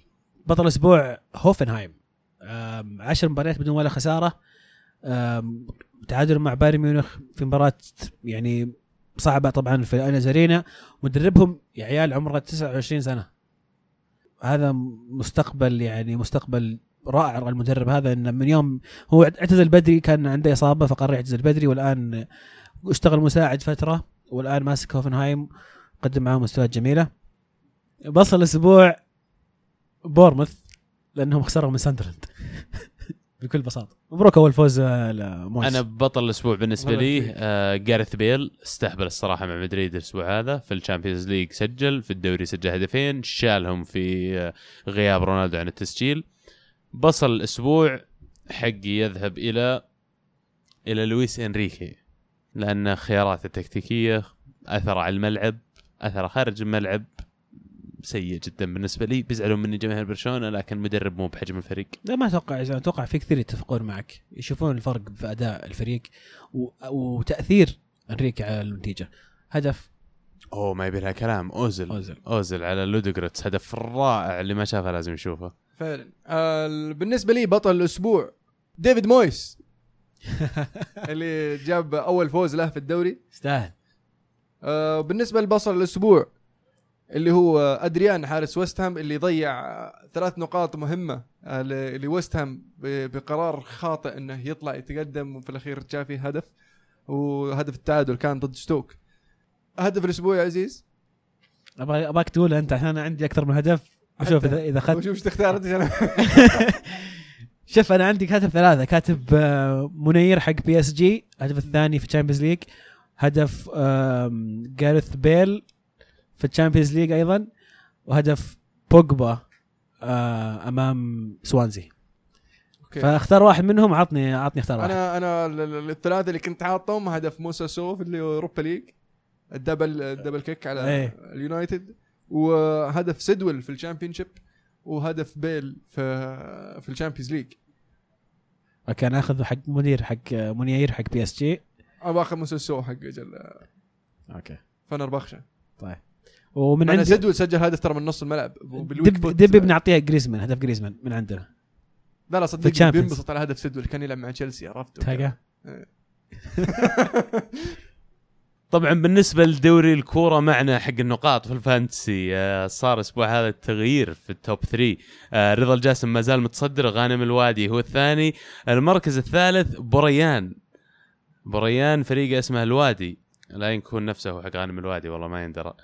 بطل الأسبوع هوفنهايم. عشر مباريات بدون ولا خسارة. تعادل مع بايرن ميونخ في مباراة يعني صعبة طبعا في اليانز أرينا. مدربهم يا عيال عمره 29 سنة. هذا مستقبل يعني مستقبل رائع المدرب هذا إنه من يوم هو اعتزل بدري كان عنده إصابة فقرر يعتزل بدري والآن اشتغل مساعد فترة والآن ماسك هوفنهايم قدم معاه مستويات جميلة. بصل الأسبوع بورنموث لأنهم خسروا من ساندرلاند. بكل بساطة. مبروك أول فوز آه، لمويس. أنا بطل الأسبوع بالنسبة لي. آه جارث بيل. استهبل الصراحة مع مدريد الأسبوع هذا. في ال Champions League سجل في الدوري سجل هدفين شالهم في آه، غياب رونالدو عن التسجيل. بصل الأسبوع حقي يذهب إلى إلى لويس إنريكي لأن خياراته التكتيكية اثر على الملعب اثر خارج الملعب. سيء جدا بالنسبة لي. بيزعلون مني جماهير برشلونه لكن مدرب مو بحجم الفريق. لا ما أتوقع أتوقع في كثير يتفقون معك. يشوفون الفرق في أداء الفريق و... وتأثير أنريكي على النتيجة. هدف؟ أوه ما يبي لها كلام. اوزل اوزل اوزل على لودوغرتس هدف رائع اللي ما شافه لازم يشوفه. فعلا. آه بالنسبة لي بطل الأسبوع ديفيد مويس. اللي جاب أول فوز له في الدوري. يستاهل. آه بالنسبة لبصل الأسبوع اللي هو أدريان حارس ويست هام اللي ضيع ثلاث نقاط مهمة آه، لويست هام بقرار خاطئ إنه يطلع يتقدم وفي الأخير فيه هدف وهدف التعادل كان ضد ستوك هدف الأسبوع يا عزيز؟ ابغاك تقول أنت عشان أنا عندي أكثر من هدف وشوف اذا إذا اخذت وشوف إيش تختار أنت. شوف أنا عندي كاتب ثلاثة كاتب آه، منير حق بي اس جي الهدف الثاني في ال Champions League هدف جارث بيل في ال Champions League أيضا وهدف بوجبا آه، أمام سوانزي. okay. فأختار واحد منهم عطني عطني اختار واحد. أنا أنا ال- ال- الثلاثة اللي كنت حاطهم هدف موسى سوف اللي هو Europa League ال double ال double kick على إيه. اليونايتد وهدف سيدويل في ال Championship وهدف بيل في في ال Champions League. okay أنا اخذ حق منير حق منير حق PSG أبغى اخذ موسى سوف حق أجل okay. فنربخشة ومن من عندي سيدويل سجل هدف ترى من نص الملعب بال week ده. دب بنعطيها جريزمان هدف جريزمان من عندنا. لا لا صدق. بينبسط على هدف سيدويل كان يلعب مع تشيلسي عرفت؟ طبعا بالنسبة لدوري الكورة معنا حق النقاط في ال fantasy آه، صار الأسبوع هذا التغيير في ال top 3 آه، رضا الجاسم ما زال متصدر غانم الوادي هو الثاني. المركز الثالث بريان. بريان فريق اسمه الوادي. لا يكون نفسه حق غانم الوادي والله ما يندرى. آه،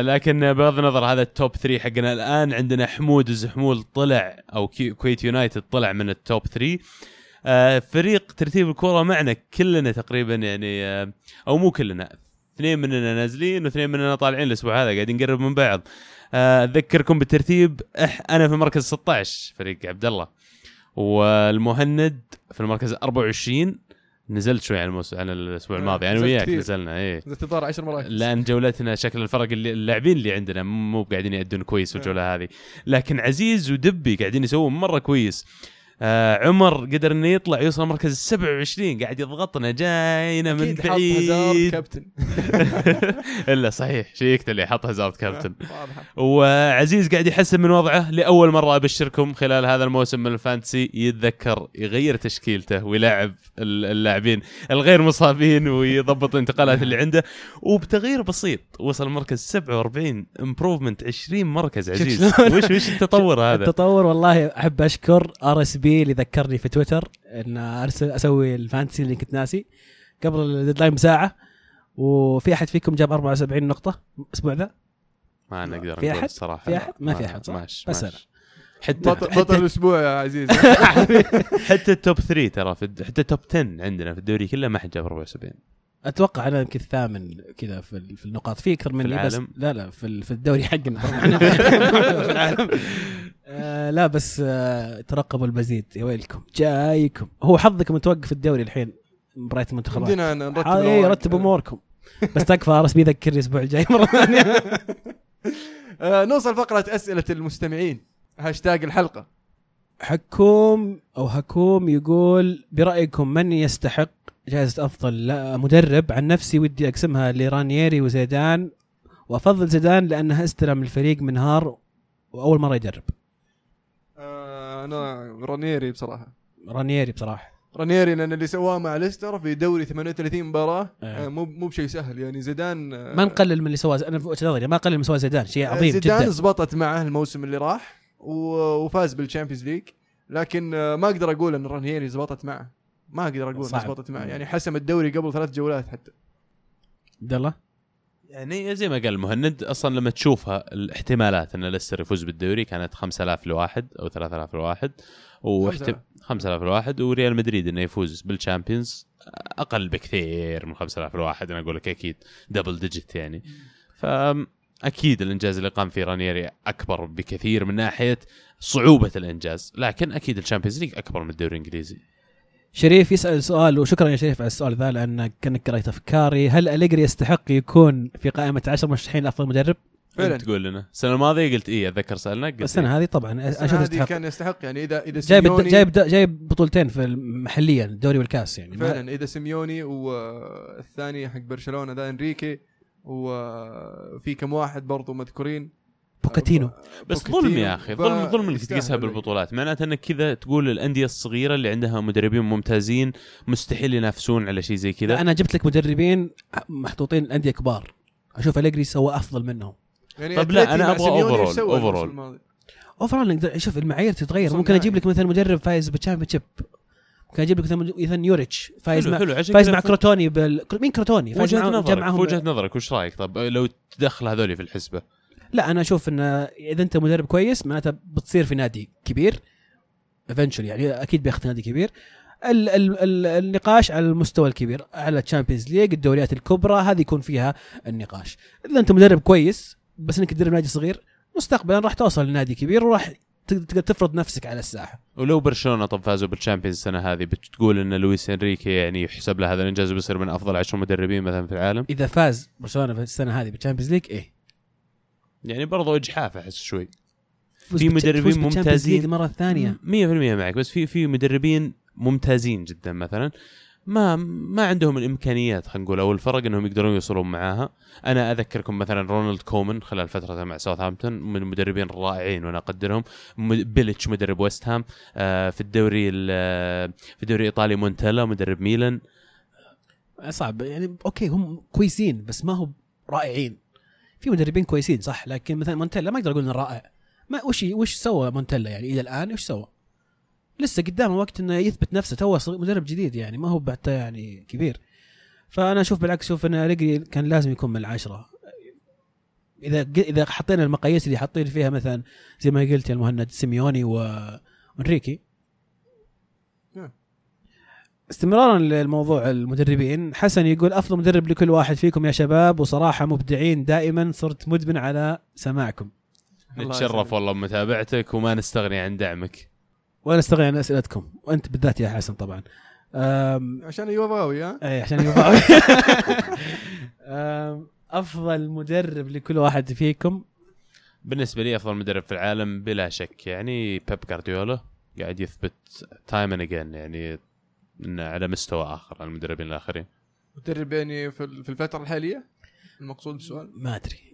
لكن بغض النظر هذا ال top 3 حقنا الآن عندنا حمود الزحمول طلع أو كويت United طلع من ال top 3 آه، فريق ترتيب الكورة معنا كلنا تقريبا يعني آه، أو مو كلنا اثنين مننا نازلين واثنين مننا طالعين الأسبوع هذا قاعدين نقرب من بعض. آه، أذكركم بالترتيب أنا في المركز 16 فريق عبد الله والمهند في المركز 24 نزلت شوي عن الموسم عن الأسبوع آه، الماضي أنا نزلت وياك. نزلنا إيه. نزلت الظاهر 10 مراكز لأن جولتنا شكل الفرق اللي اللاعبين اللي عندنا مو قاعدين يأدون كويس الجولة هذه. لكن عزيز ودبي قاعدين يسوون مرة كويس. آه عمر قدر إنه يطلع يوصل المركز ال 27 قاعد يضغطنا جاينا من بعيد. كابتن. إلا صحيح شيكت اللي حط هازارد كابتن. وعزيز قاعد يحسن من وضعه لأول مرة أبشركم خلال هذا الموسم من ال fantasy يتذكر يغير تشكيلته ويلاعب ال- اللاعبين الغير مصابين ويضبط الانتقالات اللي عنده. وبتغيير بسيط وصل مركز 47 improvement 20 مركز عزيز؟ وش وش التطور هذا؟ التطور؟ والله أحب أشكر ار اس بي اللي ذكرني في تويتر إن ارسل أسوي ال fantasy اللي كنت ناسي قبل ال deadline بساعة وفي أحد فيكم جاب 74 نقطة الأسبوع ذا ما نقدر في نقول أحد؟ الصراحه في أحد؟ ما في أحد، صح؟ ماش بس ماش. حتى بطل, الأسبوع يا عزيز حتى ال top 3 ترى في حتى ال top 10 عندنا في الدوري كله ما حد جاب 74 أتوقع أنا يمكن الثامن كذا في, ال- في النقاط. في أكثر مني بس العالم؟ لا لا في, ال- في الدوري حقنا. طبعا. في العالم. آه لا بس آه ترقبوا المزيد يا ويلكم. جايكم. هو حظكم متوقف الدوري الحين مباريات المنتخبات. بدينا نرتب الأوراق. رتبوا أموركم. بس تكفى ارس بيذكرني الأسبوع الجاي مرة ثانية. آه، نوصل فقرة أسئلة المستمعين. هاشتاج الحلقة. حكوم أو حكوم يقول برأيكم من يستحق جائزة أفضل؟ لا- مدرب. عن نفسي ودي أقسمها لرانييري وزيدان. وأفضل زيدان لأنه استلم الفريق منهار وأول مرة يدرب. آه، أنا رانيري بصراحة. رانييري بصراحة. رانيري لأن اللي سواه مع ليستر في دوري 38 مباراة إيه. آه، مو مو بشيء سهل. يعني زيدان آه، ما نقلل من اللي سواه. أنا في ما اقلل من سواه زيدان. شيء عظيم زيدان جدا. زبطت معه الموسم اللي راح. وفاز بال Champions League لكن آه، ما أقدر أقول إن رانيري زبطت معه. ما أقدر أقول صعب. زبطت معه. يعني حسم الدوري قبل ثلاث جولات حتى. عبد الله؟ يعني زي ما قال مهند أصلا لما تشوفها الاحتمالات إن ليستر يفوز بالدوري كانت 5000 لواحد أو 3000 لواحد. واحتم... 5000. 5000 لواحد. وريال مدريد إنه يفوز بال Champions أقل بكثير من 5000 لواحد. أنا أقول لك أكيد double digit يعني. فاكيد الإنجاز اللي قام فيه رانيري أكبر بكثير من ناحية صعوبة الإنجاز لكن أكيد ال Champions League أكبر من الدوري الإنجليزي. شريف يسأل سؤال وشكرا يا شريف على السؤال ذا لانك كانك قريت أفكاري. هل أليجري يستحق يكون في قائمة 10 مرشحين لأفضل مدرب؟ فعلا. أنت تقول لنا. السنة الماضية قلت إيه أتذكر سالناك قلت السنة هذه طبعا أشوف هذه يستحق. كان يستحق يعني إذا اذا جايب سيميوني جايب جايب بطولتين في محليا الدوري والكاس يعني. فعلا إذا سيميوني والثاني حق برشلونة ذا إنريكي وفي كم واحد برضو مذكورين بوكيتينو بس. ظلم يا أخي ظلم ظلم إنك تقيسها ولا؟ بالبطولات معناته إنك كذا تقول الأندية الصغيرة اللي عندها مدربين ممتازين مستحيل ينافسون على شيء زي كذا أنا جبت لك مدربين محطوطين انديه كبار أشوف أليجري سوى أفضل منهم يعني طب لا، الموسم overall. الماضي؟ overall نقدر شوف المعايير تتغير ممكن أجيب. لك مثلا مدرب فايز بال Champions ممكن أجيب لك مثلا يوريتش فايز حلو مع حلو فايز مع كروتوني بال... مين كروتوني؟ فايز وجهه نظرك وجهة نظرك وش رأيك؟ طب لو تدخل هذول في الحسبة. لا أنا أشوف إن إذا أنت مدرب كويس معناته بتصير في نادي كبير. eventually يعني أكيد بياخذ نادي كبير. ال ال ال النقاش على المستوى الكبير على ال Champions League الدوريات الكبرى هذه يكون فيها النقاش. إذا أنت مدرب كويس بس إنك تدرب نادي صغير مستقبلا راح توصل لنادي كبير وراح تقدر تفرض نفسك على الساحة. ولو برشلونة طب فازوا بال Champions السنة هذه بتقول إن لويس إنريكي يعني يحسب له هذا الإنجاز وبيصير من أفضل عشر مدربين مثلا في العالم؟ إذا فاز برشلونة في السنة هذه بال Champions League إيه. يعني برضو اجحاف أحس شوي. في مدربين ممتازين. league المره الثانية 100% معك بس في في مدربين ممتازين جدا مثلا. ما ما عندهم الإمكانيات خلينا نقول أو الفرق إنهم يقدرون يوصلون معاها. أنا أذكركم مثلا رونالد كومن خلال فترته مع ساوثهامبتون من المدربين الرائعين وأنا أقدرهم. بيليتش مدرب ويست هام آه، في الدوري ال- في الدوري الإيطالي مونتيلا مدرب ميلان. صعب. يعني okay هم كويسين بس ما هو رائعين. في مدربين كويسين صح لكن مثلا مونتيلا ما أقدر أقول إنه رائع. ما وش وش سوى مونتيلا يعني إلى الآن؟ وش سوى؟ لسه قدامه وقت إنه يثبت نفسه تو مدرب جديد يعني ما هو بعد يعني كبير فأنا أشوف بالعكس أشوف إن أليجري كان لازم يكون من العشرة إذا إذا حطينا المقاييس اللي حاطين فيها مثلا زي ما قلت يا المهند سيميوني و- وانريكي نعم. استمرارا للموضوع المدربين حسن يقول أفضل مدرب لكل واحد فيكم يا شباب وصراحة مبدعين دائما صرت مدمن على سماعكم نتشرف. والله بمتابعتك وما نستغني عن دعمك وأنا أستغني عن أسئلتكم. وأنت بالذات يا حسن طبعا. عشان يوفاوي ها؟ اي عشان يوفاوي. أم، أفضل مدرب لكل واحد فيكم؟ بالنسبة لي أفضل مدرب في العالم بلا شك يعني بيب جارديولا قاعد يثبت time and again يعني إنه على مستوى آخر عن المدربين الآخرين. مدرب يعني في ال- في الفترة الحالية؟ المقصود بالسؤال ما أدري.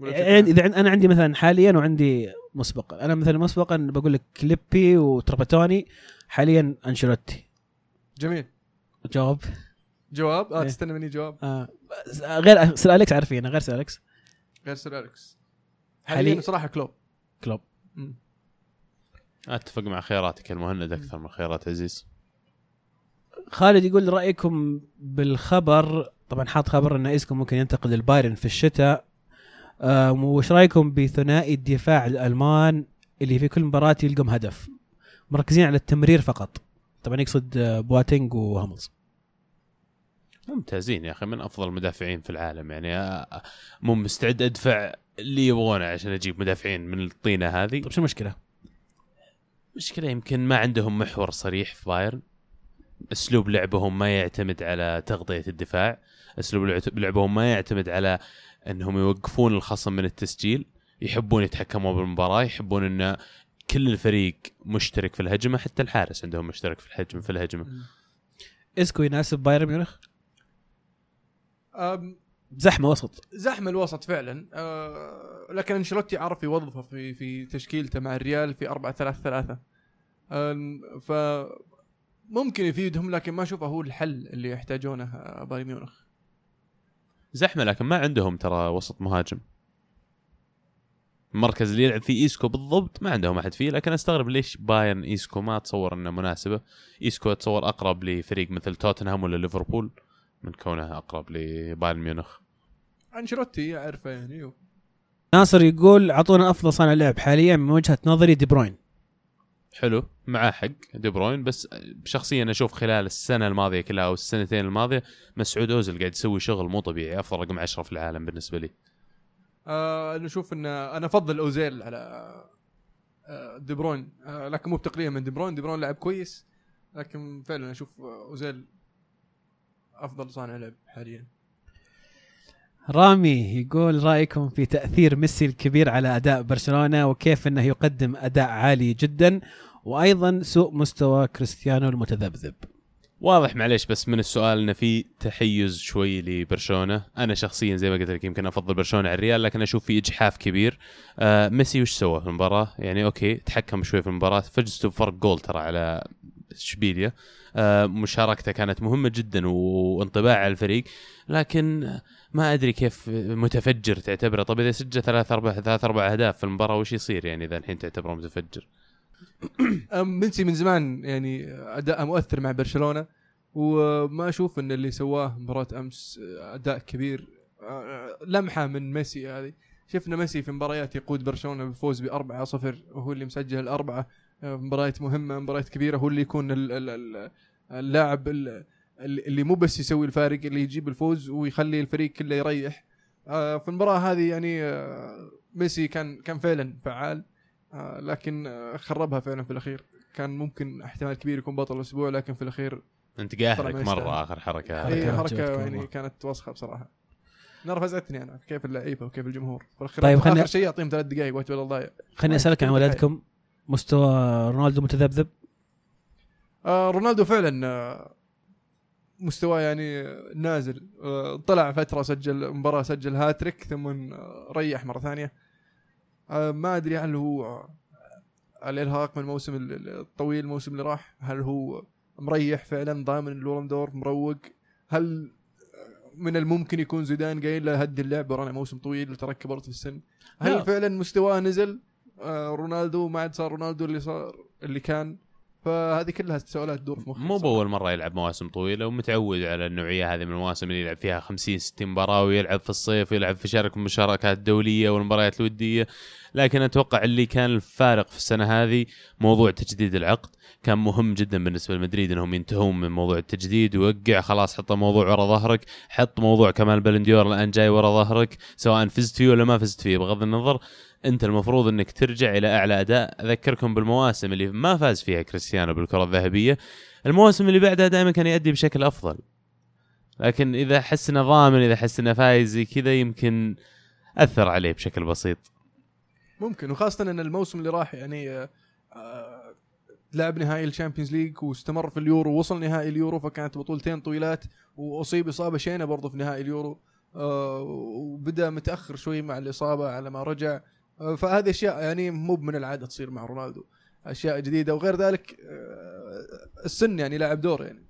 يعني إذا أنا عندي مثلا حاليا وعندي مسبقا. أنا مثلا مسبقا بقول لك ليبي وتراباتوني حاليا أنشيلوتي؟ جميل. جواب؟ جواب؟ آه إيه. تستنى مني جواب. آه. غير سير أليكس عارفين غير سير أليكس. غير سير أليكس. حاليا- صراحة كلوب. كلوب. أتفق مع خياراتك المهند أكثر من خيارات عزيز. خالد يقول رأيكم بالخبر طبعا حاط خبر إن إيسكو ممكن ينتقل للبايرن في الشتاء. وش رأيكم بثنائي الدفاع الألمان اللي في كل مباراة يلقم هدف؟ مركزين على التمرير فقط. طبعا يقصد آه، بواتينج وهاملز. ممتازين يا أخي من أفضل المدافعين في العالم. يعني آه، مو مستعد أدفع اللي يبغونه عشان أجيب مدافعين من الطينة هذه. طيب شو المشكلة؟ مشكلة يمكن ما عندهم محور صريح في بايرن. أسلوب لعبهم ما يعتمد على تغطية الدفاع. أسلوب لعبهم ما يعتمد على انهم يوقفون الخصم من التسجيل يحبون يتحكموا بالمباراة يحبون ان كل الفريق مشترك في الهجمة حتى الحارس عندهم مشترك في الهجمة في الهجمة. ايسكو يناسب بايرن ميونخ؟ زحمة وسط. زحمة الوسط فعلا. أه لكن أنشيلوتي عرف يوظفه في في تشكيلته مع الريال في 4 3 3 ف ممكن يفيدهم لكن ما أشوفه هو الحل اللي يحتاجونه آه، بايرن ميونخ. زحمة لكن ما عندهم ترى وسط مهاجم. المركز اللي يلعب فيه إيسكو بالضبط ما عندهم أحد فيه لكن أستغرب ليش بايرن إيسكو ما اتصور إنه مناسبة. إيسكو اتصور أقرب لفريق مثل توتنهام ولا ليفربول من كونه أقرب لبايرن ميونخ. أنشيلوتي يعرفه يعني ناصر يقول أعطونا أفضل صانع لعب حاليا من وجهة نظري دي بروين. حلو. معاه حق دي بروين بس شخصيا أشوف خلال السنة الماضية كلها أو السنتين الماضية مسعود اوزل قاعد يسوي شغل مو طبيعي أفضل رقم 10 في العالم بالنسبة لي. آه أنا أشوف إن أنا أفضل أوزيل على آه، دي بروين. آه لكن مو بتقليل من دي بروين. دي بروين لاعب كويس لكن فعلا أشوف أوزيل أفضل صانع لعب حاليا. رامي يقول رأيكم في تأثير ميسي الكبير على أداء برشلونة وكيف إنه يقدم أداء عالي جدا وأيضا سوء مستوى كريستيانو المتذبذب واضح معليش بس من السؤال إنه في تحيز شوي لبرشلونة، أنا شخصيا زي ما قلت لك يمكن أفضل برشلونة على الريال لكن أشوف في إجحاف كبير. آه ميسي وش سوى في المباراة؟ يعني أوكي تحكم شوي في المباراة، فزتوا بفرق جول ترى على إشبيليا. آه مشاركته كانت مهمة جدا وانطباع على الفريق، لكن ما أدري كيف متفجر تعتبره، طيب إذا سجل ثلاث أربع ثلاث أربع أهداف في المباراة وش يصير يعني إذا الحين تعتبره متفجر؟ أم ميسي من زمان يعني اداءه مؤثر مع برشلونة وما أشوف إن اللي سواه مباراة أمس أداء كبير. آه، لمحة من ميسي هذه. شفنا ميسي في مباريات يقود برشلونة بالفوز ب 4 0 وهو اللي مسجل الأربعة. آه، مباريات مهمة مباريات كبيرة هو اللي يكون ال- ال- ال- اللاعب ال- اللي مو بس يسوي الفارق اللي يجيب الفوز ويخلي الفريق كله يريح. آه، في المباراة هذه يعني آه، ميسي كان كان فعلا فعال آه، لكن خربها فعلا في الأخير. كان ممكن احتمال كبير يكون بطل الأسبوع لكن في الأخير انت قاهرك. مرة آخر حركة. هذه. اي حركة حركه يعني. كانت وسخة بصراحة. نرفزتني أنا كيف اللعيبة وكيف الجمهور. في الأخير طيب آخر خلني- شيء يعطيهم ثلاث دقائق وقت بدل ضايع. خليني أسألك عن كل ولدكم مستوى رونالدو متذبذب؟ آه رونالدو فعلا آه مستواه يعني نازل. آه طلع فترة سجل مباراة سجل هاتريك ثم ريح مرة ثانية. آه ما أدري هل هو الإرهاق من الموسم ال- ال- الطويل الموسم اللي راح هل هو مريح فعلا ضامن الولندور مروق؟ هل من الممكن يكون زيدان قايل له هدي اللعب ورانا موسم طويل وترك كبرت في السن؟ هل لا. فعلا مستواه نزل؟ آه رونالدو ما عاد صار رونالدو اللي صار اللي كان. فهذه كلها تساؤلات تدور في مخي مو. بأول مرة يلعب مواسم طويلة ومتعود على النوعية هذه من المواسم اللي يلعب فيها 50 60 مباراة ويلعب في الصيف ويلعب في شارك المشاركات الدولية والمباريات الودية. لكن أتوقع اللي كان الفارق في السنة هذه موضوع تجديد العقد. كان مهم جدا بالنسبة لمدريد إنهم ينتهون من موضوع التجديد ويوقع خلاص حط الموضوع ورا ظهرك حط موضوع كمان بالون دور الآن جاي ورا ظهرك سواء فزت فيه ولا ما فزت فيه. بغض النظر انت المفروض انك ترجع إلى اعلى اداء. اذكركم بالمواسم اللي ما فاز فيها كريستيانو بالكرة الذهبية. المواسم اللي بعدها دائما كان يؤدي بشكل أفضل. لكن إذا حس إنه ضامن إذا حس إنه فايز زي كذا يمكن أثر عليه بشكل بسيط. ممكن وخاصة إن الموسم اللي راح يعني آه، آه، لعب نهائي الشامبيونز ليج واستمر في اليورو ووصل نهائي اليورو فكانت بطولتين طويلات وأصيب إصابة شينة برضه في نهائي اليورو. آه، وبدأ متأخر شوي مع الإصابة على ما رجع. فهذه أشياء يعني مو من العادة تصير مع رونالدو. أشياء جديدة. وغير ذلك آه، السن يعني لعب دور يعني.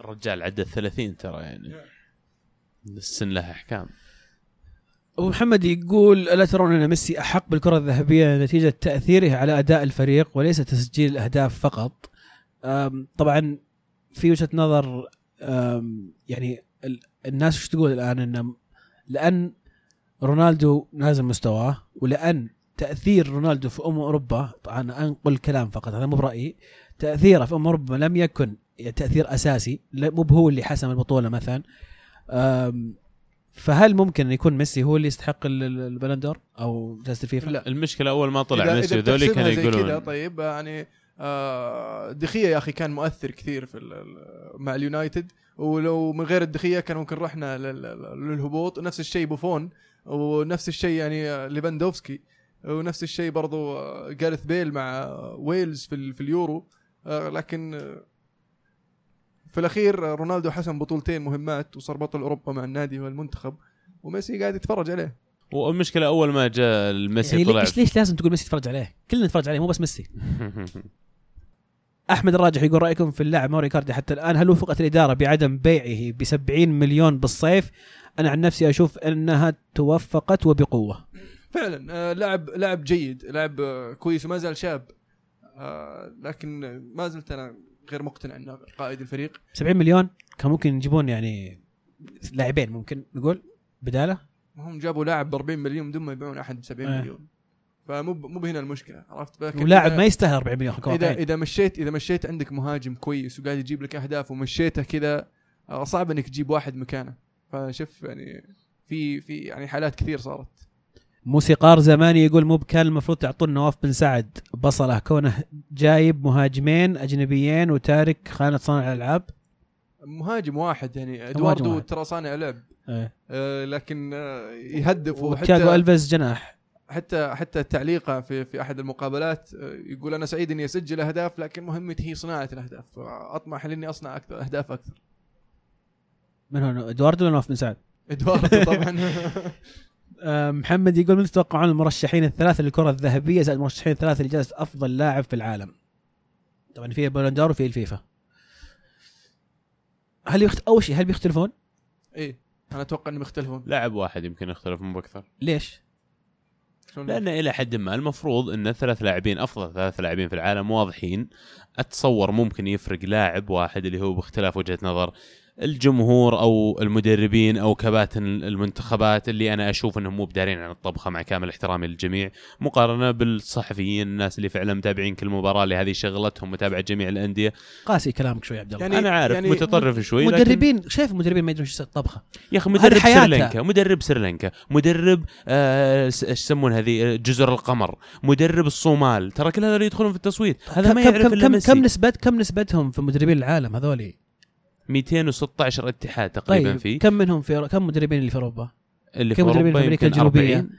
الرجال عدى ال 30 ترى يعني. السن له أحكام. أبو محمد يقول ألا ترون أن ميسي أحق بالكرة الذهبية نتيجة تأثيره على أداء الفريق وليس تسجيل الأهداف فقط؟ طبعا في وجهة نظر يعني ال- الناس وش تقول الآن؟ ان لأن رونالدو نازل مستواه ولأن تأثير رونالدو في ام أوروبا طبعا أنا أنقل كلام فقط هذا مو برأيي تأثيره في أمم أوروبا لم يكن تأثير أساسي لا- مو هو اللي حسم البطولة مثلا فهل ممكن أن يكون ميسي هو اللي يستحق ال- ال- البالون دور أو جائزة الفيفا؟ لا. المشكلة أول ما طلع إذا- ميسي بتحسبها كانوا يقولون طيب يعني آه، دي خيا يا أخي كان مؤثر كثير في مع اليونايتد ولو من غير دي خيا كان ممكن رحنا لل- لل- للهبوط نفس الشيء بوفون ونفس الشيء يعني آه، ليفاندوفسكي ونفس الشيء برضو آه، جارث بيل مع آه، ويلز في, ال- في اليورو آه، لكن آه، في الأخير آه، رونالدو حسم بطولتين مهمات وصار بطل أوروبا مع النادي والمنتخب وميسي قاعد يتفرج عليه والمشكلة أول ما جاء الميسي يعني طلع ليش ليش لازم تقول ميسي تتفرج عليه؟ كلنا نتفرج عليه مو بس ميسي. أحمد الراجح يقول رأيكم في اللاعب ماورو إيكاردي حتى الآن هل وفقت الإدارة بعدم بيعه ب 70 مليون بالصيف؟ أنا عن نفسي أشوف أنها توفقت وبقوة. فعلا آه، لاعب لاعب جيد لاعب آه، كويس وما زال شاب آه، لكن ما زلت أنا غير مقتنع إنه قائد الفريق 70 مليون كان ممكن يجيبون يعني لاعبين ممكن نقول بدالة هم جابوا لاعب ب 40 مليون بدون ما يبيعون أحد ب 70 آه. مليون فمو مو بهنا المشكلة عرفت؟ ولاعب ما يستاهل 40 مليون اذا. إذا مشيت إذا مشيت عندك مهاجم كويس وقاعد يجيب لك أهداف ومشيته كذا آه، صعب إنك تجيب واحد مكانه. فشوف يعني في في يعني حالات كثير صارت. موسيقار زماني يقول مو كان المفروض تعطون نواف بن سعد. بصلة كونه جايب مهاجمين أجنبيين وتارك خانة صانع الألعاب. مهاجم واحد يعني إدواردو. ترى صانع لعب. إيه. آه، لكن آه، يهدف وحتى ألفيز جناح. حتى حتى تعليقه في في أحد المقابلات آه، يقول أنا سعيد إني أسجل أهداف لكن مهمتي هي صناعة الأهداف اطمح لإني أصنع أكثر أهداف أكثر من هو إدواردو ولا نواف بن سعد؟ إدواردو طبعا آه، محمد يقول من تتوقعون المرشحين الثلاثة للكرة الذهبية زائد المرشحين الثلاثه لجائزة أفضل لاعب في العالم؟ طبعا في البالندور وفي الفيفا. هل يخت... أول شيء هل بيختلفون؟ إيه أنا أتوقع إنهم يختلفون لاعب واحد يمكن يختلف مو بأكثر ليش؟ شلون؟ لأن إلى حد ما المفروض إن ثلاث لاعبين أفضل ثلاث لاعبين في العالم واضحين أتصور ممكن يفرق لاعب واحد اللي هو باختلاف وجهة نظر الجمهور أو المدربين أو كباتن المنتخبات اللي أنا أشوف إنهم مو بدارين عن الطبخة مع كامل احترامي للجميع مقارنة بالصحفيين الناس اللي فعلا متابعين كل مباراة اللي هذه شغلتهم متابعة جميع الأندية. قاسي كلامك شوي يا عبد الله. يعني- أنا عارف يعني متطرف شوي لكن مدربين شايف المدربين ما يدرون إيش الطبخة؟ يا أخي مدرب. سريلانكا مدرب سريلانكا مدرب آه، إيش يسمون هذه؟ آه، جزر القمر مدرب الصومال ترى كل هذول يدخلون في التصويت. هذا كم ما كم يعرف كم, كم, كم نسبة كم نسبتهم في مدربين العالم هذولي؟ 216 اتحاد تقريبا طيب فيه كم منهم في كم مدربين اللي في أوروبا اللي في كم مدربين في الجنوبية؟ 40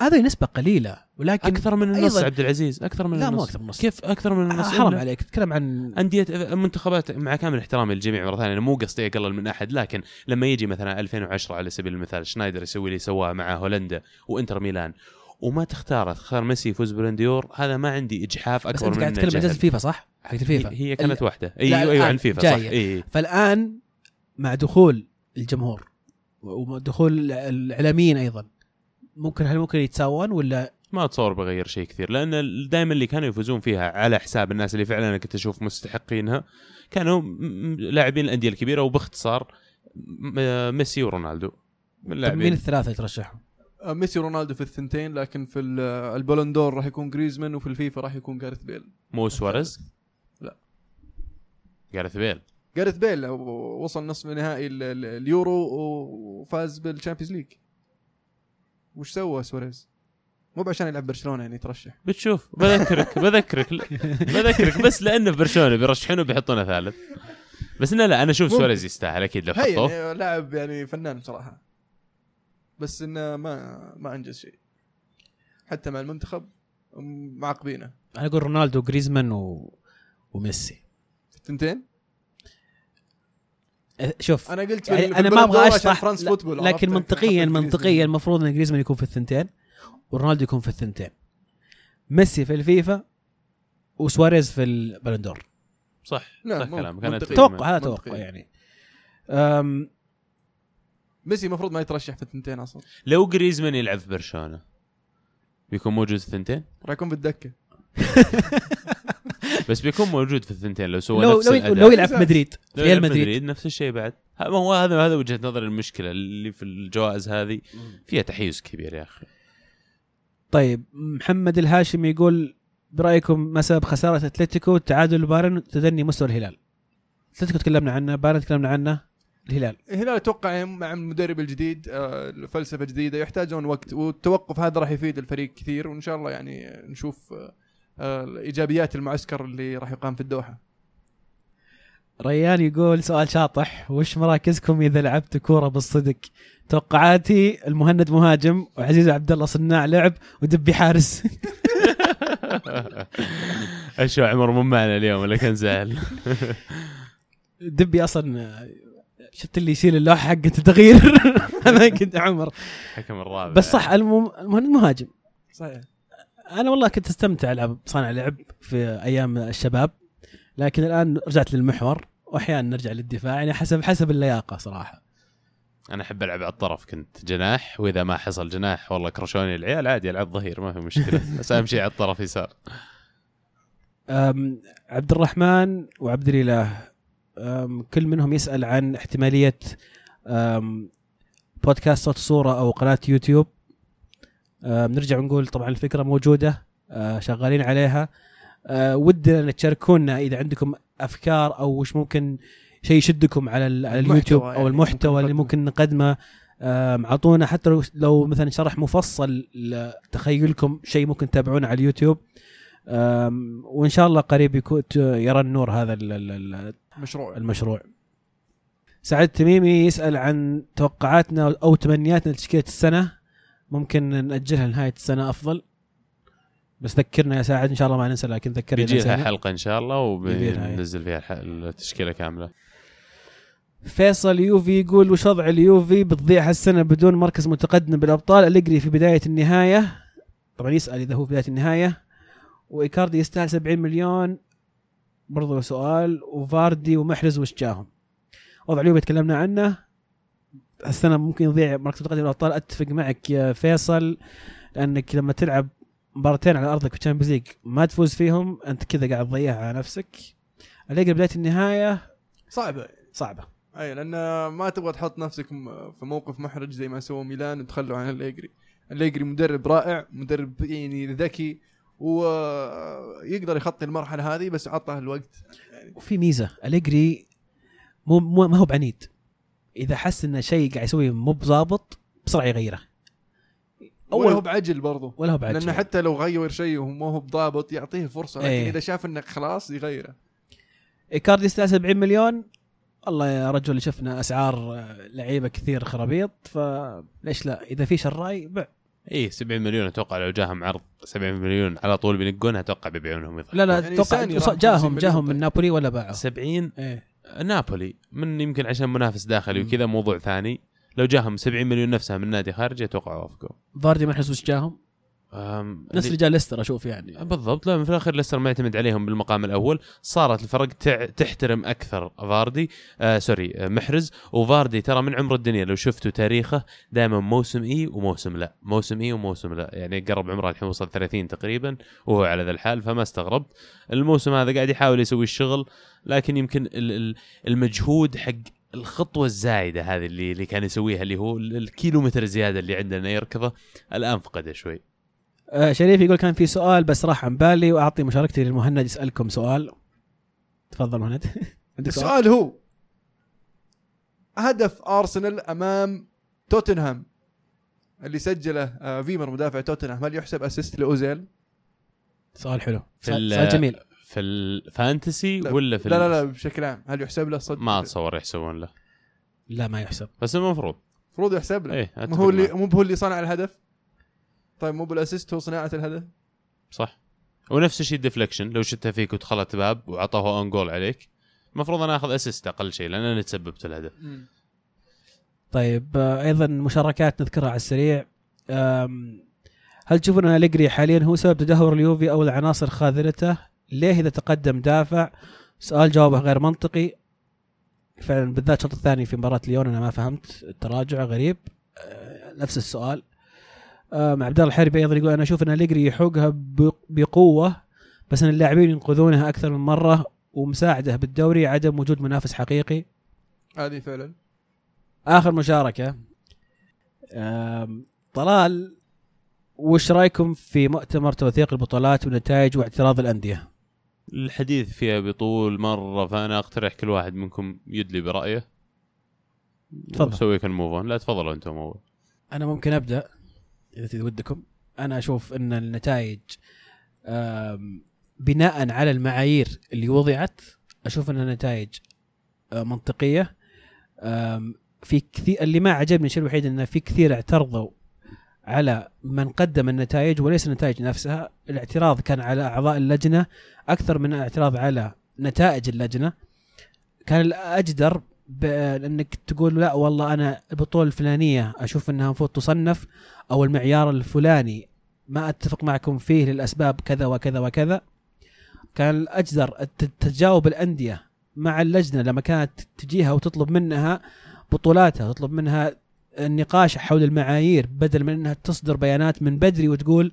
هذه نسبة قليلة ولكن أكثر من النص عبد العزيز أكثر من لا النص مو أكثر من نص كيف أكثر من النص آه، حرام عليك تتكلم عن انديه منتخبات مع كامل احترامي للجميع مره ثانية أنا مو قصدي أقلل من أحد لكن لما يجي مثلا 2010 على سبيل المثال شنايدر يسوي اللي سواه مع هولندا وإنتر ميلان وما تختار تختار ميسي يفوز بالون دور هذا ما عندي إجحاف بس أكبر أنت من قاعد تتكلم عن جائزة. الفيفا صح؟ حقت الفيفا هي, كانت واحدة. أيوه أيوه عن فيفا صح. جاية. اي فالآن مع دخول الجمهور ودخول الإعلاميين أيضا ممكن هل ممكن يتساوون ولا؟ ما أتصور بغير شيء كثير لأن دائما اللي كانوا يفوزون فيها على حساب الناس اللي فعلا أنا كنت أشوف مستحقينها كانوا لاعبين الأندية الكبيرة وباختصار ميسي ورونالدو. من طب مين اللي ترشحهم؟ آه، ميسي رونالدو في الثنتين لكن في ال- ال Ballon d'Or راح يكون جريزمان وفي الفيفا راح يكون جارث بيل. مو سواريز. جارث بيل. جارث بيل وصل نصف نهائي ال- ال- اليورو وفاز بال Champions League. وش سوى سواريز؟ مو عشان يلعب برشلونة يعني يترشح بتشوف بذكرك بذكرك بذكرك بس لأنه في برشلونة بيرشحونه بيحطونه ثالث. بس انه لا أنا أشوف. سواريز يستاهل أكيد لو حطوه. يعني لاعب يعني فنان بصراحه بس إنه ما ما أنجز شيء. حتى مع المنتخب معاقبينه أنا أقول رونالدو جريزمان و... وميسي. في التنتين أه، شوف أنا قلت يعني في أنا ما أبغى أشرح فرانس لا- Football؟ لكن منطقيا منطقيا. المفروض إن جريزمان يكون في الثنتين ورونالدو يكون في الثنتين. ميسي في الفيفا وسواريز في البلندور صح لا، صح كلامك أنا توقع هذا. توقع يعني. أم ميسي المفروض ما يترشح في الثنتين أصلا. لو جريزمان يلعب في برشلونة بيكون موجود في الثنتين؟ راح يكون بالدكة. بس بيكون موجود في الثنتين لو سوى لو نفس لو, الأداء. لو يلعب في. مدريد لو ريال في مدريد نفس الشيء بعد ما هو هذا هذا وجهة نظر المشكلة اللي في الجوائز هذه فيها تحيز كبير يا أخي طيب محمد الهاشمي يقول برأيكم ما سبب خساره أتلتيكو تعادل بايرن تدني مستوى الهلال أتلتيكو تكلمنا عنه بايرن تكلمنا عنه الهلال الهلال أتوقع مع المدرب الجديد آه، فلسفه جديدة يحتاجون وقت والتوقف هذا راح يفيد الفريق كثير وإن شاء الله يعني نشوف آه، ايجابيات المعسكر اللي راح يقام في الدوحة. ريان يقول سؤال شاطح. وش مراكزكم إذا لعبت كورة بالصدق؟ توقعاتي المهند مهاجم وعزيز عبد الله صناع لعب ودبي حارس. أشو عمر مو معنا اليوم ولا كان زعل؟ دبي أصلا شفت اللي يشيل اللوحة حقه التغيير هذا كنت عمر. حكم الرابع. بس صح المهند مهاجم. صحيح. أنا والله كنت أستمتع ألعب صانع لعب في أيام الشباب لكن الآن رجعت للمحور وأحيانا نرجع للدفاع يعني حسب حسب اللياقة صراحة. أنا أحب ألعب على الطرف كنت جناح وإذا ما حصل جناح والله كرشوني العيال عادي ألعب ظهير ما في مشكلة بس اهم شيء على الطرف يسار. عبد الرحمن وعبد الإله كل منهم يسأل عن احتمالية بودكاست صوت صورة أو قناة يوتيوب. أم، نرجع نقول طبعا الفكرة موجودة أه، شغالين عليها. أه، ودنا ان تشاركونا إذا عندكم أفكار أو وش ممكن شيء يشدكم على على اليوتيوب يعني أو المحتوى ممكن اللي. ممكن نقدمه. اعطونا حتى لو مثلا شرح مفصل لتخيلكم شيء ممكن تتابعونه على اليوتيوب. وإن شاء الله قريب يكون يرى النور هذا ال- ال- ال- مشروع. المشروع. سعد التميمي يسأل عن توقعاتنا أو تمنياتنا لتشكيلة السنة. ممكن نأجلها لنهاية السنة أفضل. بس ذكرنا يا سعد إن شاء الله ما ننسى لكن ذكرنا بيجي لها. حلقة إن شاء الله إيه. وبننزل فيها التشكيلة كاملة. فيصل يوفي يقول وش وضع اليوفي بتضيع هالسنة بدون مركز متقدم بالأبطال. اليجري في بداية النهاية طبعا يسأل إذا هو في بداية النهاية. وإيكاردي يستاهل 70 مليون. برضو سؤال. وفاردي ومحرز وش جاهم؟ وضع اليوفي تكلمنا عنه. السنة ممكن يضيع مركز متقدم بالابطال أتفق معك يا فيصل لانك لما تلعب مباراتين على أرضك في ال Champions League ما تفوز فيهم أنت كذا قاعد تضيعها على نفسك. اليجري بداية النهاية صعبة. صعبة. أي لأن ما تبغى تحط نفسك في موقف محرج زي ما سوى ميلان وتخلوا عن الليجري الليجري مدرب رائع مدرب يعني ذكي ويقدر يخطي المرحلة هذه بس عطاه الوقت. يعني وفي ميزة أليجري مو ما هو بعنيد إذا حس إن شيء قاعد يسويه مو بظابط بسرعة يغيره. ولا هو بعجل برضو. ولا هو بعد لأنه حتى لو غير شيء وما هو بضابط يعطيه فرصة لكن إيه. إذا شاف انك خلاص يغيره. إيكاردي يستاهل 70 مليون. والله يا رجل شفنا أسعار آه، لعيبة كثير خرابيط فليش لا؟ إذا في شراي بع اي 70 إيه، مليون أتوقع لو جاهم عرض 70 مليون على طول بينقونها أتوقع بيبيعونهم يضحكون. لا لا يعني أتوقع 50 جاهم جاهم من. نابولي ولا باعوا. 70 إيه. نابولي من يمكن عشان منافس داخلي. وكذا موضوع ثاني. لو جاهم 70 مليون نفسها من نادي خارجي أتوقع وافقوا. فاردي محرز وش جاهم؟ نفس اللي جاء ليستر أشوف يعني. بالضبط. لا في الاخير ليستر معتمد عليهم بالمقام الأول. صارت الفرق تحترم أكثر فاردي آه سوري آه محرز. وفاردي ترى من عمر الدنيا لو شفتوا تاريخه دائما موسم إي وموسم لا. موسم إي وموسم لا. يعني قرب عمره الحين وصل 30 تقريبا وهو على ذا الحال فما استغربت. الموسم هذا قاعد يحاول يسوي الشغل لكن يمكن ال- ال- المجهود حق الخطوة الزايدة هذه اللي اللي كان يسويها اللي هو ال- الكيلومتر زيادة اللي عندنا يركضه الآن فقده شوي. آه شريف يقول كان في سؤال بس راح عن بالي وأعطي مشاركتي للمهند يسألكم سؤال. تفضل مهند. عندك سؤال؟ السؤال هو هدف أرسنال أمام توتنهام اللي سجله آه، فيمر مدافع توتنهام. هل يحسب assist لأوزيل؟ سؤال حلو. في سؤال ال- سؤال جميل. في ال fantasy لا، ولا في لا لا لا بشكل عام. هل يحسب له؟ صد؟ ما أتصور يحسبون له. لا ما يحسب. بس المفروض. المفروض يحسب له. إيه مو هو اللي. مو هو اللي صنع الهدف؟ طيب مو بال assist هو صناعة الهدف؟ صح. ونفس الشيء ال deflection لو شتها فيك ودخلت باب وعطاه own goal عليك المفروض أنا آخذ assist أقل شيء لأن أنا تسببت الهدف. طيب آه، أيضا مشاركات نذكرها على السريع. هل تشوفون أن أليجري حاليا هو سبب تدهور اليوفي أو العناصر خاذلته؟ ليه إذا تقدم دافع؟ سؤال جوابه غير منطقي. فعلا بالذات الشوط الثاني في مباراة ليون أنا ما فهمت التراجع غريب. آه، نفس السؤال. آم، عبد الله الحربي أيضا يقول أنا أشوف أن أليجري يحوقها ب- بقوة بس أن اللاعبين ينقذونها أكثر من مرة ومساعدة بالدوري عدم وجود منافس حقيقي. هذه فعلا. آخر مشاركة. طلال وش رأيكم في مؤتمر توثيق البطولات والنتائج واعتراض الأندية؟ الحديث فيها بطول مرة فأنا أقترح كل واحد منكم يدلي برأيه تفضل. نسوي كان موف لا تفضلوا أنتم اول أنا ممكن أبدأ؟ إذا ودكم أنا أشوف إن النتائج بناء على المعايير اللي وضعت أشوف إن النتائج آه، منطقية. في كثير اللي ما عجبني الشيء الوحيد إن في كثير اعترضوا على من قدم النتائج وليس النتائج نفسها. الاعتراض كان على أعضاء اللجنة أكثر من الاعتراض على نتائج اللجنة. كان الأجدر بانك تقول لا والله أنا البطولة الفلانية أشوف انها المفروض تصنف أو المعيار الفلاني ما اتفق معكم فيه للاسباب كذا وكذا وكذا. كان الاجدر الت- تجاوب الاندية مع اللجنة لما كانت تجيها وتطلب منها بطولاتها تطلب منها النقاش حول المعايير بدل من انها تصدر بيانات من بدري وتقول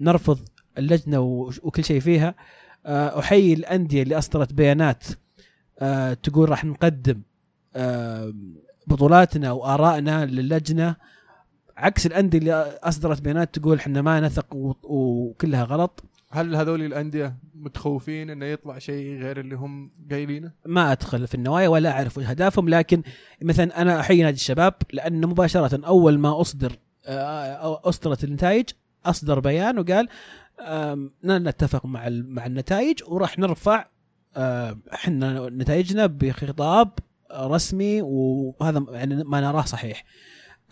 نرفض اللجنة وكل شيء فيها. آه، احيي الاندية اللي اصدرت بيانات آه، تقول راح نقدم آه، بطولاتنا وآرائنا للجنة عكس الأندية اللي أصدرت بيانات تقول إحنا ما نثق وكلها غلط هل هذول الأندية متخوفين إنه يطلع شيء غير اللي هم قايلينه؟ ما أدخل في النوايا ولا أعرف وش اهدافهم لكن مثلا أنا أحيي نادي الشباب لأنه مباشرة أول ما أصدر آه، أصدرت النتائج أصدر بيان وقال لا نتفق مع مع النتائج وراح نرفع إحنا نتائجنا بخطاب رسمي وهذا يعني ما نراه صحيح.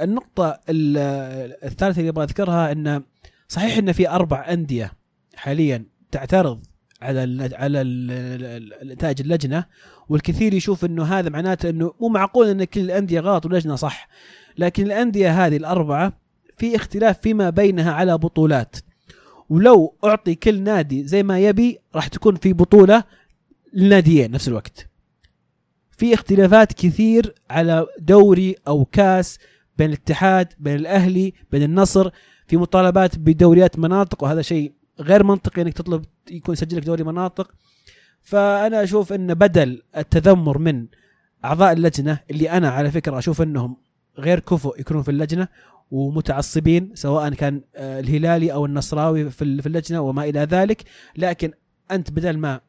النقطة ال- الثالثة اللي أبغى أذكرها انه صحيح إن في أربع أندية حاليا تعترض على على ال- ال- نتائج اللجنة والكثير يشوف إنه هذا معناته إنه مو معقول إن كل الأندية غلط واللجنة صح. لكن الأندية هذه الأربعة في اختلاف فيما بينها على بطولات. ولو أعطي كل نادي زي ما يبي راح تكون في بطولة للناديين نفس الوقت. في اختلافات كثير على دوري أو كاس بين الاتحاد بين الأهلي بين النصر. في مطالبات بدوريات مناطق وهذا شيء غير منطقي إنك تطلب يكون يسجل لك دوري مناطق. فأنا أشوف إن بدل التذمر من أعضاء اللجنة اللي أنا على فكرة أشوف إنهم غير كفؤ يكونون في اللجنة ومتعصبين سواء كان آه، الهلالي أو النصراوي في ال- في اللجنة وما إلى ذلك. لكن أنت بدل ما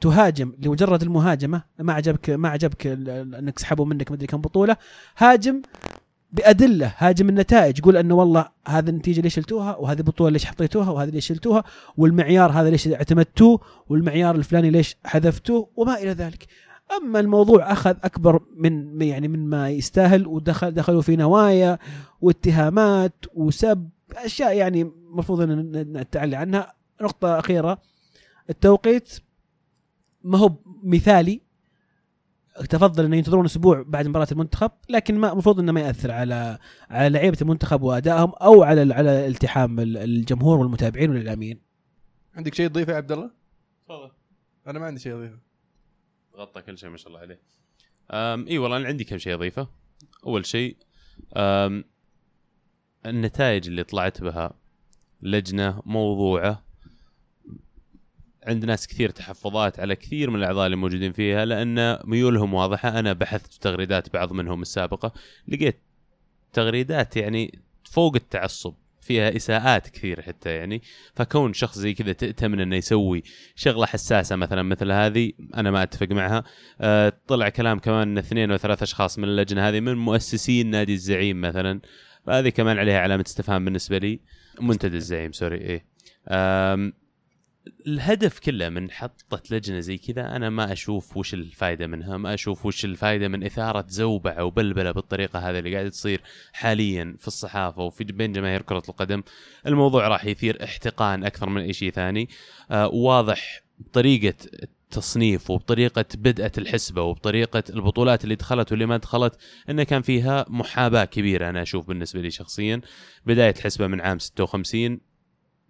تهاجم لمجرد المهاجمة ما عجبك ما عجبك إنك سحبوا منك مدري كم بطولة هاجم بأدلة هاجم النتائج قول إنه والله هذه النتيجة ليش شلتوها وهذه البطوله ليش حطيتوها وهذه ليش شلتوها والمعيار هذا ليش اعتمدتوه والمعيار الفلاني ليش حذفتوه وما إلى ذلك. أما الموضوع أخذ أكبر من يعني من ما يستاهل ودخل دخلوا في نوايا واتهامات وسب أشياء يعني المفروض إن نتعلي عنها. نقطة أخيرة التوقيت ما هو مثالي. تفضل انه ينتظرون أسبوع بعد مباراة المنتخب لكن ما المفروض إنه ما يأثر على على لعيبة المنتخب وأدائهم أو على على التحام ال- الجمهور والمتابعين والإعلاميين. عندك شيء تضيفه يا عبد الله؟ تفضل. أنا ما عندي شيء اضيفه غطى كل شيء ما شاء الله عليه. إي والله أنا عندي كم شيء اضيفه أول شيء النتائج اللي طلعت بها لجنة موضوعة عند ناس كثير تحفظات على كثير من الأعضاء اللي موجودين فيها لأن ميولهم واضحة. أنا بحثت تغريدات بعض منهم السابقة لقيت تغريدات يعني فوق التعصب فيها إساءات كثير حتى يعني. فكون شخص زي كذا تأتمن إنه يسوي شغلة حساسة مثلا مثل هذه أنا ما أتفق معها. أه طلع كلام كمان إن اثنين أو ثلاث أشخاص من اللجنة هذه من مؤسسين نادي الزعيم مثلا. فهذه كمان عليها علامة استفهام بالنسبة لي. منتدى الزعيم سوري إيه. الهدف كله من حطة لجنة زي كذا أنا ما أشوف وش الفائدة منها ما أشوف وش الفائدة من إثارة زوبعة وبلبلة بالطريقة هذه اللي قاعدة تصير حاليا في الصحافة وفي بين جماهير كرة القدم. الموضوع راح يثير احتقان أكثر من أي شيء ثاني. آه واضح طريقة التصنيف وبطريقة بدءة الحسبة وبطريقة البطولات اللي دخلت واللي ما دخلت انه كان فيها محاباة كبيرة أنا أشوف بالنسبة لي شخصيا. بداية الحسبة من عام 56 آه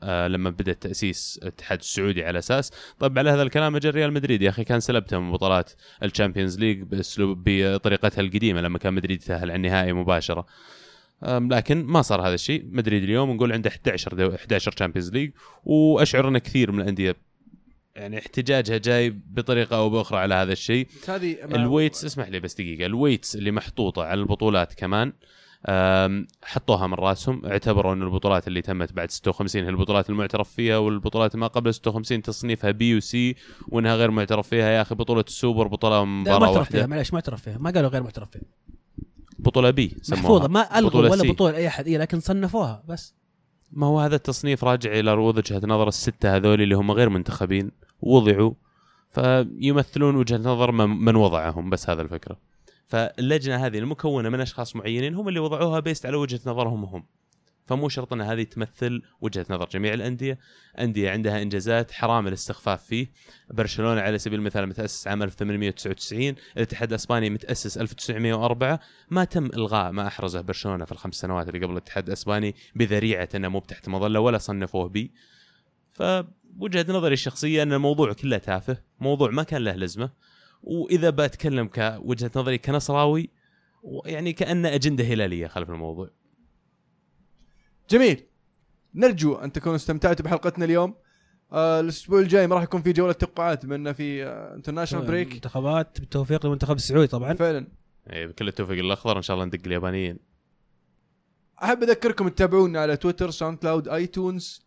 لما بدأ تأسيس الاتحاد السعودي على أساس. طب على هذا الكلام اجى ريال مدريد. يا أخي كان سلبته من بطولات ال Champions League باسلوب بطريقتها القديمة لما كان مدريد يتأهل على النهائي مباشرة. لكن ما صار هذا الشيء. مدريد اليوم نقول عنده 11 دو 11 Champions League وأشعر أن كثير من الأندية يعني احتجاجها جاي بطريقة أو بأخرى على هذا الشيء. هذه ال weights اسمح لي بس دقيقة. ال weights اللي محطوطة على البطولات كمان حطوها من راسهم اعتبروا إن البطولات اللي تمت بعد 56 هي البطولات المعترف فيها والبطولات ما قبل 56 تصنيفها B و C وإنها غير معترف فيها. يا أخي بطولة السوبر بطولة مباراة معترف فيها واحدة معلش معترف فيها. ما قالوا غير معترف فيها. بطولة B سموها. محفوظة ما ألغوا بطولة ولا C. بطولة أي أحد. إيه لكن صنفوها بس. ما هو هذا التصنيف راجع إلى وجهة نظر الستة هذول اللي هم غير منتخبين وضعوا فيمثلون وجهة نظر من من وضعهم بس هذا الفكرة. فاللجنة هذه المكونة من أشخاص معينين هم اللي وضعوها بيست على وجهة نظرهم هم. فمو شرط أن هذه تمثل وجهة نظر جميع الأندية، أندية عندها إنجازات حرام الاستخفاف فيه، برشلونة على سبيل المثال متأسس عام 1899 الاتحاد الأسباني متأسس 1904 ما تم إلغاء ما أحرزه برشلونة في الخمس سنوات اللي قبل الاتحاد الأسباني بذريعة أنه مو تحت مظلة ولا صنفوه B. فوجهة نظري الشخصية أن الموضوع كله تافه. موضوع ما كان له لزمة. وإذا بتكلم كوجهه نظري كنصراوي يعني كأن أجندة هلالية خلف الموضوع. جميل. نرجو أن تكونوا استمتعتوا بحلقتنا اليوم. آه الأسبوع الجاي ما راح يكون في جولة توقعات بما في international break منتخبات بالتوفيق للمنتخب السعودي طبعا. فعلا. إيه، بكل التوفيق الأخضر إن شاء الله ندق اليابانيين. أحب أذكركم تتابعونا على تويتر SoundCloud iTunes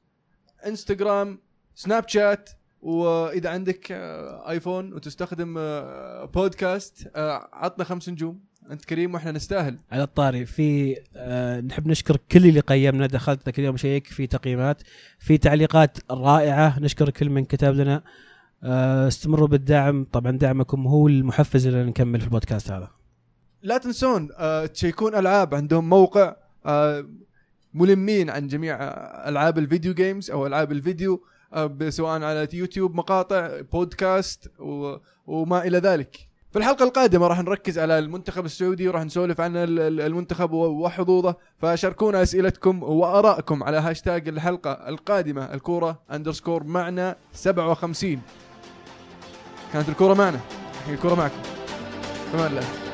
انستغرام سناب شات وإذا عندك آه، ايفون وتستخدم آه، بودكاست آه، عطنا خمس نجوم. أنت كريم وإحنا نستاهل. على الطاري. في آه نحب نشكر كل اللي قيمنا. دخلت ذاك اليوم أشيك في تقييمات في تعليقات رائعة. نشكر كل من كتب لنا. آه استمروا بالدعم. طبعا دعمكم هو المحفز لنا نكمل في البودكاست هذا. لا تنسون آه، تشيكون ألعاب عندهم موقع آه، ملمين عن جميع آه، ألعاب ال video games أو ألعاب الفيديو. آه، سواء على يوتيوب مقاطع بودكاست و- وما إلى ذلك. في الحلقة القادمة راح نركز على المنتخب السعودي وراح نسولف عن ال- ال- المنتخب وحظوظه. فشاركونا أسئلتكم وارائكم على هاشتاج الحلقة القادمة. الكورة underscore معنا 57 كانت الكورة معنا. الكورة معكم. تمام الله